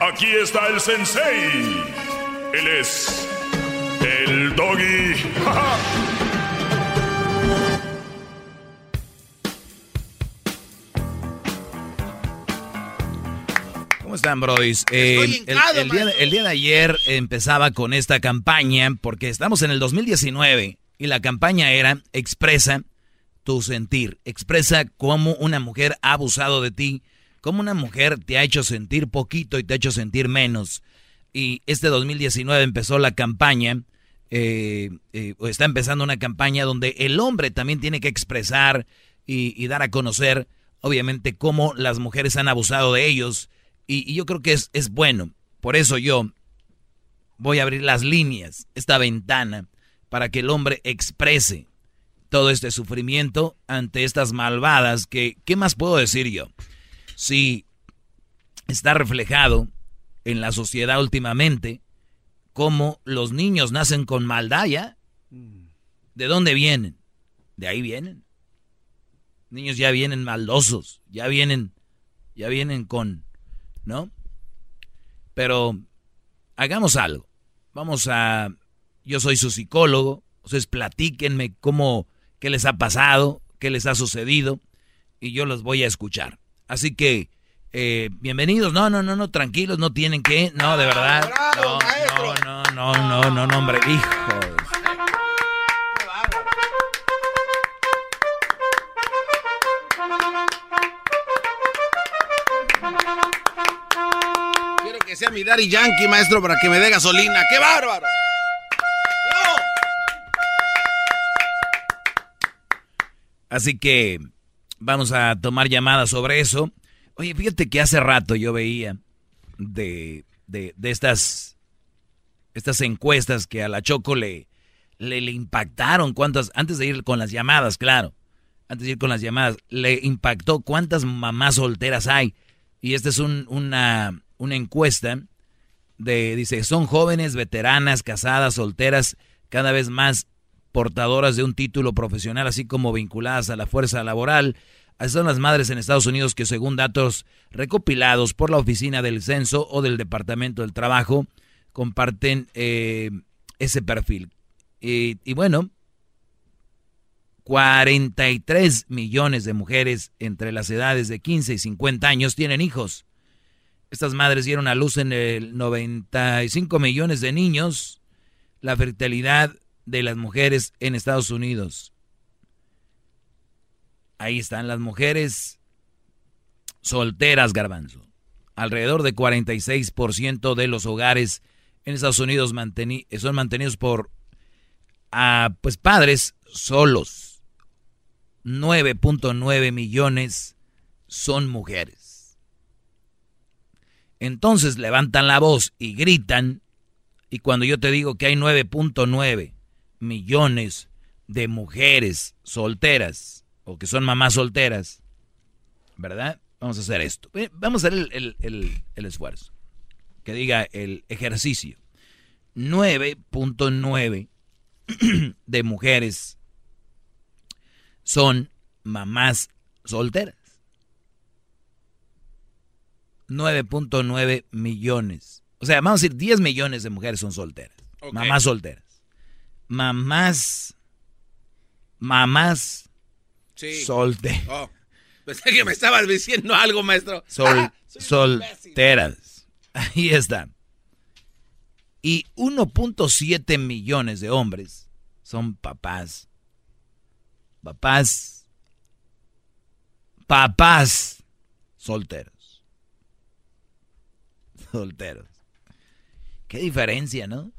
Speaker 2: Aquí está el sensei. Él es el doggy.
Speaker 5: ¿Cómo están, brodis? Eh, el, día, el día de ayer empezaba con esta campaña porque estamos en el 2019 y la campaña era expresa tu sentir, expresa cómo una mujer ha abusado de ti, cómo una mujer te ha hecho sentir poquito y te ha hecho sentir menos. Y este 2019 empezó la campaña, eh, eh, está empezando una campaña donde el hombre también tiene que expresar y, dar a conocer, obviamente, cómo las mujeres han abusado de ellos. Y, y yo creo que es, es bueno. Por eso yo voy a abrir las líneas, esta ventana para que el hombre exprese todo este sufrimiento ante estas malvadas que, ¿qué más puedo decir yo? Si está reflejado en la sociedad últimamente cómo los niños nacen con maldad ya. ¿De dónde vienen? De ahí vienen. Niños ya vienen maldosos, ya vienen, ya vienen con, ¿no? Pero hagamos algo. Vamos a yo soy su psicólogo, ustedes platíquenme cómo, qué les ha pasado, qué les ha sucedido, y yo los voy a escuchar. Así que, eh, bienvenidos, no, no, no, no, tranquilos, no tienen que, no, de verdad, no, no, no, no, no, no, no, hombre, hijos.
Speaker 4: Quiero que sea mi Daddy Yankee, maestro, para que me dé gasolina. ¡Qué bárbaro!
Speaker 5: Así que vamos a tomar llamadas sobre eso. Oye, fíjate que hace rato yo veía de, de, estas, estas encuestas que a la Choco le, le, impactaron. ¿Cuántas? Antes de ir con las llamadas, claro. Antes de ir con las llamadas, le impactó cuántas mamás solteras hay. Y esta es una, una encuesta de, dice, son jóvenes, veteranas, casadas, solteras, cada vez más portadoras de un título profesional, así como vinculadas a la fuerza laboral. Son las madres en Estados Unidos que según datos recopilados por la Oficina del Censo o del Departamento del Trabajo, comparten eh, ese perfil. Y, y bueno, 43 millones de mujeres entre las edades de 15 y 50 años tienen hijos. Estas madres dieron a luz en el 95 millones de niños. La fertilidad de las mujeres en Estados Unidos. Ahí están las mujeres solteras, garbanzo. Alrededor de 46% de los hogares en Estados Unidos son mantenidos por ah, pues padres solos. 9.9 millones son mujeres. Entonces levantan la voz y gritan. Y cuando yo te digo que hay 9.9 millones de mujeres solteras o que son mamás solteras, ¿verdad? Vamos a hacer esto. Vamos a hacer el, esfuerzo. Que diga el ejercicio. 9.9 de mujeres son mamás solteras. 9.9 millones. O sea, vamos a decir 10 millones de mujeres son solteras. Mamás solteras mamás mamás
Speaker 4: Sí.
Speaker 5: solte,
Speaker 4: Oh, pensé que me estabas diciendo algo, maestro.
Speaker 5: sol-
Speaker 4: Ah,
Speaker 5: solteras. Ahí está. Y 1.7 millones de hombres son papás. Papás. Papás solteros. Solteros. Qué diferencia, ¿no?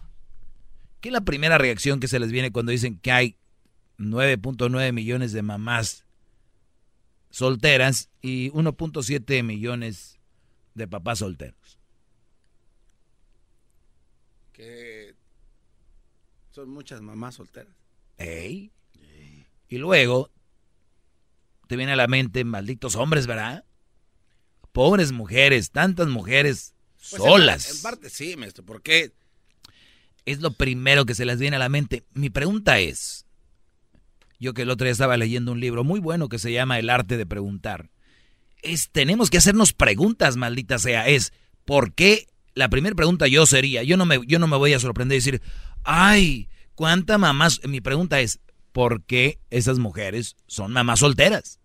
Speaker 5: ¿Qué es la primera reacción que se les viene cuando dicen que hay 9.9 millones de mamás solteras y 1.7 millones de papás solteros?
Speaker 4: Que son muchas mamás solteras.
Speaker 5: ¿Ey? Y luego te viene a la mente malditos hombres, ¿verdad? Pobres mujeres, tantas mujeres
Speaker 4: Pues,
Speaker 5: solas.
Speaker 4: En, en parte sí, maestro, porque
Speaker 5: Es lo primero que se les viene a la mente. Mi pregunta es, yo que el otro día estaba leyendo un libro muy bueno que se llama El arte de preguntar. Es, tenemos que hacernos preguntas, maldita sea. Es, ¿por qué? La primera pregunta yo sería, yo no me, yo no me voy a sorprender y decir, ay, ¿cuánta mamás? Mi pregunta es, ¿por qué esas mujeres son mamás solteras?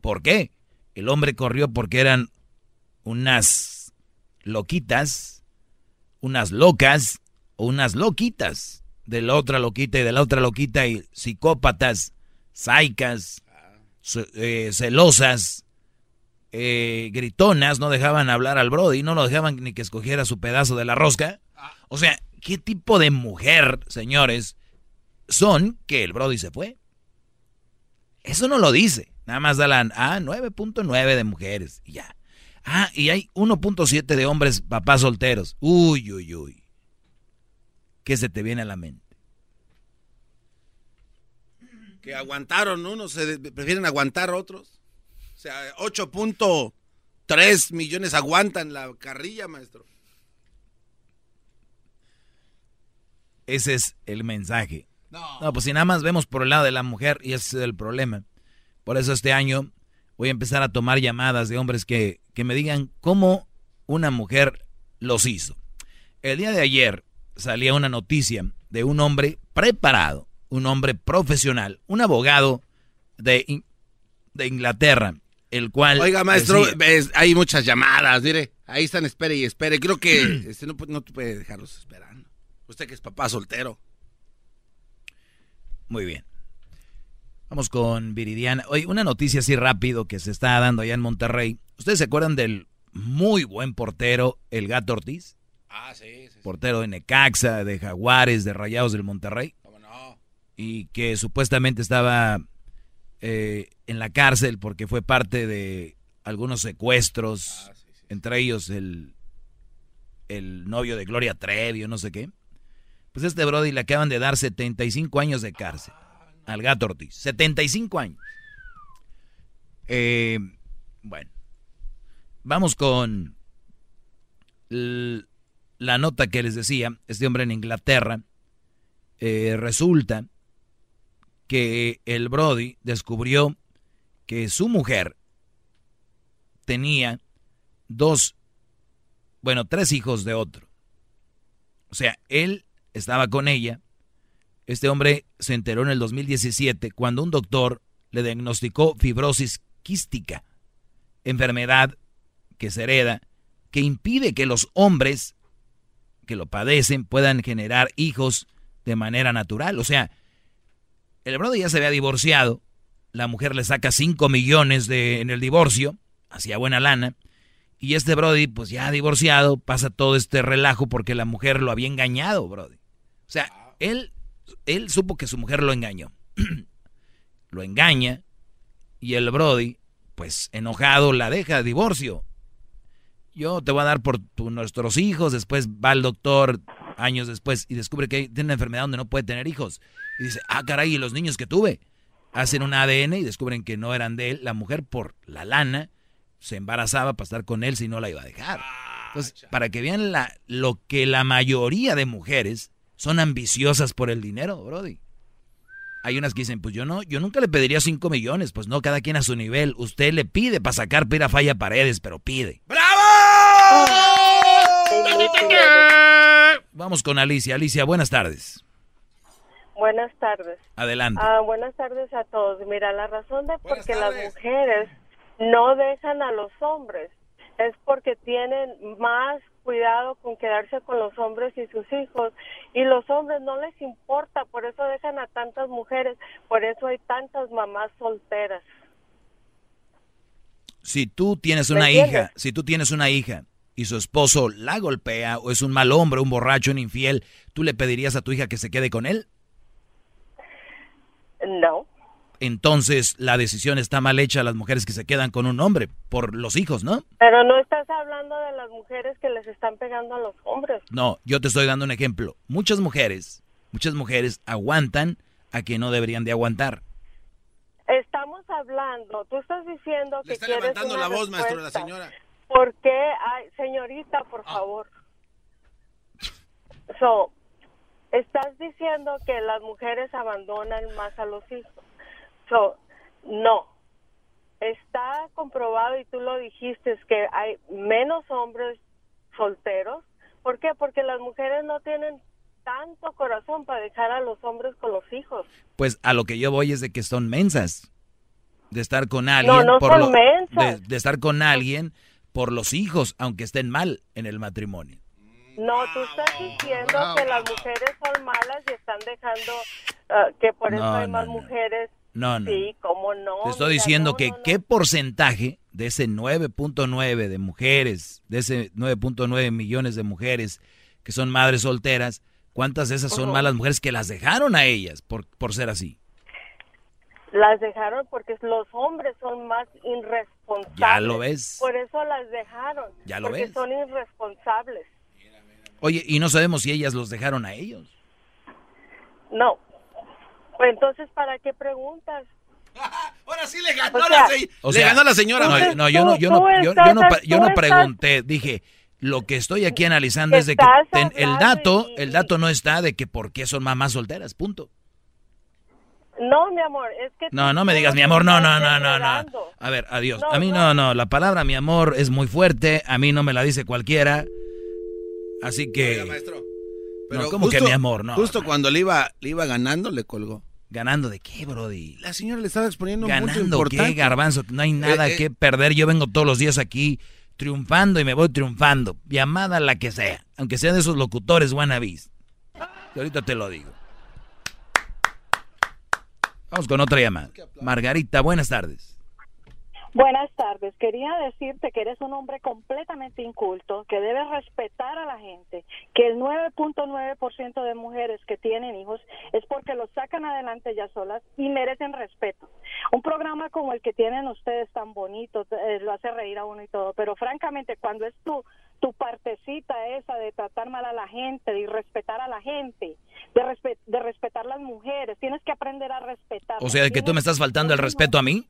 Speaker 5: ¿Por qué? El hombre corrió porque eran unas loquitas, unas locas o unas loquitas. De la otra loquita y de la otra loquita y psicópatas, saicas, eh, celosas, eh, gritonas, no dejaban hablar al Brody, no lo dejaban ni que escogiera su pedazo de la rosca. O sea, ¿qué tipo de mujer, señores, son que el Brody se fue? Eso no lo dice. Nada más da la ah, 9.9 de mujeres y ya. Ah, y hay 1.7 de hombres papás solteros. Uy, uy, uy. ¿Qué se te viene a la mente?
Speaker 4: que aguantaron unos, se prefieren aguantar otros. O sea, 8.3 millones aguantan la carrilla, maestro.
Speaker 5: Ese es el mensaje. No. pues si nada más vemos por el lado de la mujer y ese es el problema. Por eso este año voy a empezar a tomar llamadas de hombres que, que me digan cómo una mujer los hizo. El día de ayer salía una noticia de un hombre preparado, un hombre profesional, un abogado de, In- de Inglaterra, el cual...
Speaker 4: Oiga, maestro, hay muchas llamadas, mire. Ahí están, espere y espere. Creo que este, no, no puede dejarlos esperando. Usted que es papá soltero.
Speaker 5: Muy bien. Vamos con Viridiana. Oye, una noticia así rápido que se está dando allá en Monterrey. ¿Ustedes se acuerdan del muy buen portero, el Gato Ortiz?
Speaker 4: Ah, sí, sí.
Speaker 5: Portero de Necaxa, de Jaguares, de Rayados del Monterrey. Y que supuestamente estaba eh, en la cárcel porque fue parte de algunos secuestros, entre ellos el, el novio de Gloria Trevi o no sé qué. Pues este Brody le acaban de dar 75 años de cárcel al gato Ortiz. 75 años. Eh, bueno, vamos con la nota que les decía. Este hombre en Inglaterra. eh, resulta que el Brody descubrió que su mujer tenía dos, bueno, tres hijos de otro. O sea, él estaba con ella. Este hombre se enteró en el 2017 cuando un doctor le diagnosticó fibrosis quística, enfermedad que se hereda, que impide que los hombres que lo padecen puedan generar hijos de manera natural. O sea, el brother ya se había divorciado, la mujer le saca 5 millones de, en el divorcio, hacía buena lana, y este Brody, pues ya divorciado, pasa todo este relajo porque la mujer lo había engañado, Brody. O sea, él, él supo que su mujer lo engañó. lo engaña y el Brody, pues enojado, la deja, divorcio. Yo te voy a dar por tu- nuestros hijos, después va al doctor años después y descubre que tiene una enfermedad donde no puede tener hijos. Y dice, ah, caray, ¿y los niños que tuve? Hacen un ADN y descubren que no eran de él. La mujer, por la lana, se embarazaba para estar con él si no la iba a dejar. Entonces, para que vean la, lo que la mayoría de mujeres son ambiciosas por el dinero, Brody. Hay unas que dicen, pues yo no, yo nunca le pediría 5 millones, pues no, cada quien a su nivel. Usted le pide para sacar pira falla paredes, pero pide. Vamos con Alicia. Alicia, buenas tardes.
Speaker 32: Buenas tardes.
Speaker 5: Adelante.
Speaker 32: Ah, buenas tardes a todos. Mira, la razón de por qué las mujeres no dejan a los hombres es porque tienen más cuidado con quedarse con los hombres y sus hijos y los hombres no les importa, por eso dejan a tantas mujeres, por eso hay tantas mamás solteras.
Speaker 5: Si tú tienes una hija, si tú tienes una hija y su esposo la golpea o es un mal hombre, un borracho, un infiel, ¿tú le pedirías a tu hija que se quede con él?
Speaker 32: No.
Speaker 5: Entonces la decisión está mal hecha a las mujeres que se quedan con un hombre por los hijos, ¿no?
Speaker 32: Pero no estás hablando de las mujeres que les están pegando a los hombres.
Speaker 5: No, yo te estoy dando un ejemplo. Muchas mujeres, muchas mujeres aguantan a que no deberían de aguantar.
Speaker 32: Estamos hablando, tú estás diciendo que
Speaker 4: Le está
Speaker 32: quieres
Speaker 4: levantando
Speaker 32: una
Speaker 4: la voz, maestro, la señora.
Speaker 32: ¿Por qué? Ay, señorita, por favor. So, estás diciendo que las mujeres abandonan más a los hijos. So, no. Está comprobado y tú lo dijiste es que hay menos hombres solteros. ¿Por qué? Porque las mujeres no tienen tanto corazón para dejar a los hombres con los hijos.
Speaker 5: Pues a lo que yo voy es de que son mensas. De estar con alguien
Speaker 32: no
Speaker 5: por
Speaker 32: son
Speaker 5: lo-
Speaker 32: mensas.
Speaker 5: de, de estar con alguien por los hijos, aunque estén mal en el matrimonio.
Speaker 32: No, tú estás diciendo que las mujeres son malas y están dejando ah, que por eso hay
Speaker 5: no,
Speaker 32: más
Speaker 5: no.
Speaker 32: mujeres.
Speaker 5: No, no.
Speaker 32: Sí, cómo no.
Speaker 5: Te estoy
Speaker 32: mira,
Speaker 5: diciendo
Speaker 32: no,
Speaker 5: que
Speaker 32: no, no.
Speaker 5: qué porcentaje de ese 9.9 de mujeres, de ese 9.9 millones de mujeres que son madres solteras, ¿cuántas de esas son malas mujeres que las dejaron a ellas por, por ser así?
Speaker 32: Las dejaron porque los hombres son más irresponsables.
Speaker 5: Ya lo ves.
Speaker 32: Por eso las dejaron.
Speaker 5: Ya lo
Speaker 32: porque
Speaker 5: ves.
Speaker 32: son irresponsables.
Speaker 5: Oye, y no sabemos si ellas los dejaron a ellos.
Speaker 32: No. Pues entonces, ¿para qué preguntas?
Speaker 4: Ahora sí le ganó
Speaker 32: O
Speaker 4: la
Speaker 32: sea,
Speaker 4: se-
Speaker 5: O
Speaker 4: le
Speaker 5: sea,
Speaker 4: ganó la señora.
Speaker 5: No, no, yo no, yo no, yo, yo no, yo no pregunté, dije, lo que estoy aquí analizando es de que ten- el dato,
Speaker 32: y-
Speaker 5: el dato no está de que por qué son mamás solteras, punto.
Speaker 32: No, mi amor, es que...
Speaker 5: No, no me digas mi amor, no, no, no, no, no. A ver, adiós.
Speaker 32: No,
Speaker 5: A mí no, no, la palabra mi amor es muy fuerte, a mí no me la dice cualquiera. Así que
Speaker 4: Pero
Speaker 5: no, ¿cómo que mi amor? No.
Speaker 4: Justo cuando le iba, le iba ganando, le colgó.
Speaker 5: ¿Ganando de qué, Brody?
Speaker 4: La señora le estaba exponiendo un punto
Speaker 5: ¿Ganando
Speaker 4: importante.
Speaker 5: qué, garbanzo? No hay nada
Speaker 4: Eh, eh.
Speaker 5: que perder. Yo vengo todos los días aquí triunfando y me voy triunfando. Llamada la que sea. Aunque sea de esos locutores wannabes. Y ahorita te lo digo. Vamos con otra llamada. Margarita, buenas tardes.
Speaker 33: Buenas tardes. Quería decirte que eres un hombre completamente inculto, que debes respetar a la gente, que el 9.9% de mujeres que tienen hijos es porque los sacan adelante ya solas y merecen respeto. Un programa como el que tienen ustedes tan bonito, eh, lo hace reír a uno y todo, pero francamente cuando es tu tu partecita esa de tratar mal a la gente, de irrespetar a la gente, de, respe- de respetar las mujeres, tienes que aprender a respetar.
Speaker 5: O sea, que tú me estás faltando el respeto a mí.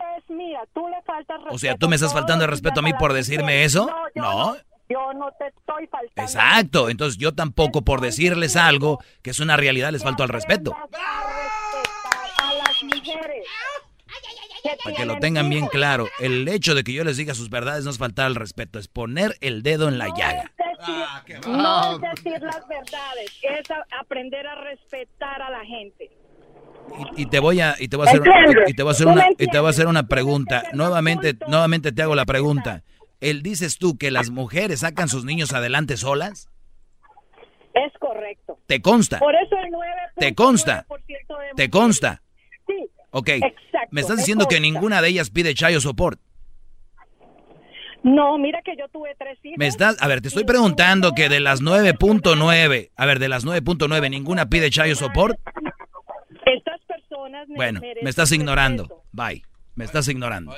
Speaker 33: Pues mira, tú le faltas respeto.
Speaker 5: O sea, tú me estás faltando el respeto a mí por decirme eso.
Speaker 33: yo
Speaker 5: No.
Speaker 33: Yo no te estoy faltando.
Speaker 5: Exacto. Entonces yo tampoco por decirles algo que es una realidad les falto al respeto.
Speaker 33: A las mujeres.
Speaker 5: Para que lo tengan bien claro. El hecho de que yo les diga sus verdades no es faltar al respeto, es poner el dedo en la llaga.
Speaker 33: No es decir las verdades, es aprender a respetar a la gente.
Speaker 5: Y, y te voy a y te voy a hacer
Speaker 33: ¿Entiendes?
Speaker 5: y te voy a hacer
Speaker 33: ¿Tú me
Speaker 5: una y te voy a hacer una pregunta. Nuevamente nuevamente te hago la pregunta. ¿El dices tú que las mujeres sacan sus niños adelante solas?
Speaker 33: Es correcto.
Speaker 5: ¿Te consta?
Speaker 33: Por eso el 9.
Speaker 5: ¿Te consta? ¿Te consta?
Speaker 33: Sí.
Speaker 5: Ok.
Speaker 33: Exacto,
Speaker 5: Me estás diciendo que ninguna de ellas pide chayo support.
Speaker 33: No, mira que yo tuve tres hijos.
Speaker 5: Me estás, a ver, te estoy preguntando que de las 9.9, a ver, de las 9.9 ninguna pide chayo support.
Speaker 33: Personas
Speaker 5: Bueno, me estás ignorando. Bye. Me estás ignorando.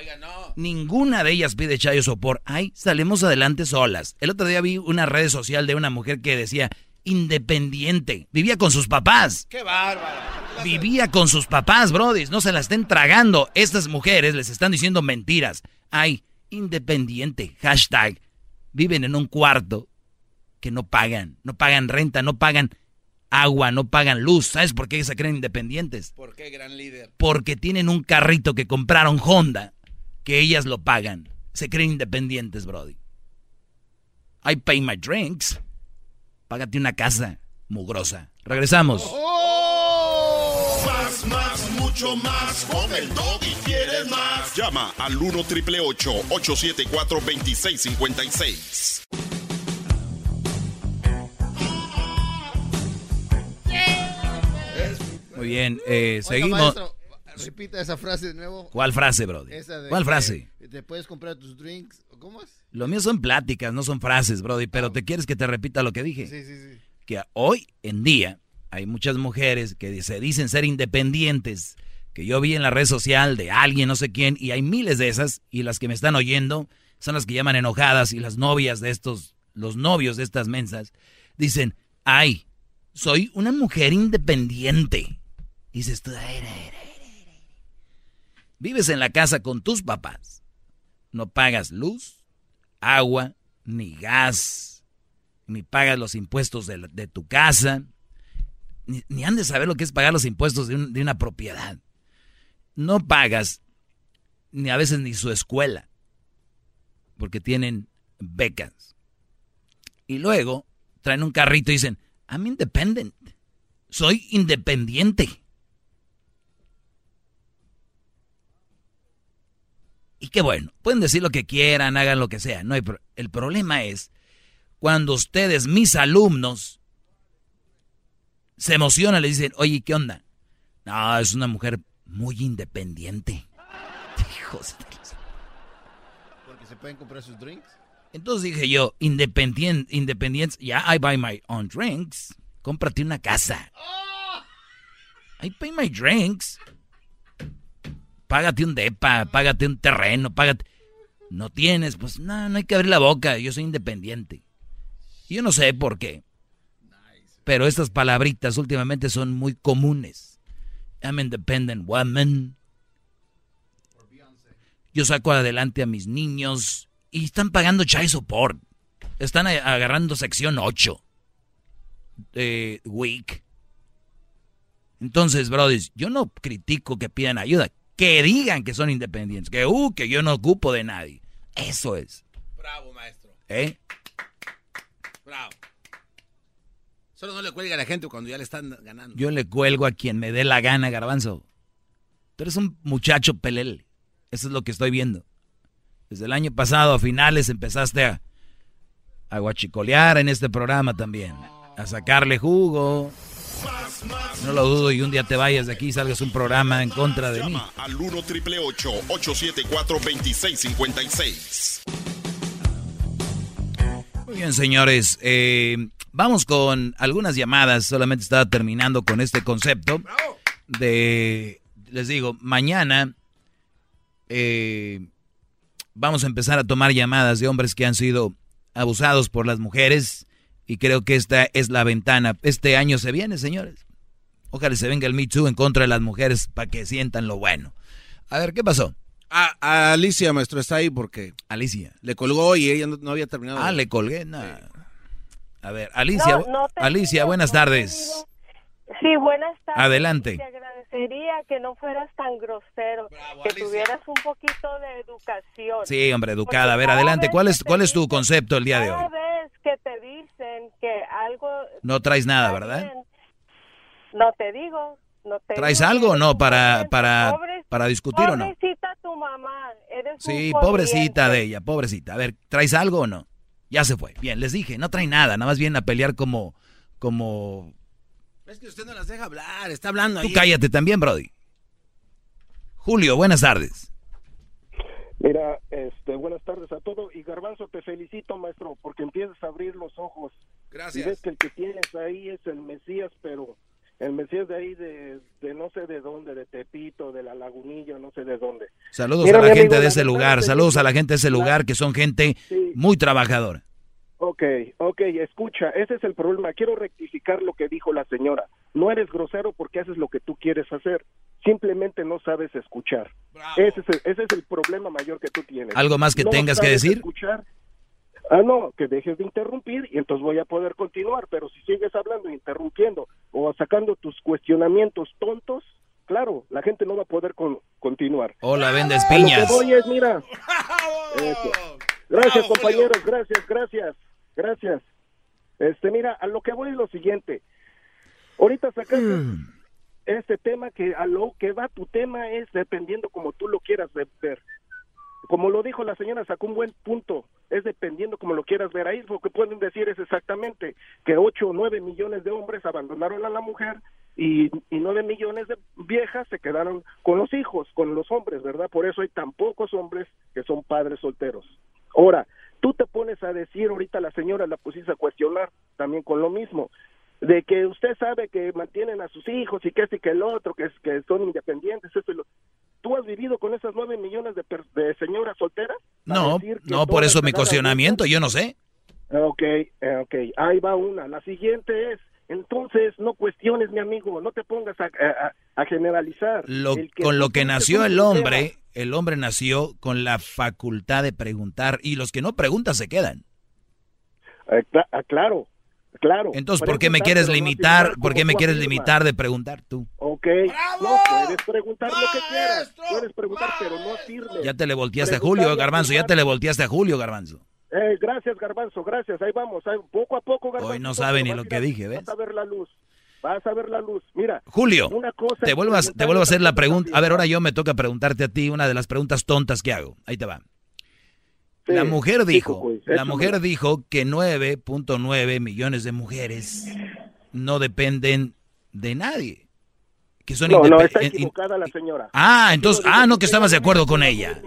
Speaker 5: Ninguna de ellas pide chayo sopor. Ay, salimos adelante solas. El otro día vi una red social de una mujer que decía independiente. Vivía con sus papás.
Speaker 4: ¡Qué bárbaro!
Speaker 5: Vivía con sus papás, brodis. No se la estén tragando. Estas mujeres les están diciendo mentiras. Ay, independiente. Hashtag. Viven en un cuarto que no pagan. No pagan renta, no pagan agua, no pagan luz. ¿Sabes por qué se creen independientes?
Speaker 4: ¿Por qué, gran líder?
Speaker 5: Porque tienen un carrito que compraron Honda, que ellas lo pagan. Se creen independientes, Brody. I pay my drinks. Págate una casa. mugrosa. Regresamos.
Speaker 1: Más, más, mucho más. Con el y quieres más.
Speaker 2: Llama al 1 triple 874 2656.
Speaker 5: Muy bien, eh, seguimos.
Speaker 23: repita esa frase de nuevo.
Speaker 5: ¿Cuál frase, bro? ¿Cuál frase?
Speaker 23: Te puedes comprar tus drinks. ¿Cómo es?
Speaker 5: Lo mío son pláticas, no son frases, Brody, pero ah. ¿te quieres que te repita lo que dije?
Speaker 23: Sí, sí, sí.
Speaker 5: Que hoy en día hay muchas mujeres que se dicen ser independientes, que yo vi en la red social de alguien, no sé quién, y hay miles de esas, y las que me están oyendo son las que llaman enojadas, y las novias de estos, los novios de estas mensas, dicen, ay, soy una mujer independiente. Y dices tú, vives en la casa con tus papás, no pagas luz, agua, ni gas, ni pagas los impuestos de, tu casa, ni, ni han de saber lo que es pagar los impuestos de, de una propiedad. No pagas ni a veces ni su escuela, porque tienen becas. Y luego traen un carrito y dicen, I'm independent, soy independiente. Y qué bueno, pueden decir lo que quieran, hagan lo que sea. No hay el problema es cuando ustedes, mis alumnos, se emocionan, le dicen, oye, ¿qué onda? No, es una mujer muy independiente.
Speaker 23: Hijos Porque se pueden comprar sus drinks.
Speaker 5: Entonces dije yo, independiente, independiente, ya, I buy my own drinks. Cómprate una casa. I pay my drinks págate un depa, págate un terreno, págate. No tienes, pues no, no hay que abrir la boca, yo soy independiente. Yo no sé por qué. Pero estas palabritas últimamente son muy comunes. I'm independent woman. Yo saco adelante a mis niños y están pagando child support. Están agarrando sección 8 de week. Entonces, brothers, yo no critico que pidan ayuda que digan que son independientes, que, uh, que yo no ocupo de nadie. Eso es.
Speaker 4: Bravo, maestro.
Speaker 5: ¿Eh?
Speaker 4: Bravo. Solo no le cuelga a la gente cuando ya le están ganando.
Speaker 5: Yo le cuelgo a quien me dé la gana, garbanzo. Tú eres un muchacho pelele. Eso es lo que estoy viendo. Desde el año pasado a finales empezaste a, a guachicolear en este programa también. A sacarle jugo. No lo dudo y un día te vayas de aquí y salgas un programa en contra de mí.
Speaker 2: Al 1 triple 874 2656.
Speaker 5: Muy bien, señores. Eh, vamos con algunas llamadas. Solamente estaba terminando con este concepto de. Les digo, mañana eh, vamos a empezar a tomar llamadas de hombres que han sido abusados por las mujeres. Y creo que esta es la ventana. Este año se viene, señores. Ojalá se venga el Me Too en contra de las mujeres para que sientan lo bueno. A ver, ¿qué pasó?
Speaker 4: A, Alicia, maestro, está ahí porque...
Speaker 5: Alicia.
Speaker 4: Le colgó y ella no, había terminado.
Speaker 5: Ah, le colgué, nada. A ver, Alicia, Alicia, buenas tardes.
Speaker 34: Sí, buenas tardes.
Speaker 5: Adelante.
Speaker 34: Te agradecería que no fueras tan grosero, que tuvieras un poquito de educación.
Speaker 5: Sí, hombre, educada. a ver, adelante. ¿Cuál es, ¿Cuál es tu concepto el día de hoy?
Speaker 34: Cada vez que te dicen que algo...
Speaker 5: No traes nada, ¿verdad?
Speaker 34: No te digo. No te
Speaker 5: ¿Traes algo o no para, para, para discutir o no?
Speaker 34: Pobrecita tu mamá. Eres
Speaker 5: sí, pobrecita de ella, pobrecita. A ver, ¿traes algo o no? Ya se fue. Bien, les dije, no trae nada, nada más viene a pelear como, como...
Speaker 4: Es que usted no las deja hablar, está hablando
Speaker 5: Tú cállate también, Brody. Julio, buenas tardes.
Speaker 35: Mira, este, buenas tardes a todos. Y Garbanzo, te felicito, maestro, porque empiezas a abrir los ojos.
Speaker 4: Gracias.
Speaker 35: Y ves que el que tienes ahí es el Mesías, pero el Mesías de ahí, de, no sé de dónde, de Tepito, de la Lagunilla, no sé de dónde.
Speaker 5: Saludos a la gente de ese lugar, saludos a la gente de ese lugar, que son gente muy trabajadora.
Speaker 35: Ok, ok, escucha, ese es el problema. Quiero rectificar lo que dijo la señora. No eres grosero porque haces lo que tú quieres hacer. Simplemente no sabes escuchar. Ese es, el, ese es el problema mayor que tú tienes.
Speaker 5: ¿Algo más que tengas que decir?
Speaker 35: Escuchar, Ah, no, que dejes de interrumpir y entonces voy a poder continuar, pero si sigues hablando, interrumpiendo o sacando tus cuestionamientos tontos, claro, la gente no va a poder continuar.
Speaker 5: Hola, vendes piñas.
Speaker 35: Lo que mira. Gracias, compañeros, gracias, gracias, gracias. Este, mira, a lo que voy es lo siguiente. Ahorita sacaste mm. este tema que a lo que va tu tema es dependiendo como tú lo quieras ver. Como lo dijo la señora, sacó un buen punto. Es dependiendo como lo quieras ver. Ahí lo que pueden decir es exactamente que 8 o 9 millones de hombres abandonaron a la mujer y, y 9 millones de viejas se quedaron con los hijos, con los hombres, ¿verdad? Por eso hay tan pocos hombres que son padres solteros. Ahora, tú te pones a decir, ahorita la señora la pusiste a cuestionar también con lo mismo, de que usted sabe que mantienen a sus hijos y que este y que el otro, que, son independientes, esto y lo... ¿Tú has vivido con esas nueve millones de, de señoras solteras?
Speaker 5: No, no, por eso mi cuestionamiento, yo no sé.
Speaker 35: Ok, eh, ok, ahí va una. La siguiente es, entonces no cuestiones, mi amigo, no te pongas a, a, generalizar.
Speaker 5: Lo, con lo que nació el hombre, el hombre nació con la facultad de preguntar y los que no preguntan se quedan.
Speaker 35: Eh, ah, claro, Claro.
Speaker 5: Entonces, ¿por qué me quieres limitar? ¿Por qué me quieres limitar de preguntar tú?
Speaker 35: Ok. No, puedes preguntar lo que quieras. Puedes preguntar, pero no sirve.
Speaker 5: Ya te le volteaste a Julio, Garbanzo. Ya te le volteaste a Julio, Garbanzo.
Speaker 35: Eh, gracias, Garbanzo. Gracias. Ahí vamos. poco a poco, Garbanzo.
Speaker 5: Hoy no sabe ni lo que dije, ¿ves?
Speaker 35: Vas a ver la luz. Vas a ver la luz. Mira.
Speaker 5: Julio, te, vuelvo a, te vuelvo a hacer la pregunta. A ver, ahora yo me toca preguntarte a ti una de las preguntas tontas que hago. Ahí te va la mujer dijo, la mujer dijo que 9.9 millones de mujeres no dependen de nadie. Que son
Speaker 35: no, no, está equivocada la señora.
Speaker 5: Ah, entonces, ah, no, que estabas de acuerdo con ella.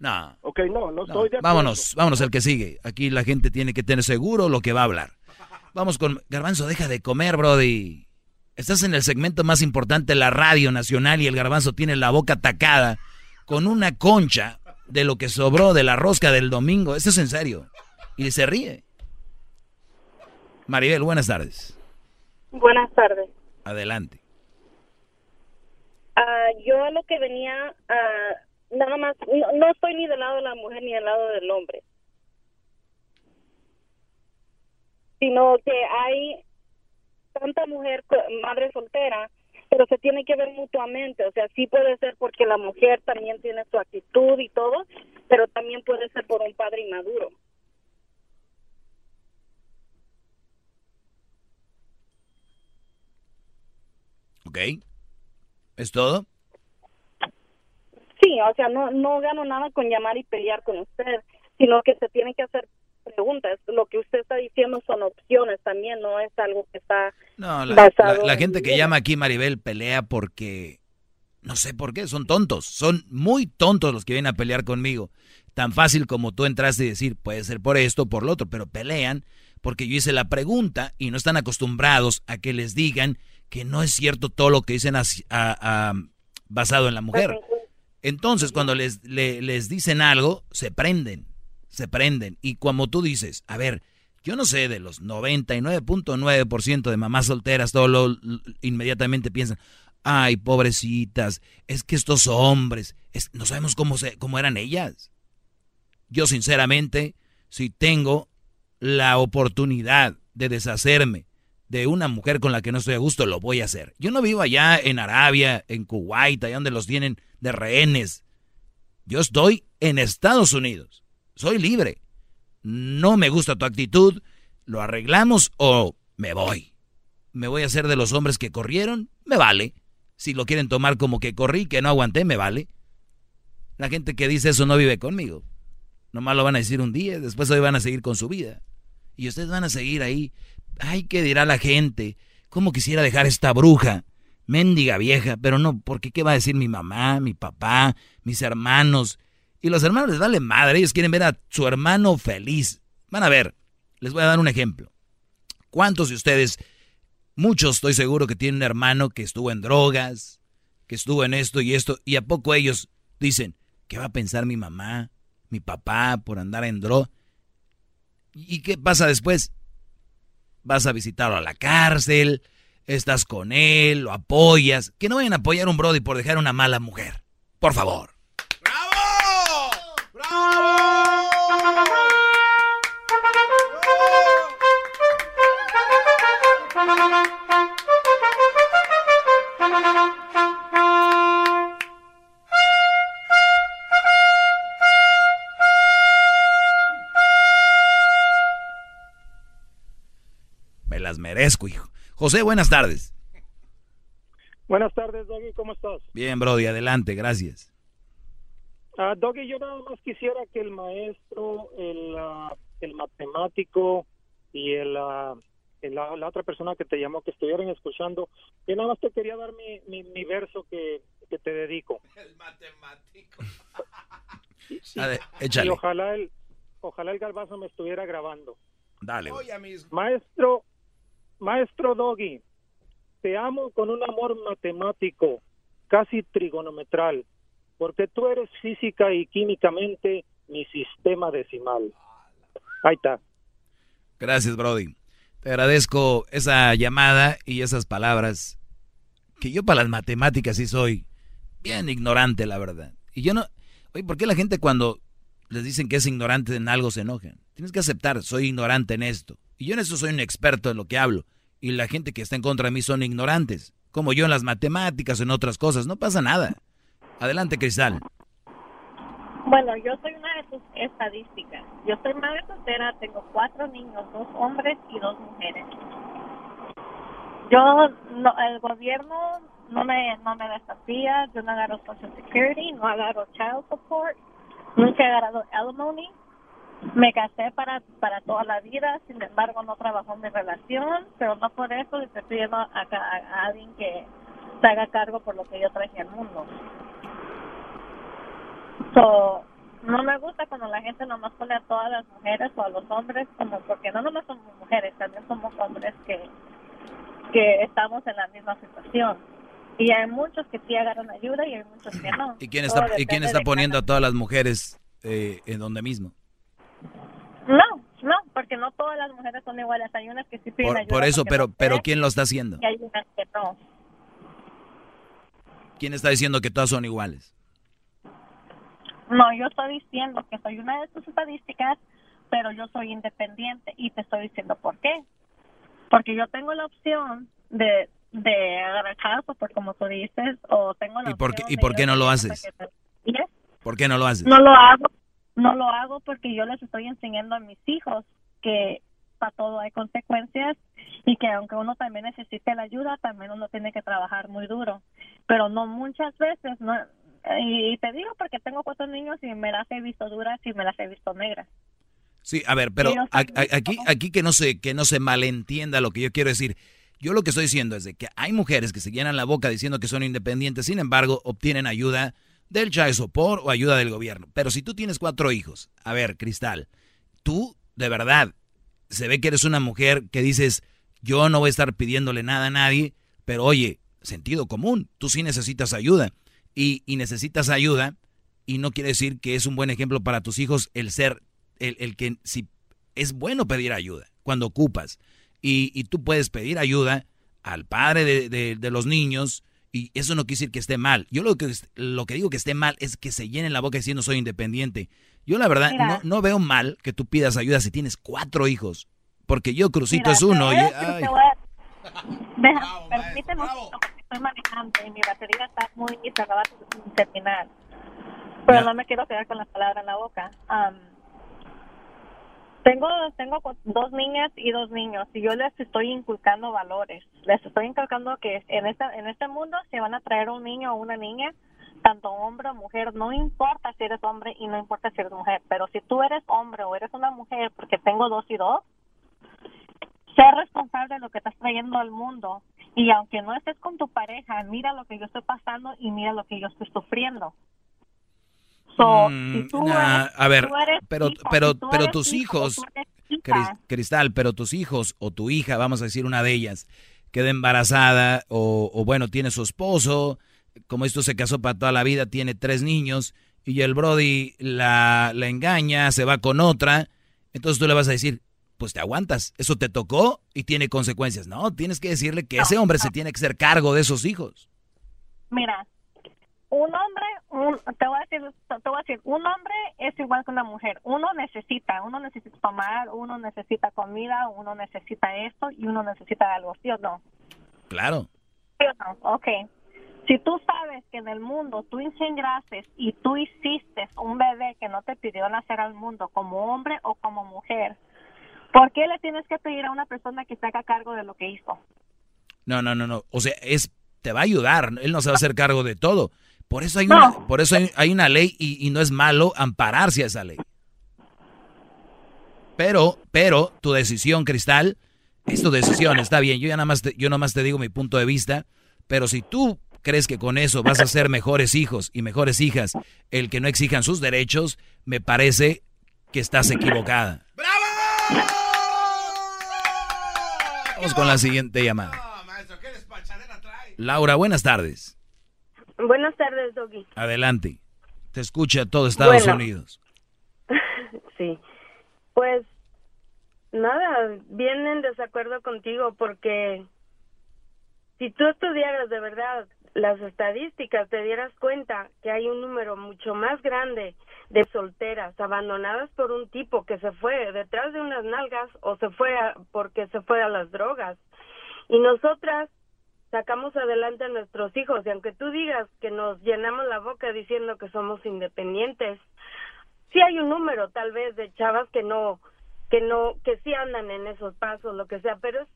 Speaker 35: No. Ok, no, no estoy de acuerdo.
Speaker 5: Vámonos, vámonos al que sigue. Aquí la gente tiene que tener seguro lo que va a hablar. Vamos con Garbanzo, deja de comer, Brody. Estás en el segmento más importante de la radio nacional y el Garbanzo tiene la boca atacada con una concha de lo que sobró de la rosca del domingo. Esto es en serio. Y se ríe. Maribel, buenas tardes.
Speaker 21: Buenas tardes.
Speaker 5: Adelante.
Speaker 21: Uh, yo lo que venía, uh, nada más, no, estoy ni del lado de la mujer ni del lado del hombre. Sino que hay tanta mujer, madre soltera, pero se tiene que ver mutuamente, o sea, sí puede ser porque la mujer también tiene su actitud y todo, pero también puede ser por un padre inmaduro.
Speaker 5: Ok. ¿Es todo?
Speaker 21: Sí, o sea, no, no gano nada con llamar y pelear con usted, sino que se tiene que hacer preguntas. Lo que usted está diciendo son opciones también, no es algo que está
Speaker 5: no, la, gente que llama aquí Maribel pelea porque no sé por qué, son tontos, son muy tontos los que vienen a pelear conmigo. Tan fácil como tú entraste y decir, puede ser por esto, por lo otro, pero pelean porque yo hice la pregunta y no están acostumbrados a que les digan que no es cierto todo lo que dicen basado en la mujer. Entonces, cuando les, les dicen algo, se prenden se prenden. Y como tú dices, a ver, yo no sé, de los 99.9% de mamás solteras, todo lo, inmediatamente piensan, ay, pobrecitas, es que estos hombres, no sabemos cómo, se, cómo eran ellas. Yo sinceramente, si tengo la oportunidad de deshacerme de una mujer con la que no estoy a gusto, lo voy a hacer. Yo no vivo allá en Arabia, en Kuwait, allá donde los tienen de rehenes. Yo estoy en Estados Unidos soy libre. No me gusta tu actitud, lo arreglamos o me voy. Me voy a hacer de los hombres que corrieron, me vale. Si lo quieren tomar como que corrí, que no aguanté, me vale. La gente que dice eso no vive conmigo. Nomás lo van a decir un día, después hoy van a seguir con su vida. Y ustedes van a seguir ahí. Ay, ¿qué dirá la gente? ¿Cómo quisiera dejar esta bruja? Méndiga vieja, pero no, porque ¿qué va a decir mi mamá, mi papá, mis hermanos? Y los hermanos les vale madre, ellos quieren ver a su hermano feliz. Van a ver, les voy a dar un ejemplo. ¿Cuántos de ustedes, muchos estoy seguro que tienen un hermano que estuvo en drogas, que estuvo en esto y esto, y a poco ellos dicen, ¿qué va a pensar mi mamá, mi papá por andar en droga? ¿Y qué pasa después? Vas a visitarlo a la cárcel, estás con él, lo apoyas. Que no vayan a apoyar a un Brody por dejar una mala mujer. Por favor. Merezco, hijo. José, buenas tardes.
Speaker 36: Buenas tardes, Doggy, ¿cómo estás?
Speaker 5: Bien, Brody, adelante, gracias.
Speaker 36: Uh, Doggy, yo nada más quisiera que el maestro, el, ah, el matemático y el, ah, la, otra persona que te llamó, que estuvieran escuchando, yo nada más te quería dar mi, mi, verso que, que, te dedico.
Speaker 4: El matemático.
Speaker 36: y, ojalá el, ojalá el galvazo me estuviera grabando.
Speaker 5: Dale.
Speaker 36: Maestro, maestro Doggy, te amo con un amor matemático, casi trigonometral, porque tú eres física y químicamente mi sistema decimal. Ahí está.
Speaker 5: Gracias, Brody. Te agradezco esa llamada y esas palabras. Que yo para las matemáticas sí soy bien ignorante, la verdad. Y yo no... Oye, ¿por qué la gente cuando les dicen que es ignorante en algo se enojan? Tienes que aceptar, soy ignorante en esto. Y yo en eso soy un experto en lo que hablo. Y la gente que está en contra de mí son ignorantes. Como yo en las matemáticas, en otras cosas. No pasa nada. Adelante, Cristal.
Speaker 37: Bueno, yo soy una de tus estadísticas. Yo soy madre soltera, tengo cuatro niños, dos hombres y dos mujeres. Yo, no, el gobierno no me, no me desafía, yo no agarro Social Security, no agarro Child Support, nunca he agarrado alimony. Me casé para, para toda la vida, sin embargo no trabajó mi relación, pero no por eso le estoy pidiendo a, a alguien que se haga cargo por lo que yo traje al mundo. So, no me gusta cuando la gente nomás pone a todas las mujeres o a los hombres como porque no nomás somos mujeres, también somos hombres que, que estamos en la misma situación. Y hay muchos que sí agarran ayuda y hay muchos que no.
Speaker 5: ¿Y quién está, ¿y quién está poniendo a todas las mujeres eh, en donde mismo?
Speaker 37: No, no, porque no todas las mujeres son iguales. Hay unas que sí piden
Speaker 5: por, ayuda. Por eso, pero, pero ¿quién lo está haciendo?
Speaker 37: Y hay unas que no.
Speaker 5: ¿Quién está diciendo que todas son iguales?
Speaker 37: No, yo estoy diciendo que soy una de tus estadísticas, pero yo soy independiente y te estoy diciendo por qué. Porque yo tengo la opción de, de agarrar por como tú dices, o tengo la
Speaker 5: ¿Y por qué, ¿y por qué no lo haces? ¿Por qué no lo haces?
Speaker 37: No lo hago, no lo hago porque yo les estoy enseñando a mis hijos que para todo hay consecuencias y que aunque uno también necesite la ayuda, también uno tiene que trabajar muy duro. Pero no muchas veces, no, y te digo porque tengo cuatro niños y me las he visto duras y me las he visto negras.
Speaker 5: Sí, a ver, pero aquí, aquí que no se, que no se malentienda lo que yo quiero decir. Yo lo que estoy diciendo es de que hay mujeres que se llenan la boca diciendo que son independientes, sin embargo, obtienen ayuda del child support o ayuda del gobierno. Pero si tú tienes cuatro hijos, a ver, Cristal, tú de verdad se ve que eres una mujer que dices, yo no voy a estar pidiéndole nada a nadie, pero oye, sentido común, tú sí necesitas ayuda y, necesitas ayuda, y no quiere decir que es un buen ejemplo para tus hijos el ser, el, el que si es bueno pedir ayuda cuando ocupas. Y, y tú puedes pedir ayuda al padre de, de, los niños, y eso no quiere decir que esté mal. Yo lo que, lo que digo que esté mal es que se llenen la boca diciendo soy independiente. Yo la verdad no, no, veo mal que tú pidas ayuda si tienes cuatro hijos, porque yo Crucito es uno. Y, ay.
Speaker 37: permíteme estoy manejando y mi batería está muy cerrada sin terminar. Pero no me quiero quedar con las palabras en la boca. Tengo tengo dos niñas y dos niños y yo les estoy inculcando valores. Les estoy inculcando que en este en este mundo se van a traer un niño o una niña, tanto hombre o mujer, no importa si eres hombre y no importa si eres mujer, pero si tú eres hombre o eres una mujer, porque tengo dos y dos, ser responsable de lo que estás trayendo al mundo y aunque no estés con tu pareja, mira lo que yo estoy pasando y mira lo que yo estoy sufriendo.
Speaker 5: Mm, a ver, pero pero pero tus hijos, Cristal, pero tus hijos o tu hija, vamos a decir una de ellas, queda embarazada o, o bueno, tiene su esposo, como esto se casó para toda la vida, tiene tres niños y el Brody la, la engaña, se va con otra, entonces tú le vas a decir, pues te aguantas. Eso te tocó y tiene consecuencias. No, tienes que decirle que ese hombre se tiene que hacer cargo de esos hijos.
Speaker 37: Mira, un hombre, te, voy a decir, te voy a decir, un hombre es igual que una mujer. Uno necesita, uno necesita tomar, uno necesita comida, uno necesita esto y uno necesita algo, ¿sí o no?
Speaker 5: Claro.
Speaker 37: ¿Sí o no? Ok. Si tú sabes que en el mundo tú engendraste y tú hiciste un bebé que no te pidió nacer al mundo como hombre o como mujer, ¿Por qué le tienes que pedir a una persona que se haga cargo de lo que hizo?
Speaker 5: No, no, no, no. O sea, es te va a ayudar, él no se va a hacer cargo de todo. Por eso hay una, por eso hay, una ley y, y, no es malo ampararse a esa ley. Pero, pero, tu decisión, Cristal, es tu decisión, está bien. Yo ya nada más te, yo nada más te digo mi punto de vista, pero si tú crees que con eso vas a ser mejores hijos y mejores hijas, el que no exijan sus derechos, me parece que estás equivocada. ¡Bravo! Vamos con la siguiente llamada. Laura, buenas tardes.
Speaker 32: Buenas tardes, Doggy.
Speaker 5: Adelante. Te escucha todo Estados Unidos.
Speaker 32: sí. Pues nada, bien en desacuerdo contigo porque si tú estudiaras de verdad las estadísticas, te dieras cuenta que hay un número mucho más grande de solteras abandonadas por un tipo que se fue detrás de unas nalgas o se fue porque se fue a las drogas. Y nosotras sacamos adelante a nuestros hijos. Y aunque tú digas que nos llenamos la boca diciendo que somos independientes, sí hay un número tal vez de chavas que no que no que sí andan en esos pasos lo que sea pero es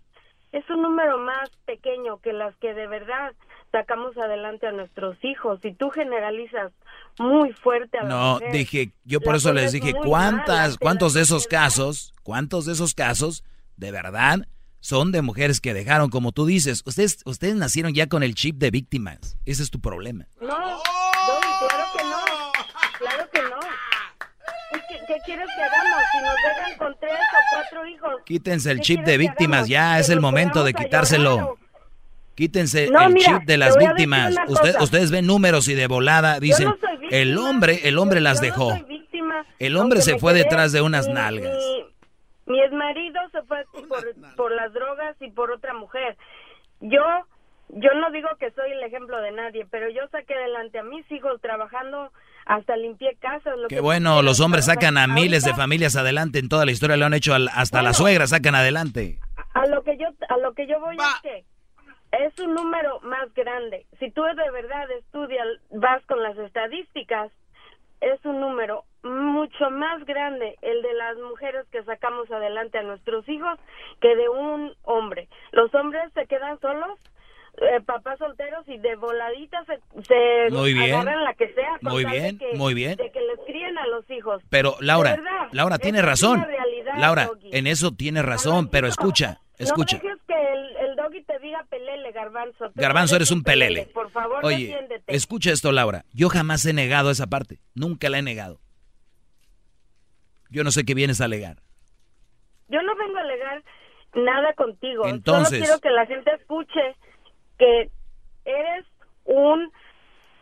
Speaker 32: es un número más pequeño que las que de verdad sacamos adelante a nuestros hijos. Y tú generalizas muy fuerte a
Speaker 5: No, dije, yo por eso les dije, ¿cuántas cuántos de esos casos, cuántos de esos casos de verdad son de mujeres que dejaron como tú dices? Ustedes ustedes nacieron ya con el chip de víctimas. Ese es tu problema.
Speaker 32: No, no claro que no. Claro que no. ¿Qué, quieres que hagamos? Si nos dejan con tres o cuatro hijos.
Speaker 5: Quítense el chip de víctimas, ya es el momento de quitárselo. Quítense el chip de las víctimas. ustedes ven números y de volada dicen, el hombre, el hombre las dejó. el hombre se fue detrás de unas nalgas.
Speaker 32: Mi marido se fue por, por las drogas y por otra mujer. Yo yo no digo que soy el ejemplo de nadie, pero yo saqué adelante a mis hijos trabajando hasta limpié casas.
Speaker 5: Qué bueno, los hombres sacan a miles de familias adelante en toda la historia, lo han hecho hasta la suegra sacan adelante.
Speaker 32: A lo que yo a lo que yo voy es que es un número más grande. Si tú de verdad estudias, vas con las estadísticas, es un número mucho más grande el de las mujeres que sacamos adelante a nuestros hijos que de un hombre. Los hombres se quedan solos eh, papás solteros y de voladitas se, agarran la que sea.
Speaker 5: Muy bien, muy bien.
Speaker 32: De que les críen a los hijos.
Speaker 5: Pero Laura, Laura tiene razón. Laura, en eso tiene razón, pero escucha, escucha.
Speaker 32: No que el, el, doggy te diga pelele, garbanzo.
Speaker 5: garbanzo, eres un pelele.
Speaker 32: Por favor,
Speaker 5: Oye, escucha esto, Laura. Yo jamás he negado esa parte. Nunca la he negado. Yo no sé qué vienes a alegar.
Speaker 32: Yo no vengo a alegar nada contigo.
Speaker 5: Entonces,
Speaker 32: Solo quiero que la gente escuche que eres un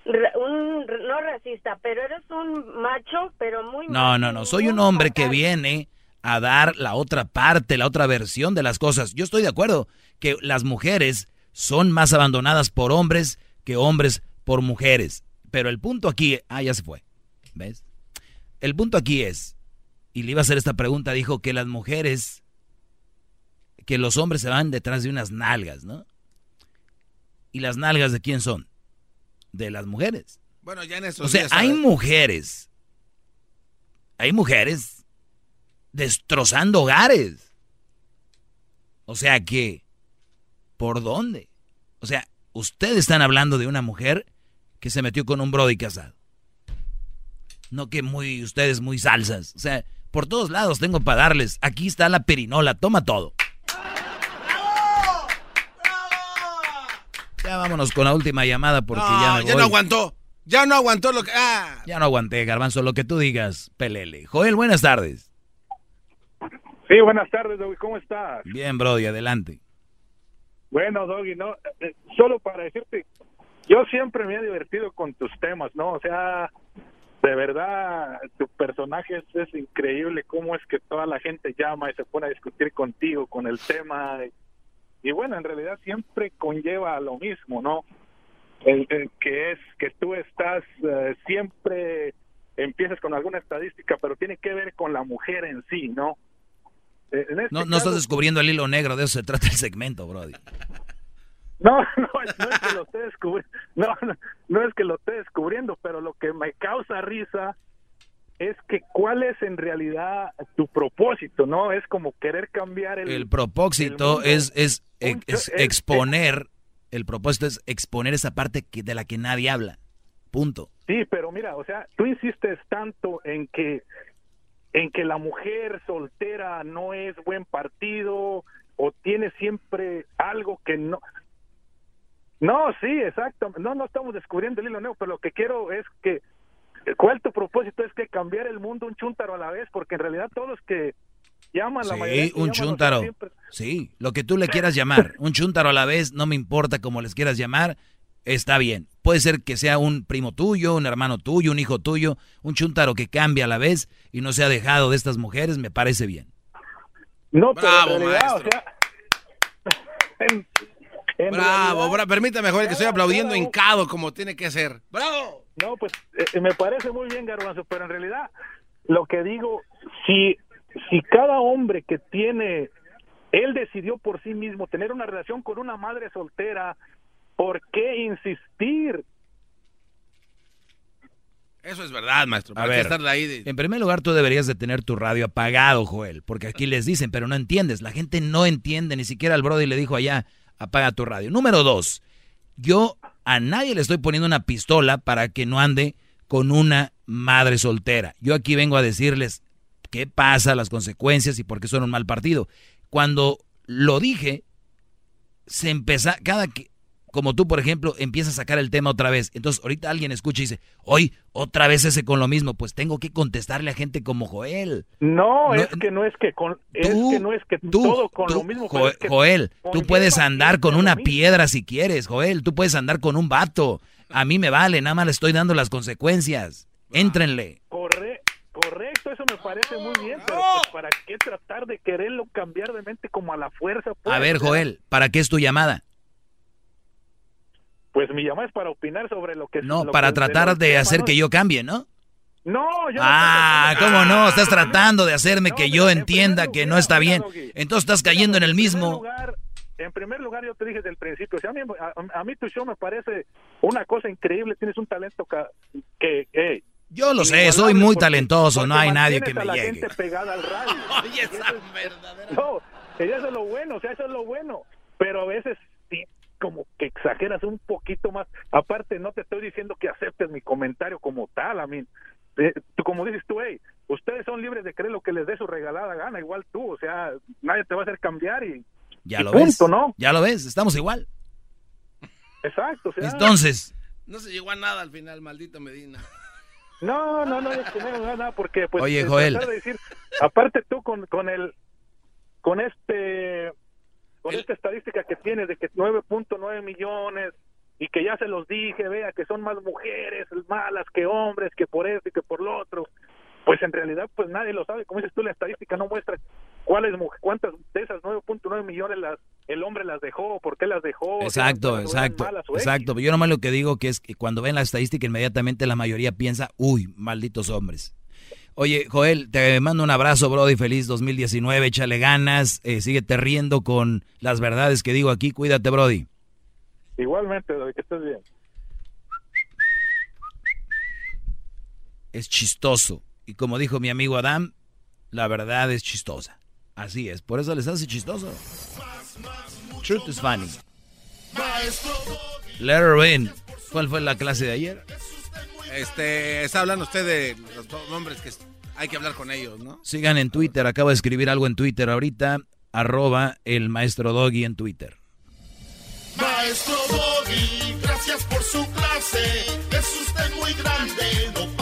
Speaker 32: un no racista, pero eres un macho, pero muy
Speaker 5: No, no, no, soy un hombre que viene a dar la otra parte, la otra versión de las cosas. Yo estoy de acuerdo que las mujeres son más abandonadas por hombres que hombres por mujeres, pero el punto aquí, ah, ya se fue. ¿Ves? El punto aquí es y le iba a hacer esta pregunta, dijo que las mujeres que los hombres se van detrás de unas nalgas, ¿no? ¿Y las nalgas de quién son? De las mujeres.
Speaker 4: Bueno, ya en eso.
Speaker 5: O sea, hay mujeres. Hay mujeres destrozando hogares. O sea que, ¿por dónde? O sea, ustedes están hablando de una mujer que se metió con un brody casado. No que muy, ustedes muy salsas. O sea, por todos lados tengo para darles. Aquí está la perinola, toma todo. Ya vámonos con la última llamada porque ya
Speaker 4: ya no aguantó. Ya no aguantó lo que... Ah.
Speaker 5: Ya no aguanté, Garbanzo, lo que tú digas, pelele. Joel, buenas tardes.
Speaker 38: Sí, buenas tardes, Doggy, ¿cómo estás?
Speaker 5: Bien, Brody, adelante.
Speaker 38: Bueno, Doggy, no, eh, solo para decirte, yo siempre me he divertido con tus temas, ¿no? O sea, de verdad, tu personaje es, es increíble, cómo es que toda la gente llama y se pone a discutir contigo con el tema y bueno, en realidad siempre conlleva lo mismo, ¿no? El, que es que tú estás eh, siempre empiezas con alguna estadística, pero tiene que ver con la mujer en sí, ¿no?
Speaker 5: Eh, este no, no estás descubriendo el hilo negro, de eso se trata el segmento, Brody.
Speaker 38: No, no, no es que lo esté descubriendo, no, no es que lo esté descubriendo, pero lo que me causa risa es que cuál es en realidad tu propósito, ¿no? Es como querer cambiar el...
Speaker 5: El propósito es, es, exponer El propósito es exponer esa parte que, de la que nadie habla. Punto.
Speaker 38: Sí, pero mira, o sea, tú insistes tanto en que en que la mujer soltera no es buen partido o tiene siempre algo que no no, sí, exacto. No, no estamos descubriendo el hilo nuevo, pero lo que quiero es que, ¿cuál tu propósito? Es que cambiar el mundo un chúntaro a la vez, porque en realidad todos los que llaman la mayoría...
Speaker 5: Sí, un chúntaro. Sí, lo que tú le quieras llamar, un chúntaro a la vez, no me importa cómo les quieras llamar, está bien. Puede ser que sea un primo tuyo, un hermano tuyo, un hijo tuyo, un chúntaro que cambie a la vez y no se ha dejado de estas mujeres, me parece bien.
Speaker 38: No, pero en realidad, o sea,
Speaker 4: bravo, bravo, permítame, Joel, que estoy aplaudiendo hincado como tiene que ser. ¡Bravo!
Speaker 38: No, pues eh, me parece muy bien, Garbanzo, pero en realidad lo que digo, si, si cada hombre que tiene, él decidió por sí mismo tener una relación con una madre soltera, ¿por qué insistir?
Speaker 4: Eso es verdad, maestro.
Speaker 5: A ver, en primer lugar, tú deberías de tener tu radio apagado, Joel, porque aquí les dicen, pero no entiendes. La gente no entiende, ni siquiera el Brody le dijo allá, apaga tu radio. Número dos, yo a nadie le estoy poniendo una pistola para que no ande con una madre soltera. Yo aquí vengo a decirles qué pasa, las consecuencias y por qué son un mal partido. Cuando lo dije, se empezó, cada que, como tú, por ejemplo, empiezas a sacar el tema otra vez. Entonces, ahorita alguien escucha y dice, hoy otra vez ese con lo mismo. Pues tengo que contestarle a gente como Joel.
Speaker 38: No, es que no es que con, es que no es que todo con lo mismo.
Speaker 5: Joel, tú puedes andar con una piedra si quieres, Joel. Tú puedes andar con un vato. A mí me vale, nada más le estoy dando las consecuencias. Éntrenle.
Speaker 38: correcto, eso me parece muy bien, pero pues, ¿para qué tratar de quererlo cambiar de mente como a la fuerza?
Speaker 5: a ver, Joel, ¿para qué es tu llamada?
Speaker 38: Pues mi llamada es para opinar sobre lo que...
Speaker 5: No, para tratar de, hacer que yo cambie, ¿no?
Speaker 38: No, yo
Speaker 5: Ah, ¿cómo no? Estás tratando de hacerme que yo entienda que no está bien. Entonces estás cayendo en el mismo...
Speaker 38: En primer lugar, yo te dije desde el principio, a, mí, tu show me parece una cosa increíble, tienes un talento que...
Speaker 5: yo lo sé, soy muy talentoso, no hay nadie que me
Speaker 38: la
Speaker 5: llegue.
Speaker 38: Gente pegada al radio. No, eso es lo bueno, o sea, eso es lo bueno. Pero a veces como que exageras un poquito más. Aparte, no te estoy diciendo que aceptes mi comentario como tal, a mí. Eh, como dices tú, hey, ustedes son libres de creer lo que les dé su regalada gana, igual tú, o sea, nadie te va a hacer cambiar y,
Speaker 5: ya lo ves, ¿no? Ya lo ves, estamos igual.
Speaker 38: Exacto, o sea,
Speaker 5: entonces
Speaker 4: no se llegó a nada al final, maldito Medina.
Speaker 38: No, no, no, no, no nada porque pues
Speaker 5: Oye, Joel.
Speaker 38: decir, aparte tú con con el con este con esta estadística que tiene de que 9.9 millones y que ya se los dije, vea que son más mujeres malas que hombres, que por eso y que por lo otro, pues en realidad pues nadie lo sabe, como dices tú, la estadística no muestra cuáles cuántas de esas 9.9 millones las el hombre las dejó, por qué las dejó.
Speaker 5: Exacto, exacto, exacto. Yo nomás lo que digo que es que cuando ven la estadística inmediatamente la mayoría piensa, uy, malditos hombres. Oye, Joel, te mando un abrazo, Brody. Feliz 2019. Échale ganas. Eh, síguete riendo con las verdades que digo aquí. Cuídate, Brody.
Speaker 38: Igualmente, que estés bien.
Speaker 5: Es chistoso. Y como dijo mi amigo Adam, la verdad es chistosa. Así es. Por eso les hace chistoso. Truth is funny. Let her ¿Cuál fue la clase de ayer?
Speaker 4: Este, está hablando usted de los hombres que hay que hablar con ellos, ¿no?
Speaker 5: Sigan en Twitter, acabo de escribir algo en Twitter ahorita, arroba el maestro Doggy en Twitter.
Speaker 1: Maestro Doggy, gracias por su clase, es usted muy grande, no